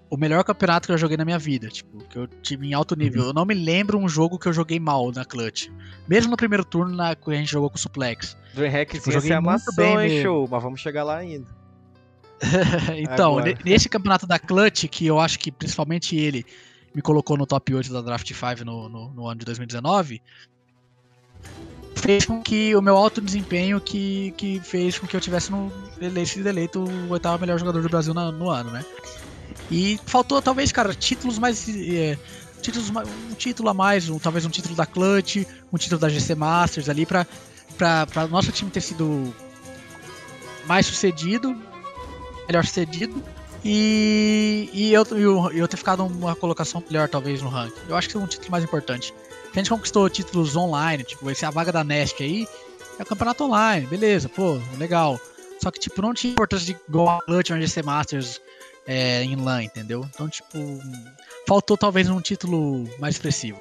o melhor campeonato que eu joguei na minha vida. Tipo, que eu tive em alto nível. Eu não me lembro um jogo que eu joguei mal na Clutch. Mesmo no primeiro turno, na, que a gente jogou com o Suplex. Dreamhack Tipo, joguei é muito bem hein, show. Mas vamos chegar lá ainda. então, Agora. ne- nesse campeonato da Clutch, que eu acho que principalmente ele me colocou no top 8 da Draft 5 no, no, no ano de 2019, fez com que o meu alto desempenho que, que fez com que eu tivesse no eleito o oitavo melhor jogador do Brasil na- no ano, né? E faltou talvez, cara, títulos mais é, títulos um título a mais, um- talvez um título da Clutch, um título da GC Masters ali para para nosso time ter sido mais sucedido, melhor sucedido e, e eu, eu, eu ter ficado uma colocação melhor talvez no ranking. Eu acho que é um título mais importante. A gente conquistou títulos online, tipo, esse a vaga da Nesc aí, é o campeonato online, beleza, pô, legal. Só que, tipo, não tinha importância de igual a GC Masters é, em LAN, entendeu? Então, tipo, faltou talvez um título mais expressivo.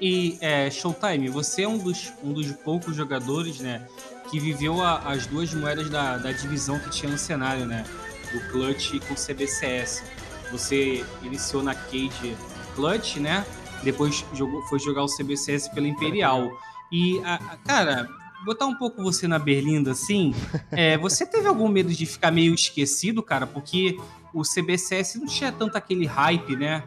E é, Showtime, você é um dos, um dos poucos jogadores, né, que viveu a- as duas moedas da, da divisão que tinha no cenário, né, do Clutch com o CBCS. Você iniciou na Cade Clutch, né, depois jogou, foi jogar o CBCS pela Imperial. E, a- a- cara, botar um pouco você na berlinda, assim, é, você teve algum medo de ficar meio esquecido, cara? Porque o CBCS não tinha tanto aquele hype, né?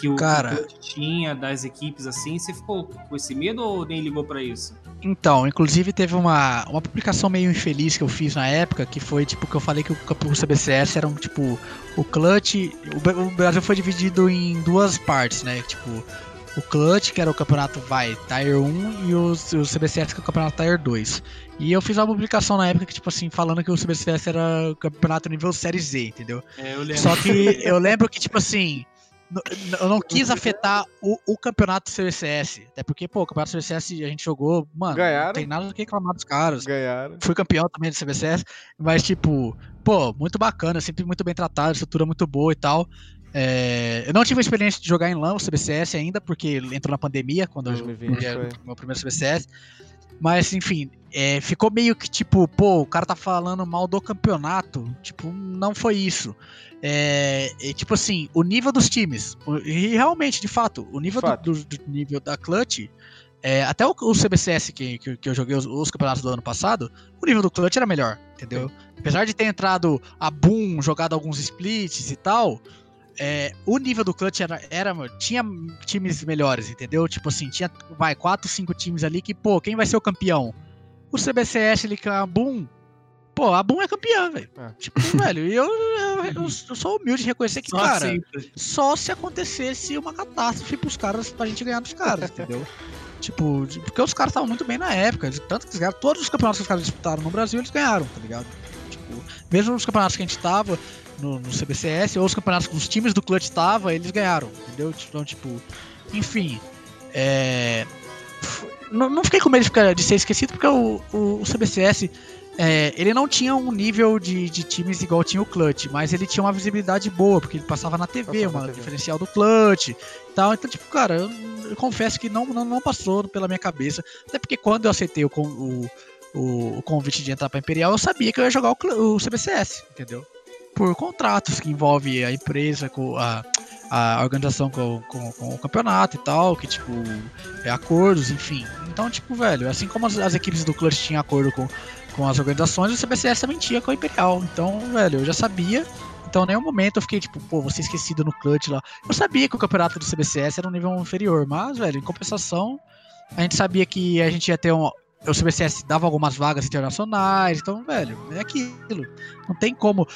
Que o Cara. tinha das equipes assim. Você ficou com esse medo ou nem ligou pra isso? Então, inclusive teve uma, uma publicação meio infeliz que eu fiz na época, que foi tipo que eu falei que o, campo- o CBCS era um tipo o clutch, o, o Brasil foi dividido em duas partes, né? Tipo, o clutch, que era o campeonato vai Tier 1 e o, o CBCS que é o campeonato Tier 2. E eu fiz uma publicação na época que tipo assim, falando que o CBCS era o campeonato nível série Z, entendeu? É, eu lembro. Só que eu lembro que, tipo assim, eu não quis afetar o, o campeonato CBCS. Até porque, pô, o campeonato CBCS a gente jogou, mano, Ganharam. não tem nada do que reclamar dos caras. Ganharam. Fui campeão também do CBCS, mas, tipo, pô, muito bacana, sempre muito bem tratado, estrutura muito boa e tal. É, eu não tive a experiência de jogar em LAN o CBCS ainda, porque entrou na pandemia, quando eu 2020 joguei foi. meu primeiro CBCS. Mas, enfim, é, ficou meio que tipo, pô, o cara tá falando mal do campeonato. Tipo, não foi isso. É, é, tipo assim, o nível dos times. E realmente, de fato, o nível, do, do, do, nível da Clutch. É, até o, o CBCS que, que, que, eu joguei os, os, campeonatos do ano passado, o nível do Clutch era melhor, entendeu? Apesar de ter entrado a Boom, jogado alguns splits e tal, é, o nível do clutch era, era, tinha times melhores, entendeu? Tipo assim, tinha, vai, quatro, cinco times ali que, pô, quem vai ser o campeão? O CBCS ali com a Boom, pô, a Boom é campeã, velho. É. Tipo, velho, eu, eu, eu, eu, sou humilde de reconhecer que, só cara, sempre. só se acontecesse uma catástrofe pros caras, pra gente ganhar dos caras, entendeu? Tipo, porque os caras estavam muito bem na época, tanto que eles ganharam, todos os campeonatos que os caras disputaram no Brasil, eles ganharam, tá ligado? Tipo, mesmo nos campeonatos que a gente tava, no, no CBCS, ou os campeonatos que os times do Clutch estavam, eles ganharam, entendeu? Então, tipo, enfim. É... Não, não fiquei com medo de, ficar, de ser esquecido, porque o, o, o CBCS é, ele não tinha um nível de, de, times igual tinha o Clutch, mas ele tinha uma visibilidade boa, porque ele passava na TV, passava uma TV. diferencial do Clutch e tal. Então, tipo, cara, eu, eu, confesso que não, não, não passou pela minha cabeça. Até porque quando eu aceitei o, o, o, o convite de entrar pra Imperial, eu sabia que eu ia jogar o, o CBCS, entendeu? Por contratos que envolve a empresa com a, a organização com, com, com, o campeonato e tal, que tipo, é acordos, enfim. Então, tipo, velho, assim como as, as equipes do Clutch tinham acordo com, com as organizações, o CBCS também tinha com a Imperial. Então, velho, eu já sabia. Então, em nenhum momento eu fiquei tipo, pô, você esquecido no Clutch lá. Eu sabia que o campeonato do CBCS era um nível inferior, mas, velho, em compensação, a gente sabia que a gente ia ter um, o CBCS dava algumas vagas internacionais, então, velho, é aquilo. Não tem como.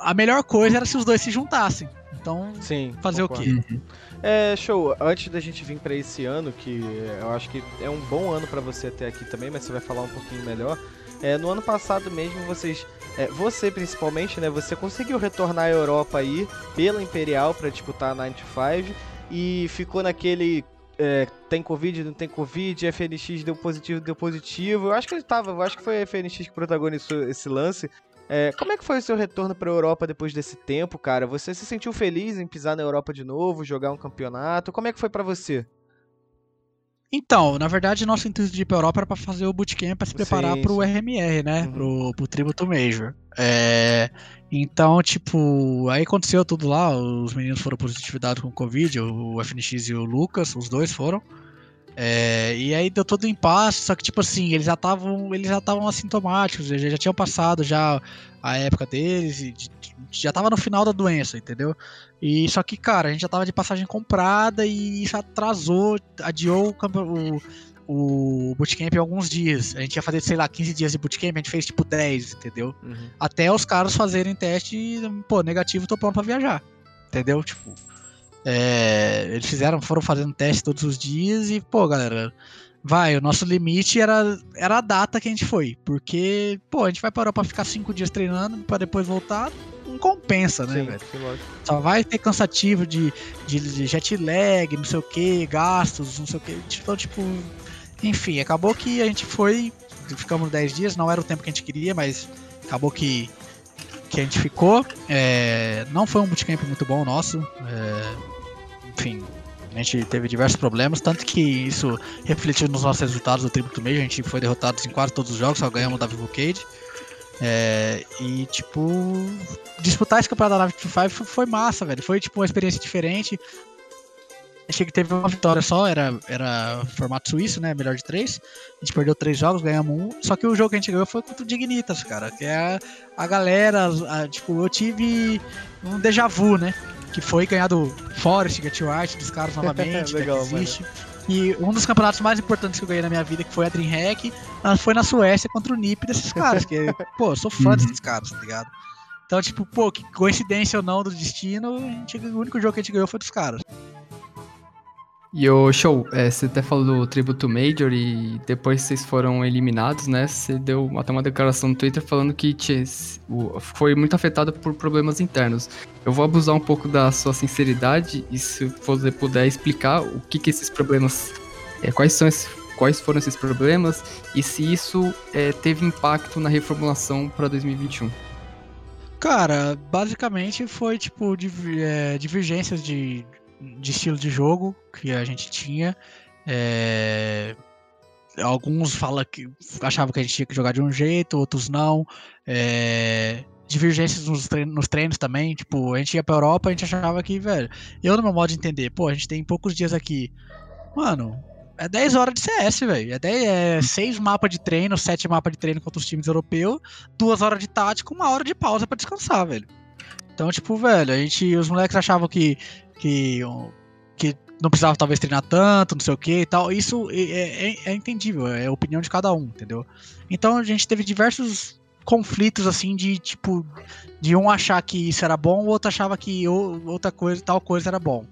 A melhor coisa era se os dois se juntassem. Então, Sim, fazer concordo. o quê? Uhum. É, show. Antes da gente vir para esse ano, que eu acho que é um bom ano para você até aqui também, mas você vai falar um pouquinho melhor. É, no ano passado mesmo, vocês, é, você principalmente, né, você conseguiu retornar à Europa aí pela Imperial para disputar a 95 e ficou naquele é, tem Covid, não tem Covid, FNX deu positivo, deu positivo. Eu acho que ele tava, eu acho que foi a FNX que protagonizou esse lance. É, como é que foi o seu retorno para a Europa depois desse tempo, cara? Você se sentiu feliz em pisar na Europa de novo, jogar um campeonato? Como é que foi para você? Então, na verdade, nosso intuito de ir pra Europa era pra fazer o bootcamp pra se preparar sim, pro RMR, né? Uhum. Pro, pro Tributo Major. É, então, tipo, aí aconteceu tudo lá, os meninos foram positividade com Covid, o FNX e o Lucas, os dois foram. É, e aí deu todo o impasse, só que tipo assim, eles já estavam eles já estavam assintomáticos, já tinham passado já a época deles e já tava no final da doença, entendeu? E só que, cara, a gente já tava de passagem comprada e isso atrasou, adiou o, o, bootcamp alguns dias. A gente ia fazer, sei lá, 15 dias de bootcamp, a gente fez tipo 10, entendeu? Uhum. Até os caras fazerem teste e, pô, negativo, tô pronto pra viajar. Entendeu? Tipo, é, eles fizeram, foram fazendo teste todos os dias e, pô, galera, vai, o nosso limite era, era a data que a gente foi. Porque, pô, a gente vai parar pra ficar cinco dias treinando pra depois voltar, não compensa, né, Sim, velho? Só vai ter cansativo de, de, de jet lag, não sei o que, gastos, não sei o que. Então, tipo, enfim, acabou que a gente foi, ficamos 10 dias, não era o tempo que a gente queria, mas acabou que que a gente ficou. É, não foi um bootcamp muito bom nosso. É, enfim, a gente teve diversos problemas, tanto que isso refletiu nos nossos resultados do Tributo Major. A gente foi derrotado em quase todos os jogos, só ganhamos da Vivo Cade. É, e, tipo, disputar esse campeonato da Nave 5 foi massa, velho. Foi, tipo, uma experiência diferente. Achei que teve uma vitória só, era, era formato suíço, né? Melhor de três. A gente perdeu três jogos, ganhamos um. Só que o jogo que a gente ganhou foi contra o Dignitas, cara. Que é a, a galera, a, tipo, eu tive um déjà vu, né? Que foi ganhar do Forest, Get White, dos caras novamente, Legal, que existe. E um dos campeonatos mais importantes que eu ganhei na minha vida, que foi a Dreamhack, foi na Suécia contra o NIP desses caras. Que, pô, eu sou fã uhum. desses caras, tá ligado? Então, tipo, pô, que coincidência ou não do destino, gente, o único jogo que a gente ganhou foi dos caras. E o show, é, você até falou do Tributo Major e depois vocês foram eliminados, né? Você deu até uma declaração no Twitter falando que foi muito afetado por problemas internos. Eu vou abusar um pouco da sua sinceridade e se você puder explicar o que, que esses problemas. É, quais, são esses, quais foram esses problemas e se isso é, teve impacto na reformulação para 2021. Cara, basicamente foi tipo é, divergências de de estilo de jogo que a gente tinha. É... alguns falam que achavam que a gente tinha que jogar de um jeito, outros não. É, divergências nos treinos, nos treinos, também. Tipo, a gente ia pra Europa, a gente achava que, velho. Eu, no meu modo de entender, pô, a gente tem poucos dias aqui. Mano, é 10 horas de CS, velho. É, 10, é 6 mapas de treino, 7 mapas de treino contra os times europeus, 2 horas de tática, uma hora de pausa para descansar, velho. Então, tipo, velho, a gente. Os moleques achavam que. Que que não precisava talvez treinar tanto, não sei o que e tal. Isso é, é, é, entendível, é a opinião de cada um, entendeu? Então a gente teve diversos conflitos assim de tipo de um achar que isso era bom, o outro achava que outra coisa, tal coisa era bom.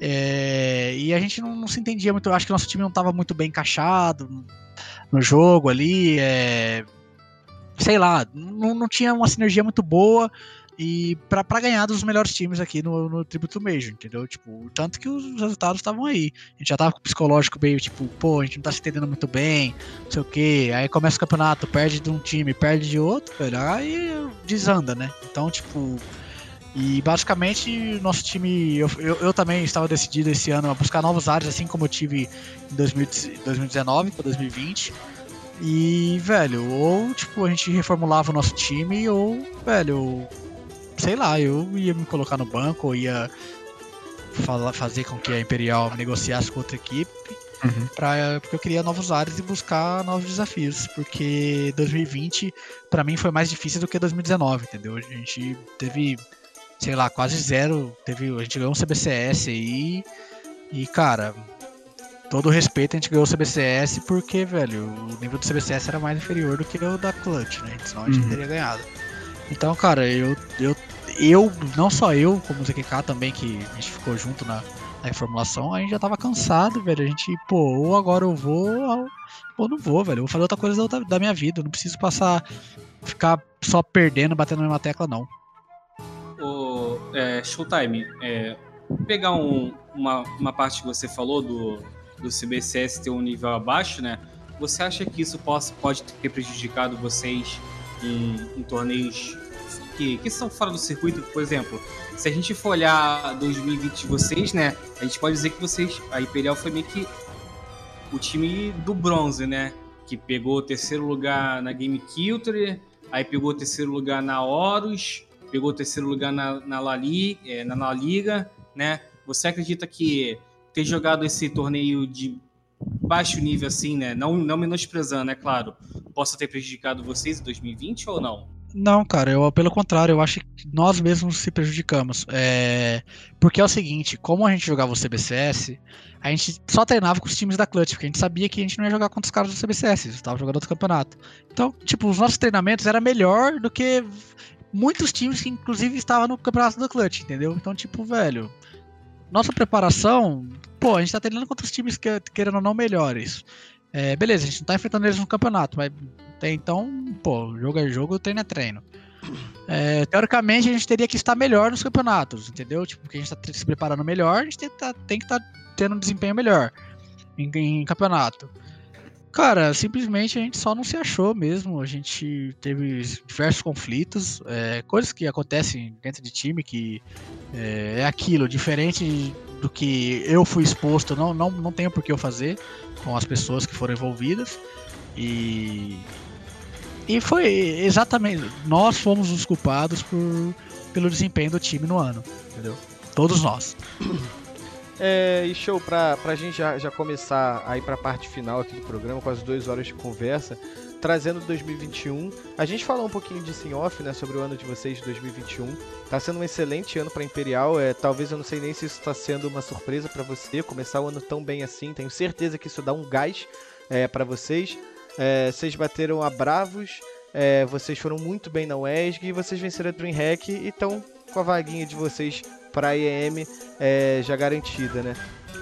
É, e a gente não, não, se entendia muito. Acho que nosso time não estava muito bem encaixado no jogo ali. É, sei lá, não, não tinha uma sinergia muito boa e para ganhar dos melhores times aqui no, no Tributo Major, entendeu? Tipo, tanto que os resultados estavam aí. A gente já tava com o psicológico meio tipo, pô, a gente não tá se entendendo muito bem, não sei o quê. Aí começa o campeonato, perde de um time, perde de outro, velho, aí desanda, né? Então, tipo. E basicamente, nosso time. Eu, eu, eu também estava decidido esse ano a buscar novos áreas, assim como eu tive em 2019 para 2020. E, velho, ou tipo, a gente reformulava o nosso time, ou, velho, sei lá, eu ia me colocar no banco, ou ia falar, fazer com que a Imperial negociasse com outra equipe, uhum. pra, porque eu queria novos ares e buscar novos desafios, porque 2020 para mim foi mais difícil do que 2019, entendeu? A gente teve, sei lá, quase zero, teve, a gente ganhou um CBCS aí, e cara, todo respeito, a gente ganhou o CBCS porque, velho, o nível do CBCS era mais inferior do que o da Clutch, né? Senão a gente uhum. teria ganhado. Então, cara, eu, eu, eu, não só eu, como o ZQK também, que a gente ficou junto na, na a gente já tava cansado, velho. A gente, pô, ou agora eu vou, ou não vou, velho. Eu vou fazer outra coisa da, da minha vida. Eu não preciso passar, ficar só perdendo, batendo na mesma tecla, não. O é, Showtime, é, pegar um, uma, uma parte que você falou do, do CBCS ter um nível abaixo, né? Você acha que isso pode, pode ter prejudicado vocês em, em torneios que, que são fora do circuito, por exemplo, se a gente for olhar 2020 de vocês, né, a gente pode dizer que vocês, a Imperial foi meio que o time do bronze, né, que pegou o terceiro lugar na Game Culture, aí pegou o terceiro lugar na Horus, pegou o terceiro lugar na, na, La, Liga, é, na La Liga, né, você acredita que ter jogado esse torneio de baixo nível assim, né? Não, não menosprezando, é claro. Possa ter prejudicado vocês em 2020 ou não? Não, cara, eu pelo contrário, eu acho que nós mesmos se prejudicamos. É... Porque é o seguinte, como a gente jogava o CBCS, a gente só treinava com os times da Clutch, porque a gente sabia que a gente não ia jogar contra os caras do CBCS, estava jogando outro campeonato. Então, tipo, os nossos treinamentos eram melhor do que muitos times que inclusive estavam no campeonato da Clutch, entendeu? Então, tipo, velho, nossa preparação, pô, a gente tá treinando contra os times que, querendo ou não melhores. É, beleza, a gente não tá enfrentando eles no campeonato, mas tem, então, pô, jogo é jogo, treino é treino. É, teoricamente, a gente teria que estar melhor nos campeonatos, entendeu? Tipo, porque a gente tá se preparando melhor, a gente tem, tá, que estar tá tendo um desempenho melhor em, em campeonato. Cara, simplesmente a gente só não se achou mesmo. A gente teve diversos conflitos, é, coisas que acontecem dentro de time que é, é, aquilo, diferente do que eu fui exposto, não, não, não tenho por que eu fazer com as pessoas que foram envolvidas. E, e foi exatamente. Nós fomos os culpados por, pelo desempenho do time no ano, entendeu? Todos nós. É, e show, pra, pra gente já, já começar aí pra parte final aqui do programa, as duas horas de conversa, trazendo 2021. A gente falou um pouquinho disso em off, né, sobre o ano de vocês de 2021. Tá sendo um excelente ano para Imperial. É, talvez eu não sei nem se isso tá sendo uma surpresa para você, começar o ano tão bem assim. Tenho certeza que isso dá um gás é, para vocês. É, vocês bateram a Bravos, é, vocês foram muito bem na WESG e vocês venceram a DreamHack e estão com a vaguinha de vocês para a IEM é, já garantida, né?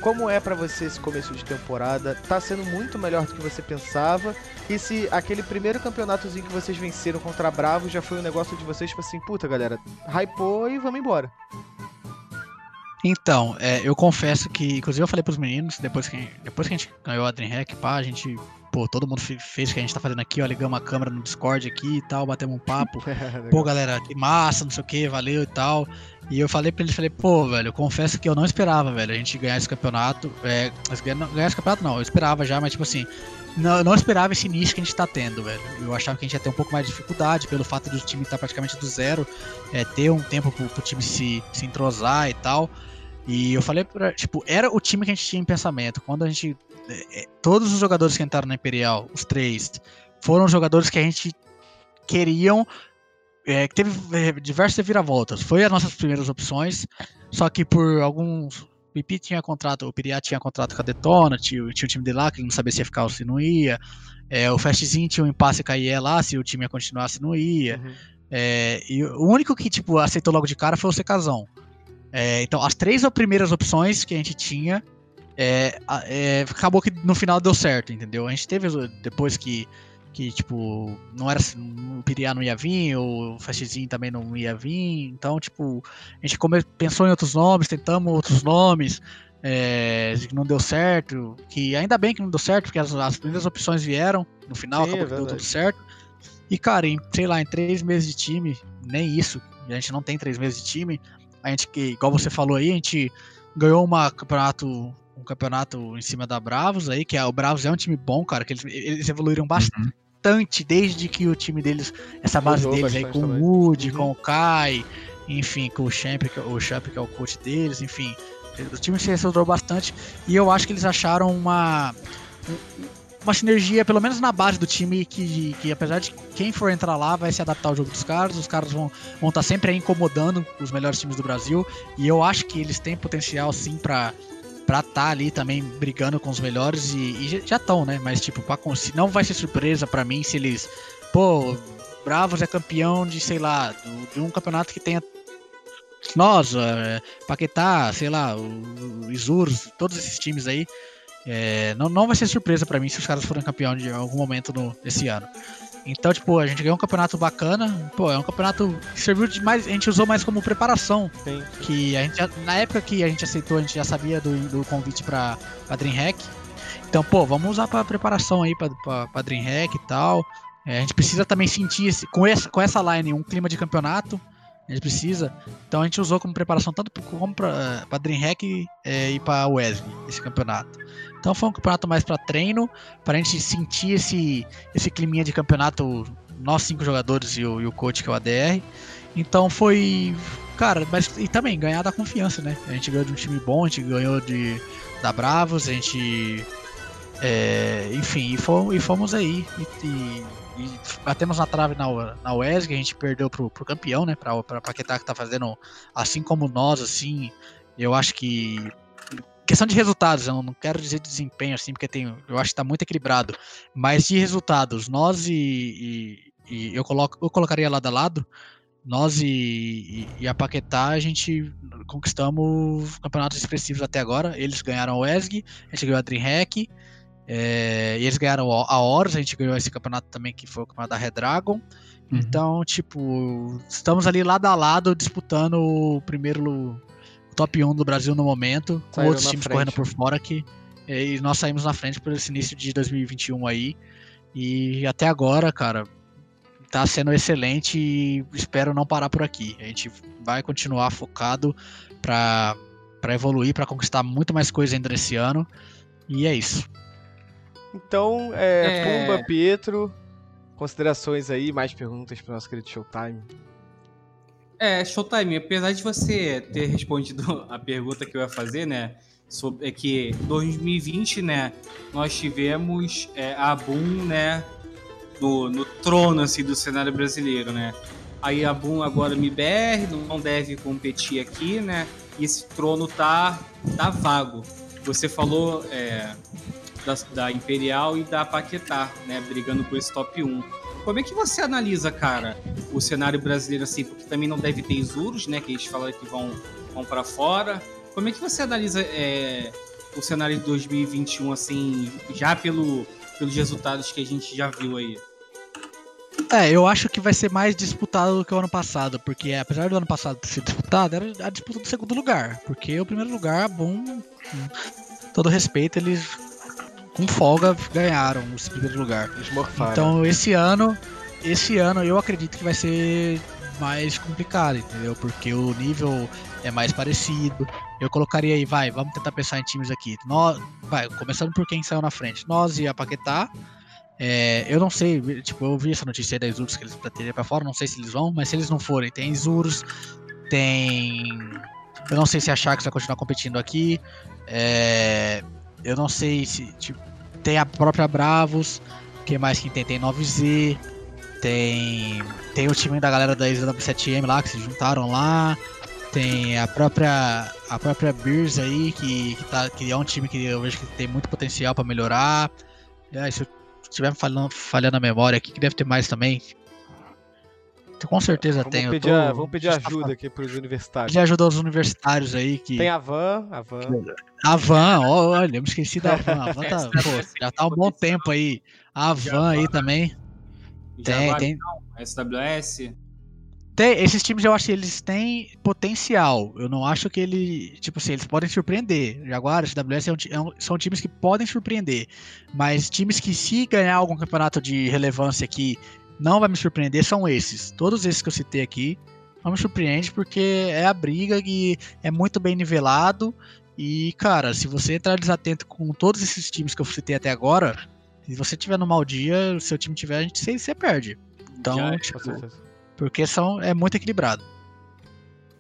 Como é para você esse começo de temporada? Tá sendo muito melhor do que você pensava? E se aquele primeiro campeonatozinho que vocês venceram contra a Bravo já foi um negócio de vocês, tipo assim, puta galera, hypou e vamos embora? Então, é, eu confesso que, inclusive eu falei pros meninos, depois que, depois que a gente ganhou a DreamHack, pá, a gente pô, todo mundo fez o que a gente tá fazendo aqui, ó, ligamos a câmera no Discord aqui e tal, batemos um papo. pô, galera, que massa, não sei o que, valeu e tal. E eu falei pra eles, falei, pô, velho, eu confesso que eu não esperava, velho, a gente ganhar esse campeonato. É, ganhar esse campeonato não, eu esperava já, mas tipo assim, não, eu não esperava esse início que a gente tá tendo, velho. Eu achava que a gente ia ter um pouco mais de dificuldade pelo fato do time estar praticamente do zero, é, ter um tempo pro, pro time se, se entrosar e tal. E eu falei pra, tipo, era o time que a gente tinha em pensamento. Quando a gente. É, é, todos os jogadores que entraram na Imperial, os três, foram jogadores que a gente queriam. É, que teve é, diversas reviravoltas. Foi as nossas primeiras opções, só que por alguns. O Pipi tinha contrato, o Piriá tinha contrato com a Detona, tinha, tinha o time de lá que não sabia se ia ficar ou se não ia. É, o Fastzinho tinha um impasse com a IE lá, se o time ia continuar, se não ia. Uhum. É, e o único que, tipo, aceitou logo de cara foi o Secazão. É, então, as três primeiras opções que a gente tinha, é, é, acabou que no final deu certo, entendeu? A gente teve, depois que, que tipo, não era, o Piriá não ia vir, o Fastzinho também não ia vir, então, tipo, a gente come- pensou em outros nomes, tentamos outros nomes, é, não deu certo, que ainda bem que não deu certo, porque as, as primeiras opções vieram, no final Sim, acabou que deu tudo certo. E, cara, em, sei lá, em três meses de time, nem isso, a gente não tem três meses de time, a gente, que, igual você falou aí, a gente ganhou uma campeonato, um campeonato em cima da Bravos aí, que é, o Bravos é um time bom, cara, que eles, eles evoluíram bastante desde que o time deles, essa base Mudou deles aí com também. o Woody, Uhum. com o Kai, enfim, com o Champ, que, é- o Champ que é o coach deles, enfim. O time se estruturou bastante e eu acho que eles acharam uma uma sinergia, pelo menos na base do time, que, que apesar de quem for entrar lá vai se adaptar ao jogo dos caras, os caras vão vão estar sempre aí incomodando os melhores times do Brasil e eu acho que eles têm potencial sim pra pra estar ali também brigando com os melhores e, e já estão, né? Mas tipo, pra, não vai ser surpresa pra mim se eles, pô, Bravos é campeão de, sei lá, do- de um campeonato que tenha nós, é, Paquetá, sei lá, o, o Isurus, todos esses times aí. é, não, não vai ser surpresa pra mim se os caras forem campeão de algum momento no, esse ano. Então, tipo, a gente ganhou um campeonato bacana. Pô, é um campeonato que serviu de mais. A gente usou mais como preparação Sim. que a gente já- na época que a gente aceitou, a gente já sabia do, do convite pra, pra DreamHack. Então, pô, vamos usar pra preparação aí pra, pra, pra DreamHack e tal. É, a gente precisa também sentir esse, com, essa, com essa line um clima de campeonato. A gente precisa. Então a gente usou como preparação tanto como pra, pra DreamHack é, e pra Wesley, esse campeonato. Então foi um campeonato mais pra treino, pra gente sentir esse, esse climinha de campeonato, nós cinco jogadores e o, e o coach que é o ADR. Então foi. Cara, mas e também ganhar da confiança, né? A gente ganhou de um time bom, a gente ganhou de da Bravos, a gente. é, enfim, e fomos, e fomos aí. E, e- e batemos na trave na, na WESG, a gente perdeu pro, pro campeão, né? Pra, pra Paquetá que tá fazendo assim como nós, assim. Eu acho que. Questão de resultados, eu não quero dizer de desempenho, assim, porque tem, eu acho que tá muito equilibrado. Mas de resultados, nós e, e- e eu, coloco, eu colocaria lado a lado, nós e, e- a Paquetá, a gente conquistamos campeonatos expressivos até agora. Eles ganharam o ESG, a gente ganhou a DreamHack, é, e eles ganharam a Horus, a gente ganhou esse campeonato também, que foi o campeonato da Red Dragon. Uhum. Então, tipo, estamos ali lado a lado disputando o primeiro top 1 do Brasil no momento, com Saíram outros times frente. correndo por fora que é, e nós saímos na frente por esse início de 2021 aí. E até agora, cara, tá sendo excelente e espero não parar por aqui. A gente vai continuar focado pra, pra evoluir, pra conquistar muito mais coisa ainda nesse ano. E é isso. Então, é, É. Pumba, Pietro, considerações aí, mais perguntas pro nosso querido Showtime. É, Showtime, apesar de você ter respondido a pergunta que eu ia fazer, né? Sobre, é que 2020, né? Nós tivemos é, a Boom, né? No, no trono, assim, do cenário brasileiro, né? Aí a Boom agora MBR, não deve competir aqui, né? E esse trono tá, tá vago. Você falou é, da, da Imperial e da Paquetá, né? Brigando por esse top 1. Como é que você analisa, cara, o cenário brasileiro assim, porque também não deve ter Isurus, né? Que eles falaram que vão, vão para fora. Como é que você analisa é, o cenário de 2021, assim, já pelo, pelos resultados que a gente já viu aí? É, eu acho que vai ser mais disputado do que o ano passado, porque apesar do ano passado ter sido disputado, era a disputa do segundo lugar. Porque o primeiro lugar, bom, todo respeito, eles com folga ganharam esse primeiro lugar. Esmorfaram. Então esse ano, esse ano eu acredito que vai ser mais complicado, entendeu? Porque o nível é mais parecido. Eu colocaria aí, vai, vamos tentar pensar em times aqui. Nós, vai, começando por quem saiu na frente. Nós e a Paquetá. É, eu não sei, tipo, eu vi essa notícia aí da Isurus que eles teriam pra fora, não sei se eles vão, mas se eles não forem, tem Isurus, tem. Eu não sei se a Sharks vai continuar competindo aqui. É, eu não sei se. Tipo, tem a própria Bravos. que mais que tem? Tem 9Z. Tem. Tem o time da galera da Isla 7M lá que se juntaram lá. Tem a própria. A própria Beers aí, que, que, tá, que é um time que eu vejo que tem muito potencial para melhorar. Aí, se eu estiver falhando, falhando a memória aqui, que deve ter mais também. Com certeza vamos tem. Pedir, tô, a- vamos pedir ajuda aqui pros universitários. Pedir ajuda aos universitários aí que. Tem a Van, a Van. A Van, olha, eu me esqueci da Van. A Van tá, pô, já tá há um bom tempo aí. A Van aí também. Tem, tem. SWS. Tem, esses times eu acho que eles têm potencial. Eu não acho que ele. Tipo assim, eles podem surpreender. Jaguar, SWS é um é um- são times que podem surpreender. Mas times que, se ganhar algum campeonato de relevância aqui, não vai me surpreender, são esses. Todos esses que eu citei aqui não me surpreende, porque é a briga que é muito bem nivelado. E, cara, se você entrar desatento com todos esses times que eu citei até agora, se você tiver no mau dia, o seu time tiver, a gente você, você perde. Então, Já- tipo, Com certeza. porque são, é muito equilibrado.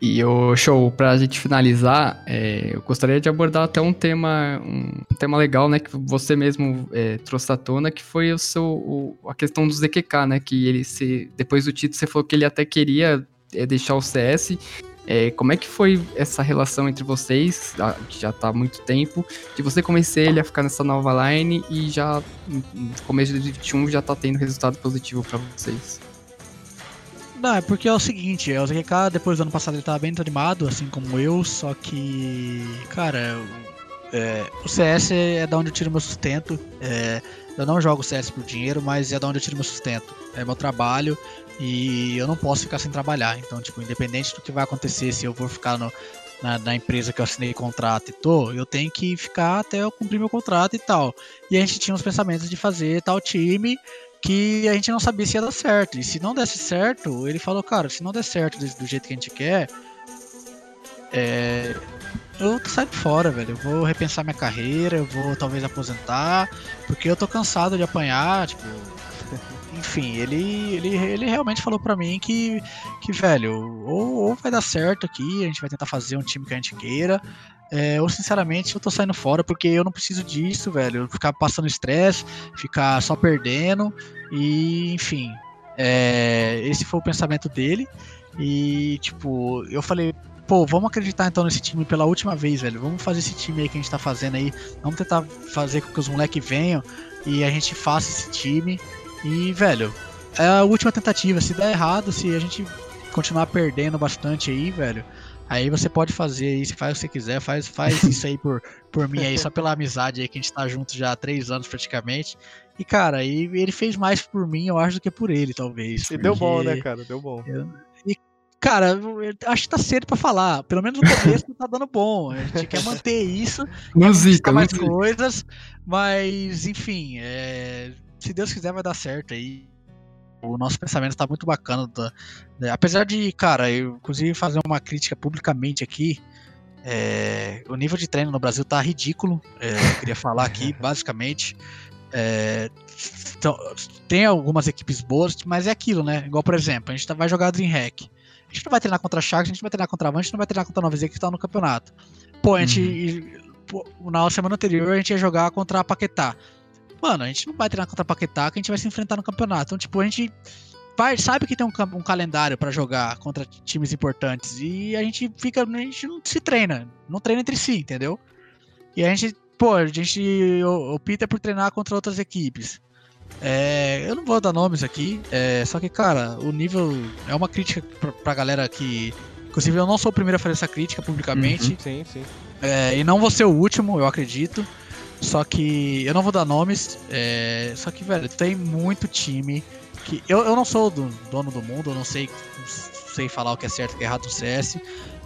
E o show, pra gente finalizar, é, eu gostaria de abordar até um tema, um tema legal, né, que você mesmo é, trouxe à tona, que foi o seu, o- a questão do ZQK, né, que ele se, depois do título você falou que ele até queria é, deixar o CS. É, como é que foi essa relação entre vocês, que já tá há muito tempo, de você convencer ele a ficar nessa nova line e já no começo de 2021 já tá tendo resultado positivo pra vocês? Não, é porque é o seguinte, é, o ZQK depois do ano passado ele tava bem desanimado, assim como eu, só que, cara, é, o CS é da onde eu tiro meu sustento. é, eu não jogo CS por dinheiro, mas é da onde eu tiro meu sustento. É meu trabalho e eu não posso ficar sem trabalhar. Então, tipo, independente do que vai acontecer, se eu vou ficar no- na, na empresa que eu assinei contrato e tô, eu tenho que ficar até eu cumprir meu contrato e tal. E a gente tinha os pensamentos de fazer tal time que a gente não sabia se ia dar certo. E se não desse certo, ele falou, cara, se não der certo do, do jeito que a gente quer, é, eu saio fora, velho. Eu vou repensar minha carreira, eu vou talvez aposentar, porque eu tô cansado de apanhar, tipo. Enfim, ele, ele, ele realmente falou pra mim que, que velho, ou, ou vai dar certo aqui, a gente vai tentar fazer um time que a gente queira, é, ou sinceramente eu tô saindo fora porque eu não preciso disso, velho. Ficar passando estresse, ficar só perdendo, e enfim. é, esse foi o pensamento dele. E, tipo, eu falei, pô, vamos acreditar então nesse time pela última vez, velho. Vamos fazer esse time aí que a gente tá fazendo aí. Vamos tentar fazer com que os moleques venham e a gente faça esse time. E, velho, é a última tentativa. Se der errado, se a gente continuar perdendo bastante aí, velho. Aí você pode fazer aí, se faz o que você quiser, faz, faz isso aí por, por mim aí, só pela amizade aí que a gente tá junto já há três anos praticamente. E, cara, aí ele fez mais por mim, eu acho, do que por ele, talvez. E deu bom, né, cara? Deu bom. Cara, eu acho que tá cedo pra falar. Pelo menos no começo tá dando bom. A gente quer manter isso, buscar mais coisas, mas enfim, é, se Deus quiser vai dar certo aí. O nosso pensamento tá muito bacana. tá? né? Apesar de, cara, eu inclusive fazer uma crítica publicamente aqui. é, o nível de treino no Brasil tá ridículo. é, eu queria falar aqui, basicamente. É, então, tem algumas equipes boas, mas é aquilo, né? Igual, por exemplo, a gente tá- vai jogar Dreamhack. A gente não vai treinar contra a Sharks, a gente não vai treinar contra a Van, a gente não vai treinar contra a 9Z que tá no campeonato. Pô, a gente. pô, na semana anterior a gente ia jogar contra a Paquetá. Mano, a gente não vai treinar contra a Paquetá que a gente vai se enfrentar no campeonato. Então, tipo, a gente vai, sabe que tem um, um calendário pra jogar contra times importantes. E a gente fica. A gente não se treina. Não treina entre si, entendeu? E a gente. Pô, a gente opta por treinar contra outras equipes. É, eu não vou dar nomes aqui, é, só que, cara, o nível é uma crítica pra, pra galera que. Inclusive, eu não sou o primeiro a fazer essa crítica publicamente. Sim, sim. É, e não vou ser o último, eu acredito. Só que eu não vou dar nomes. é, só que, velho, tem muito time que. Eu, eu não sou do dono do mundo, eu não sei, sei falar o que é certo e o que é errado no CS.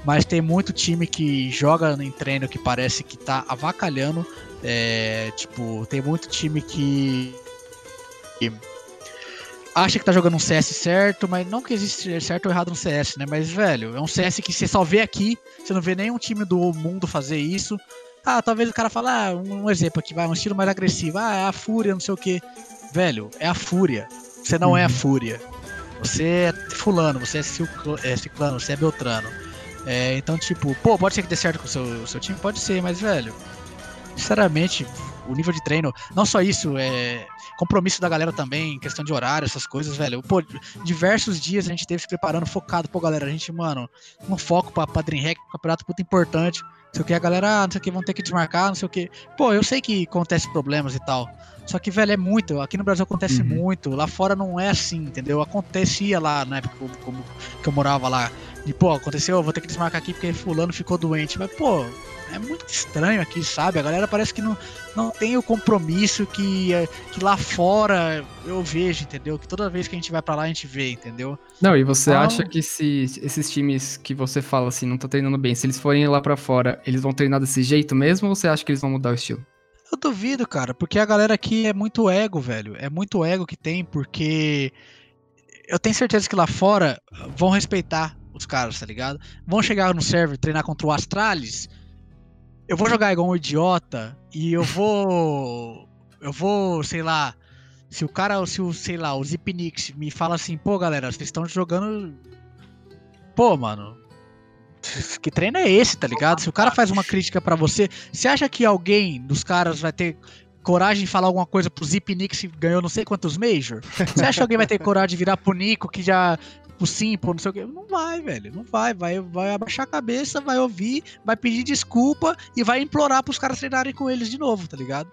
Mas tem muito time que joga em treino que parece que tá avacalhando. é, tipo, tem muito time que. que acha que tá jogando um CS certo, mas não que existe certo ou errado no CS, né? Mas, velho, é um CS que você só vê aqui, você não vê nenhum time do mundo fazer isso. Ah, talvez o cara fale, ah, um, exemplo aqui, vai, um estilo mais agressivo, ah, é a fúria, não sei o que. Velho, é a fúria. Você não é a fúria. Você é fulano, você é, ciclo- é ciclano, você é beltrano. É, então, tipo, pô, pode ser que dê certo com o seu, o seu time? Pode ser, mas, velho, sinceramente, o nível de treino, não só isso, é compromisso da galera também, questão de horário, essas coisas, velho. Pô, diversos dias a gente teve se preparando, focado, pô, galera, a gente, mano, um foco pra, pra Dreamhack, um campeonato muito importante. Não sei o que, a galera, ah, não sei o que, vão ter que desmarcar, não sei o que. Pô, eu sei que acontece problemas e tal. Só que, velho, é muito. Aqui no Brasil acontece Uhum. muito. Lá fora não é assim, entendeu? Acontecia lá na época que eu, como- que eu morava lá. E, pô, aconteceu, eu vou ter que desmarcar aqui porque fulano ficou doente. Mas, pô, é muito estranho aqui, sabe? A galera parece que não, não tem o compromisso que, é, que lá fora eu vejo, entendeu? Que toda vez que a gente vai pra lá a gente vê, entendeu? Não, e você Então- acha que se esses times que você fala assim, não tá treinando bem, se eles forem lá pra fora, eles vão treinar desse jeito mesmo ou você acha que eles vão mudar o estilo? Eu duvido, cara, porque a galera aqui é muito ego, velho. É muito ego que tem, porque eu tenho certeza que lá fora vão respeitar os caras, tá ligado? Vão chegar no server, treinar contra o Astralis. Eu vou jogar igual um idiota e eu vou. Eu vou, sei lá. Se o cara, se o, sei lá, o Zipnix me fala assim, pô, galera, vocês estão jogando. Pô, mano. Que treino é esse, tá ligado? Se o cara faz uma crítica pra você, você acha que alguém dos caras vai ter coragem de falar alguma coisa pro Zipnix que ganhou não sei quantos Major? Você acha que alguém vai ter coragem de virar pro Nico que já. Pro Simple, não sei o quê? Não vai, velho. Não vai. Vai, vai abaixar a cabeça, vai ouvir, vai pedir desculpa e vai implorar pros caras treinarem com eles de novo, tá ligado?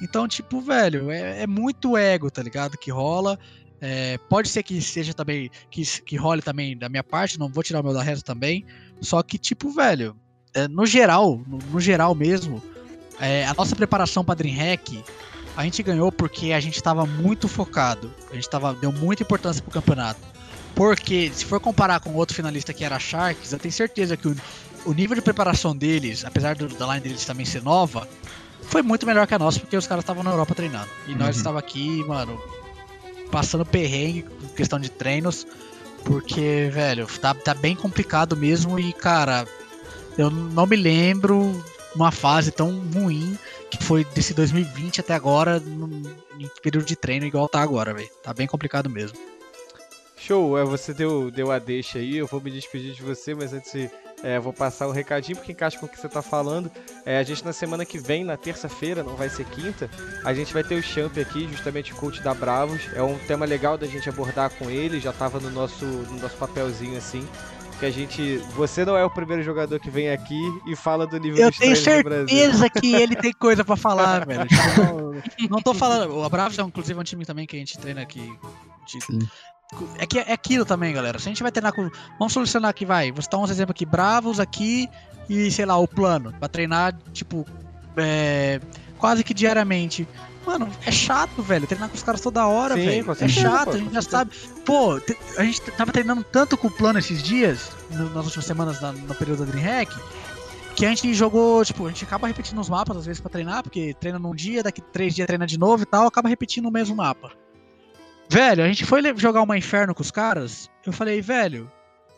Então, tipo, velho, é, é muito ego, tá ligado? Que rola. É, pode ser que seja também. Que, que role também da minha parte, não vou tirar o meu da reta também. Só que, tipo, velho, é, no geral, no, no geral mesmo, é, a nossa preparação pra Dreamhack, a gente ganhou porque a gente tava muito focado. A gente tava, deu muita importância pro campeonato. Porque, se for comparar com outro finalista que era a Sharks, eu tenho certeza que o, o nível de preparação deles, apesar do, da line deles também ser nova, foi muito melhor que a nossa, porque os caras estavam na Europa treinando. E nós Uhum. estava aqui, mano, passando perrengue com questão de treinos. Porque, velho, tá, tá bem complicado mesmo e, cara, eu não me lembro uma fase tão ruim que foi desse 2020 até agora, num- em período de treino igual tá agora, velho. Tá bem complicado mesmo. Show, é, você deu, deu a deixa aí, eu vou me despedir de você, mas antes é, vou passar o recadinho porque encaixa com o que você tá falando. É, a gente na semana que vem, na terça-feira, não vai ser quinta, a gente vai ter o Champ aqui, justamente o coach da Bravos. É um tema legal da gente abordar com ele, já tava no nosso, no nosso papelzinho assim. Que a gente. Você não é o primeiro jogador que vem aqui e fala do nível Eu tenho treinos do Brasil. certeza que ele tem coisa pra falar, velho. Tipo, não, não tô falando. O Bravos é inclusive um time também que a gente treina aqui. de- Sim. É, que, é aquilo também, galera. Se a gente vai treinar com. Vamos solucionar aqui, vai. Vou citar uns exemplos aqui. Bravos aqui e, sei lá, o plano. Pra treinar, tipo, é, quase que diariamente. Mano, é chato, velho. Treinar com os caras toda hora, Sim, velho. É chato, pô, a gente já sabe. Pô, a gente tava treinando tanto com o plano esses dias, no- nas últimas semanas na- no período da Dreamhack, que a gente jogou, tipo, a gente acaba repetindo os mapas às vezes pra treinar, porque treina num dia, daqui três dias treina de novo e tal, acaba repetindo o mesmo mapa. Velho, a gente foi jogar uma inferno com os caras, eu falei, velho.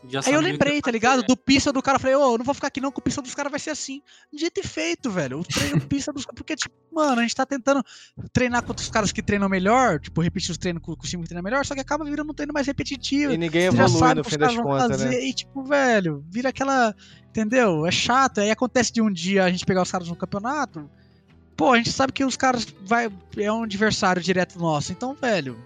Já Aí eu lembrei, tá ligado? né? Do pista do cara, eu falei, ô, eu não vou ficar aqui não, que o pista dos caras vai ser assim. Dito e feito, velho. O treino pista dos caras. Porque, tipo, mano, a gente tá tentando treinar contra os caras que treinam melhor, tipo, repetir os treinos com, com o time que treina melhor, só que acaba virando um treino mais repetitivo. E ninguém evolui no fim os das contas, né? E, tipo, velho, vira aquela. Entendeu? É chato. Aí acontece de um dia a gente pegar os caras no campeonato. Pô, a gente sabe que os caras vai, é um adversário direto nosso. Então, velho.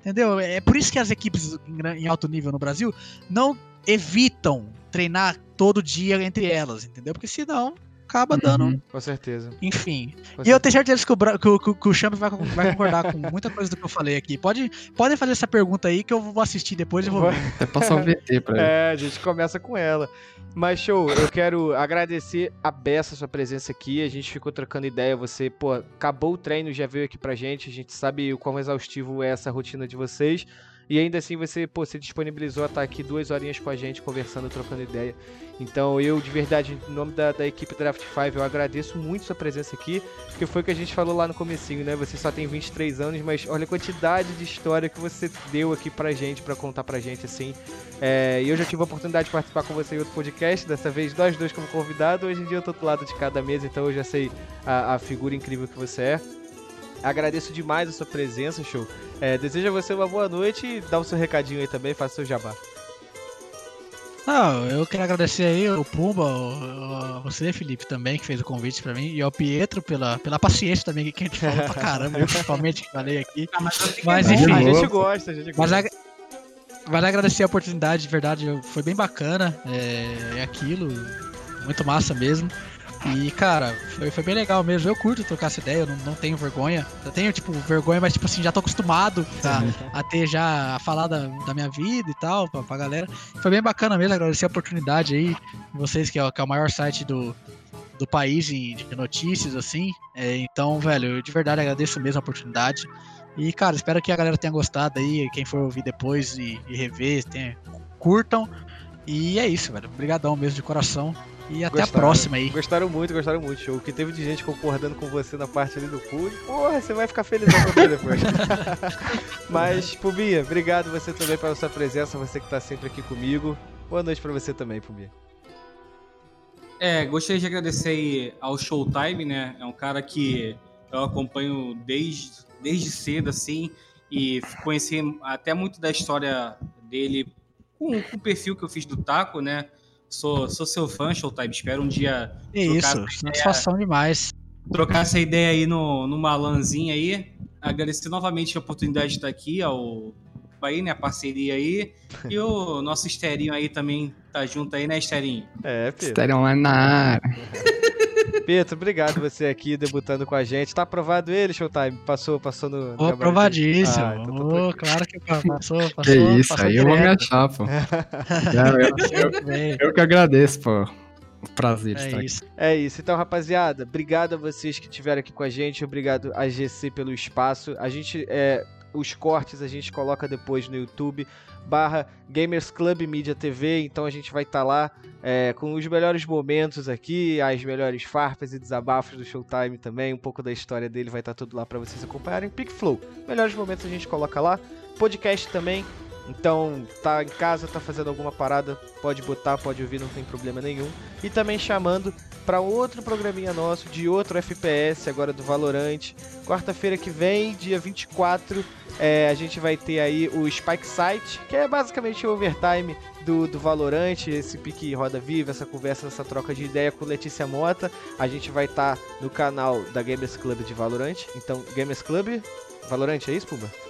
Entendeu? É por isso que as equipes em alto nível no Brasil não evitam treinar todo dia entre elas, entendeu? Porque senão acaba dando. Uhum. Com certeza. Enfim. com E eu tenho certeza que o, Bra- que o, que o- que o Champ vai, vai concordar com muita coisa do que eu falei aqui. Pode, podem fazer essa pergunta aí que eu vou assistir depois e vou ver. Até passar o VT pra ele. É, a gente começa com ela. Mas, show, eu quero agradecer a Bessa sua presença aqui. A gente ficou trocando ideia. Você, pô, acabou o treino, já veio aqui pra gente. A gente sabe o quão exaustivo é essa rotina de vocês. E ainda assim você, pô, se disponibilizou a estar aqui duas horinhas com a gente, conversando, trocando ideia. Então eu, de verdade, em nome da, da equipe Draft 5, eu agradeço muito sua presença aqui, porque foi o que a gente falou lá no comecinho, né? Você só tem 23 anos, mas olha a quantidade de história que você deu aqui pra gente, pra contar pra gente, assim. É, e eu já tive a oportunidade de participar com você em outro podcast, dessa vez nós dois como convidado, hoje em dia eu tô do lado de cada mesa, então eu já sei a, a figura incrível que você é. Agradeço demais a sua presença, show. É, desejo a você uma boa noite e dá o seu recadinho aí também, faça o seu jabá. Não, eu quero agradecer aí o Pumba, o, o, você, Felipe, também, que fez o convite pra mim, e ao Pietro pela, pela paciência também, que a gente falou pra caramba, eu principalmente que falei aqui. Ah, mas, Mas enfim, a gente gosta, a gente Mas, gosta. mas agradecer a oportunidade, de verdade, foi bem bacana. É, é aquilo, muito massa mesmo. E, cara, foi, foi bem legal mesmo. Eu curto trocar essa ideia, eu não, não tenho vergonha. Eu tenho, tipo, vergonha, mas, tipo assim, já tô acostumado a, a ter já, a falar da, da minha vida e tal, pra, pra galera. Foi bem bacana mesmo, agradecer a oportunidade aí. Vocês, que é, o- que é o maior site do, do país em, de notícias, assim. É, então, velho, eu de verdade agradeço mesmo a oportunidade. E, cara, espero que a galera tenha gostado aí, quem for ouvir depois e, e rever, tenha, curtam. E é isso, velho. Obrigadão mesmo de coração. E até a Gostaram. próxima aí. Gostaram muito, gostaram muito. O que teve de gente concordando com você na parte ali do pool. Porra, você vai ficar feliz depois. Mas, Pubinha, obrigado você também pela sua presença, você que tá sempre aqui comigo. Boa noite pra você também, Pubinha. É, gostaria de agradecer ao Showtime, né? É um cara que eu acompanho desde, desde cedo, assim, e conheci até muito da história dele com, com o perfil que eu fiz do Taco, né? Sou, sou seu fã, Showtime. Espero um dia É trocar isso, essa ideia- satisfação demais. trocar essa ideia aí no, numa lanzinha aí. Agradecer novamente a oportunidade de estar aqui, ao aí, né? A parceria aí. E o nosso Esterinho aí também tá junto aí, né, Esterinho? É, Pedro. Estéreo online na área. Pedro, obrigado você aqui debutando com a gente. Tá aprovado ele, Showtime? Passou, passou no. gabarito? aprovadíssimo. Ah, então tranquilo. claro que passou, passou. Que isso, passou aí eu vou me direto. achar, pô. Eu, bem. eu que agradeço, pô. O prazer de estar É aqui. isso. É isso. Então, rapaziada, obrigado a vocês que estiveram aqui com a gente. Obrigado a GC pelo espaço. A gente, é, os cortes a gente coloca depois no YouTube barra Gamers Club Media TV. Então a gente vai estar lá é, com os melhores momentos aqui, as melhores farpas e desabafos do Showtime também. Um pouco da história dele vai estar tudo lá para vocês acompanharem. PicFlow, melhores momentos a gente coloca lá. Podcast também. Então, tá em casa, tá fazendo alguma parada, pode botar, pode ouvir, não tem problema nenhum. E também chamando para outro programinha nosso de outro FPS, agora do Valorant. Quarta-feira que vem, dia 24, é, a gente vai ter aí o Spike Site, que é basicamente o overtime do, do Valorant, esse pique roda viva, essa conversa, essa troca de ideia com Letícia Mota. A gente vai estar no canal da Gamers Club de Valorant. Então, Gamers Club, Valorant, é isso, Pumba?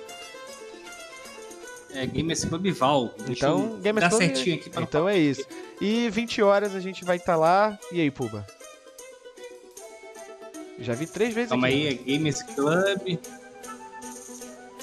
É Gamers Club Val. Então, Gamers Club- certinho aqui pra Então é isso. E 20 horas a gente vai estar lá. E aí, Pumba? Já vi três vezes Calma aqui. aí, é Gamers Club.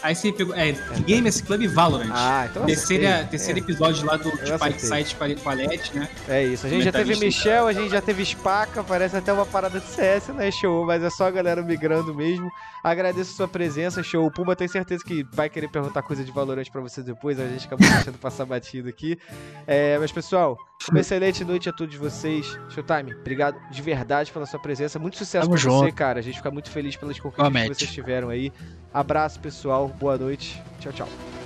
Aí você pegou. É, Gamers Club Valorant. Ah, então terceira, terceiro episódio lá do Eu Spike acertei. Site Palette, né? É isso, a gente já teve. Michel, a gente já teve Spaca, parece até uma parada de CS, né, show? Mas é só a galera migrando mesmo. Agradeço sua presença, show. O Pumba tem certeza que vai querer perguntar coisa de Valorant pra você depois, a gente acabou deixando passar batido aqui. É, mas pessoal, uma excelente noite a todos vocês. Showtime, obrigado de verdade pela sua presença. Muito sucesso Tamo pra você, junto. cara. A gente fica muito feliz pelas conquistas que vocês tiveram aí. Abraço, pessoal. Boa noite. Tchau, tchau.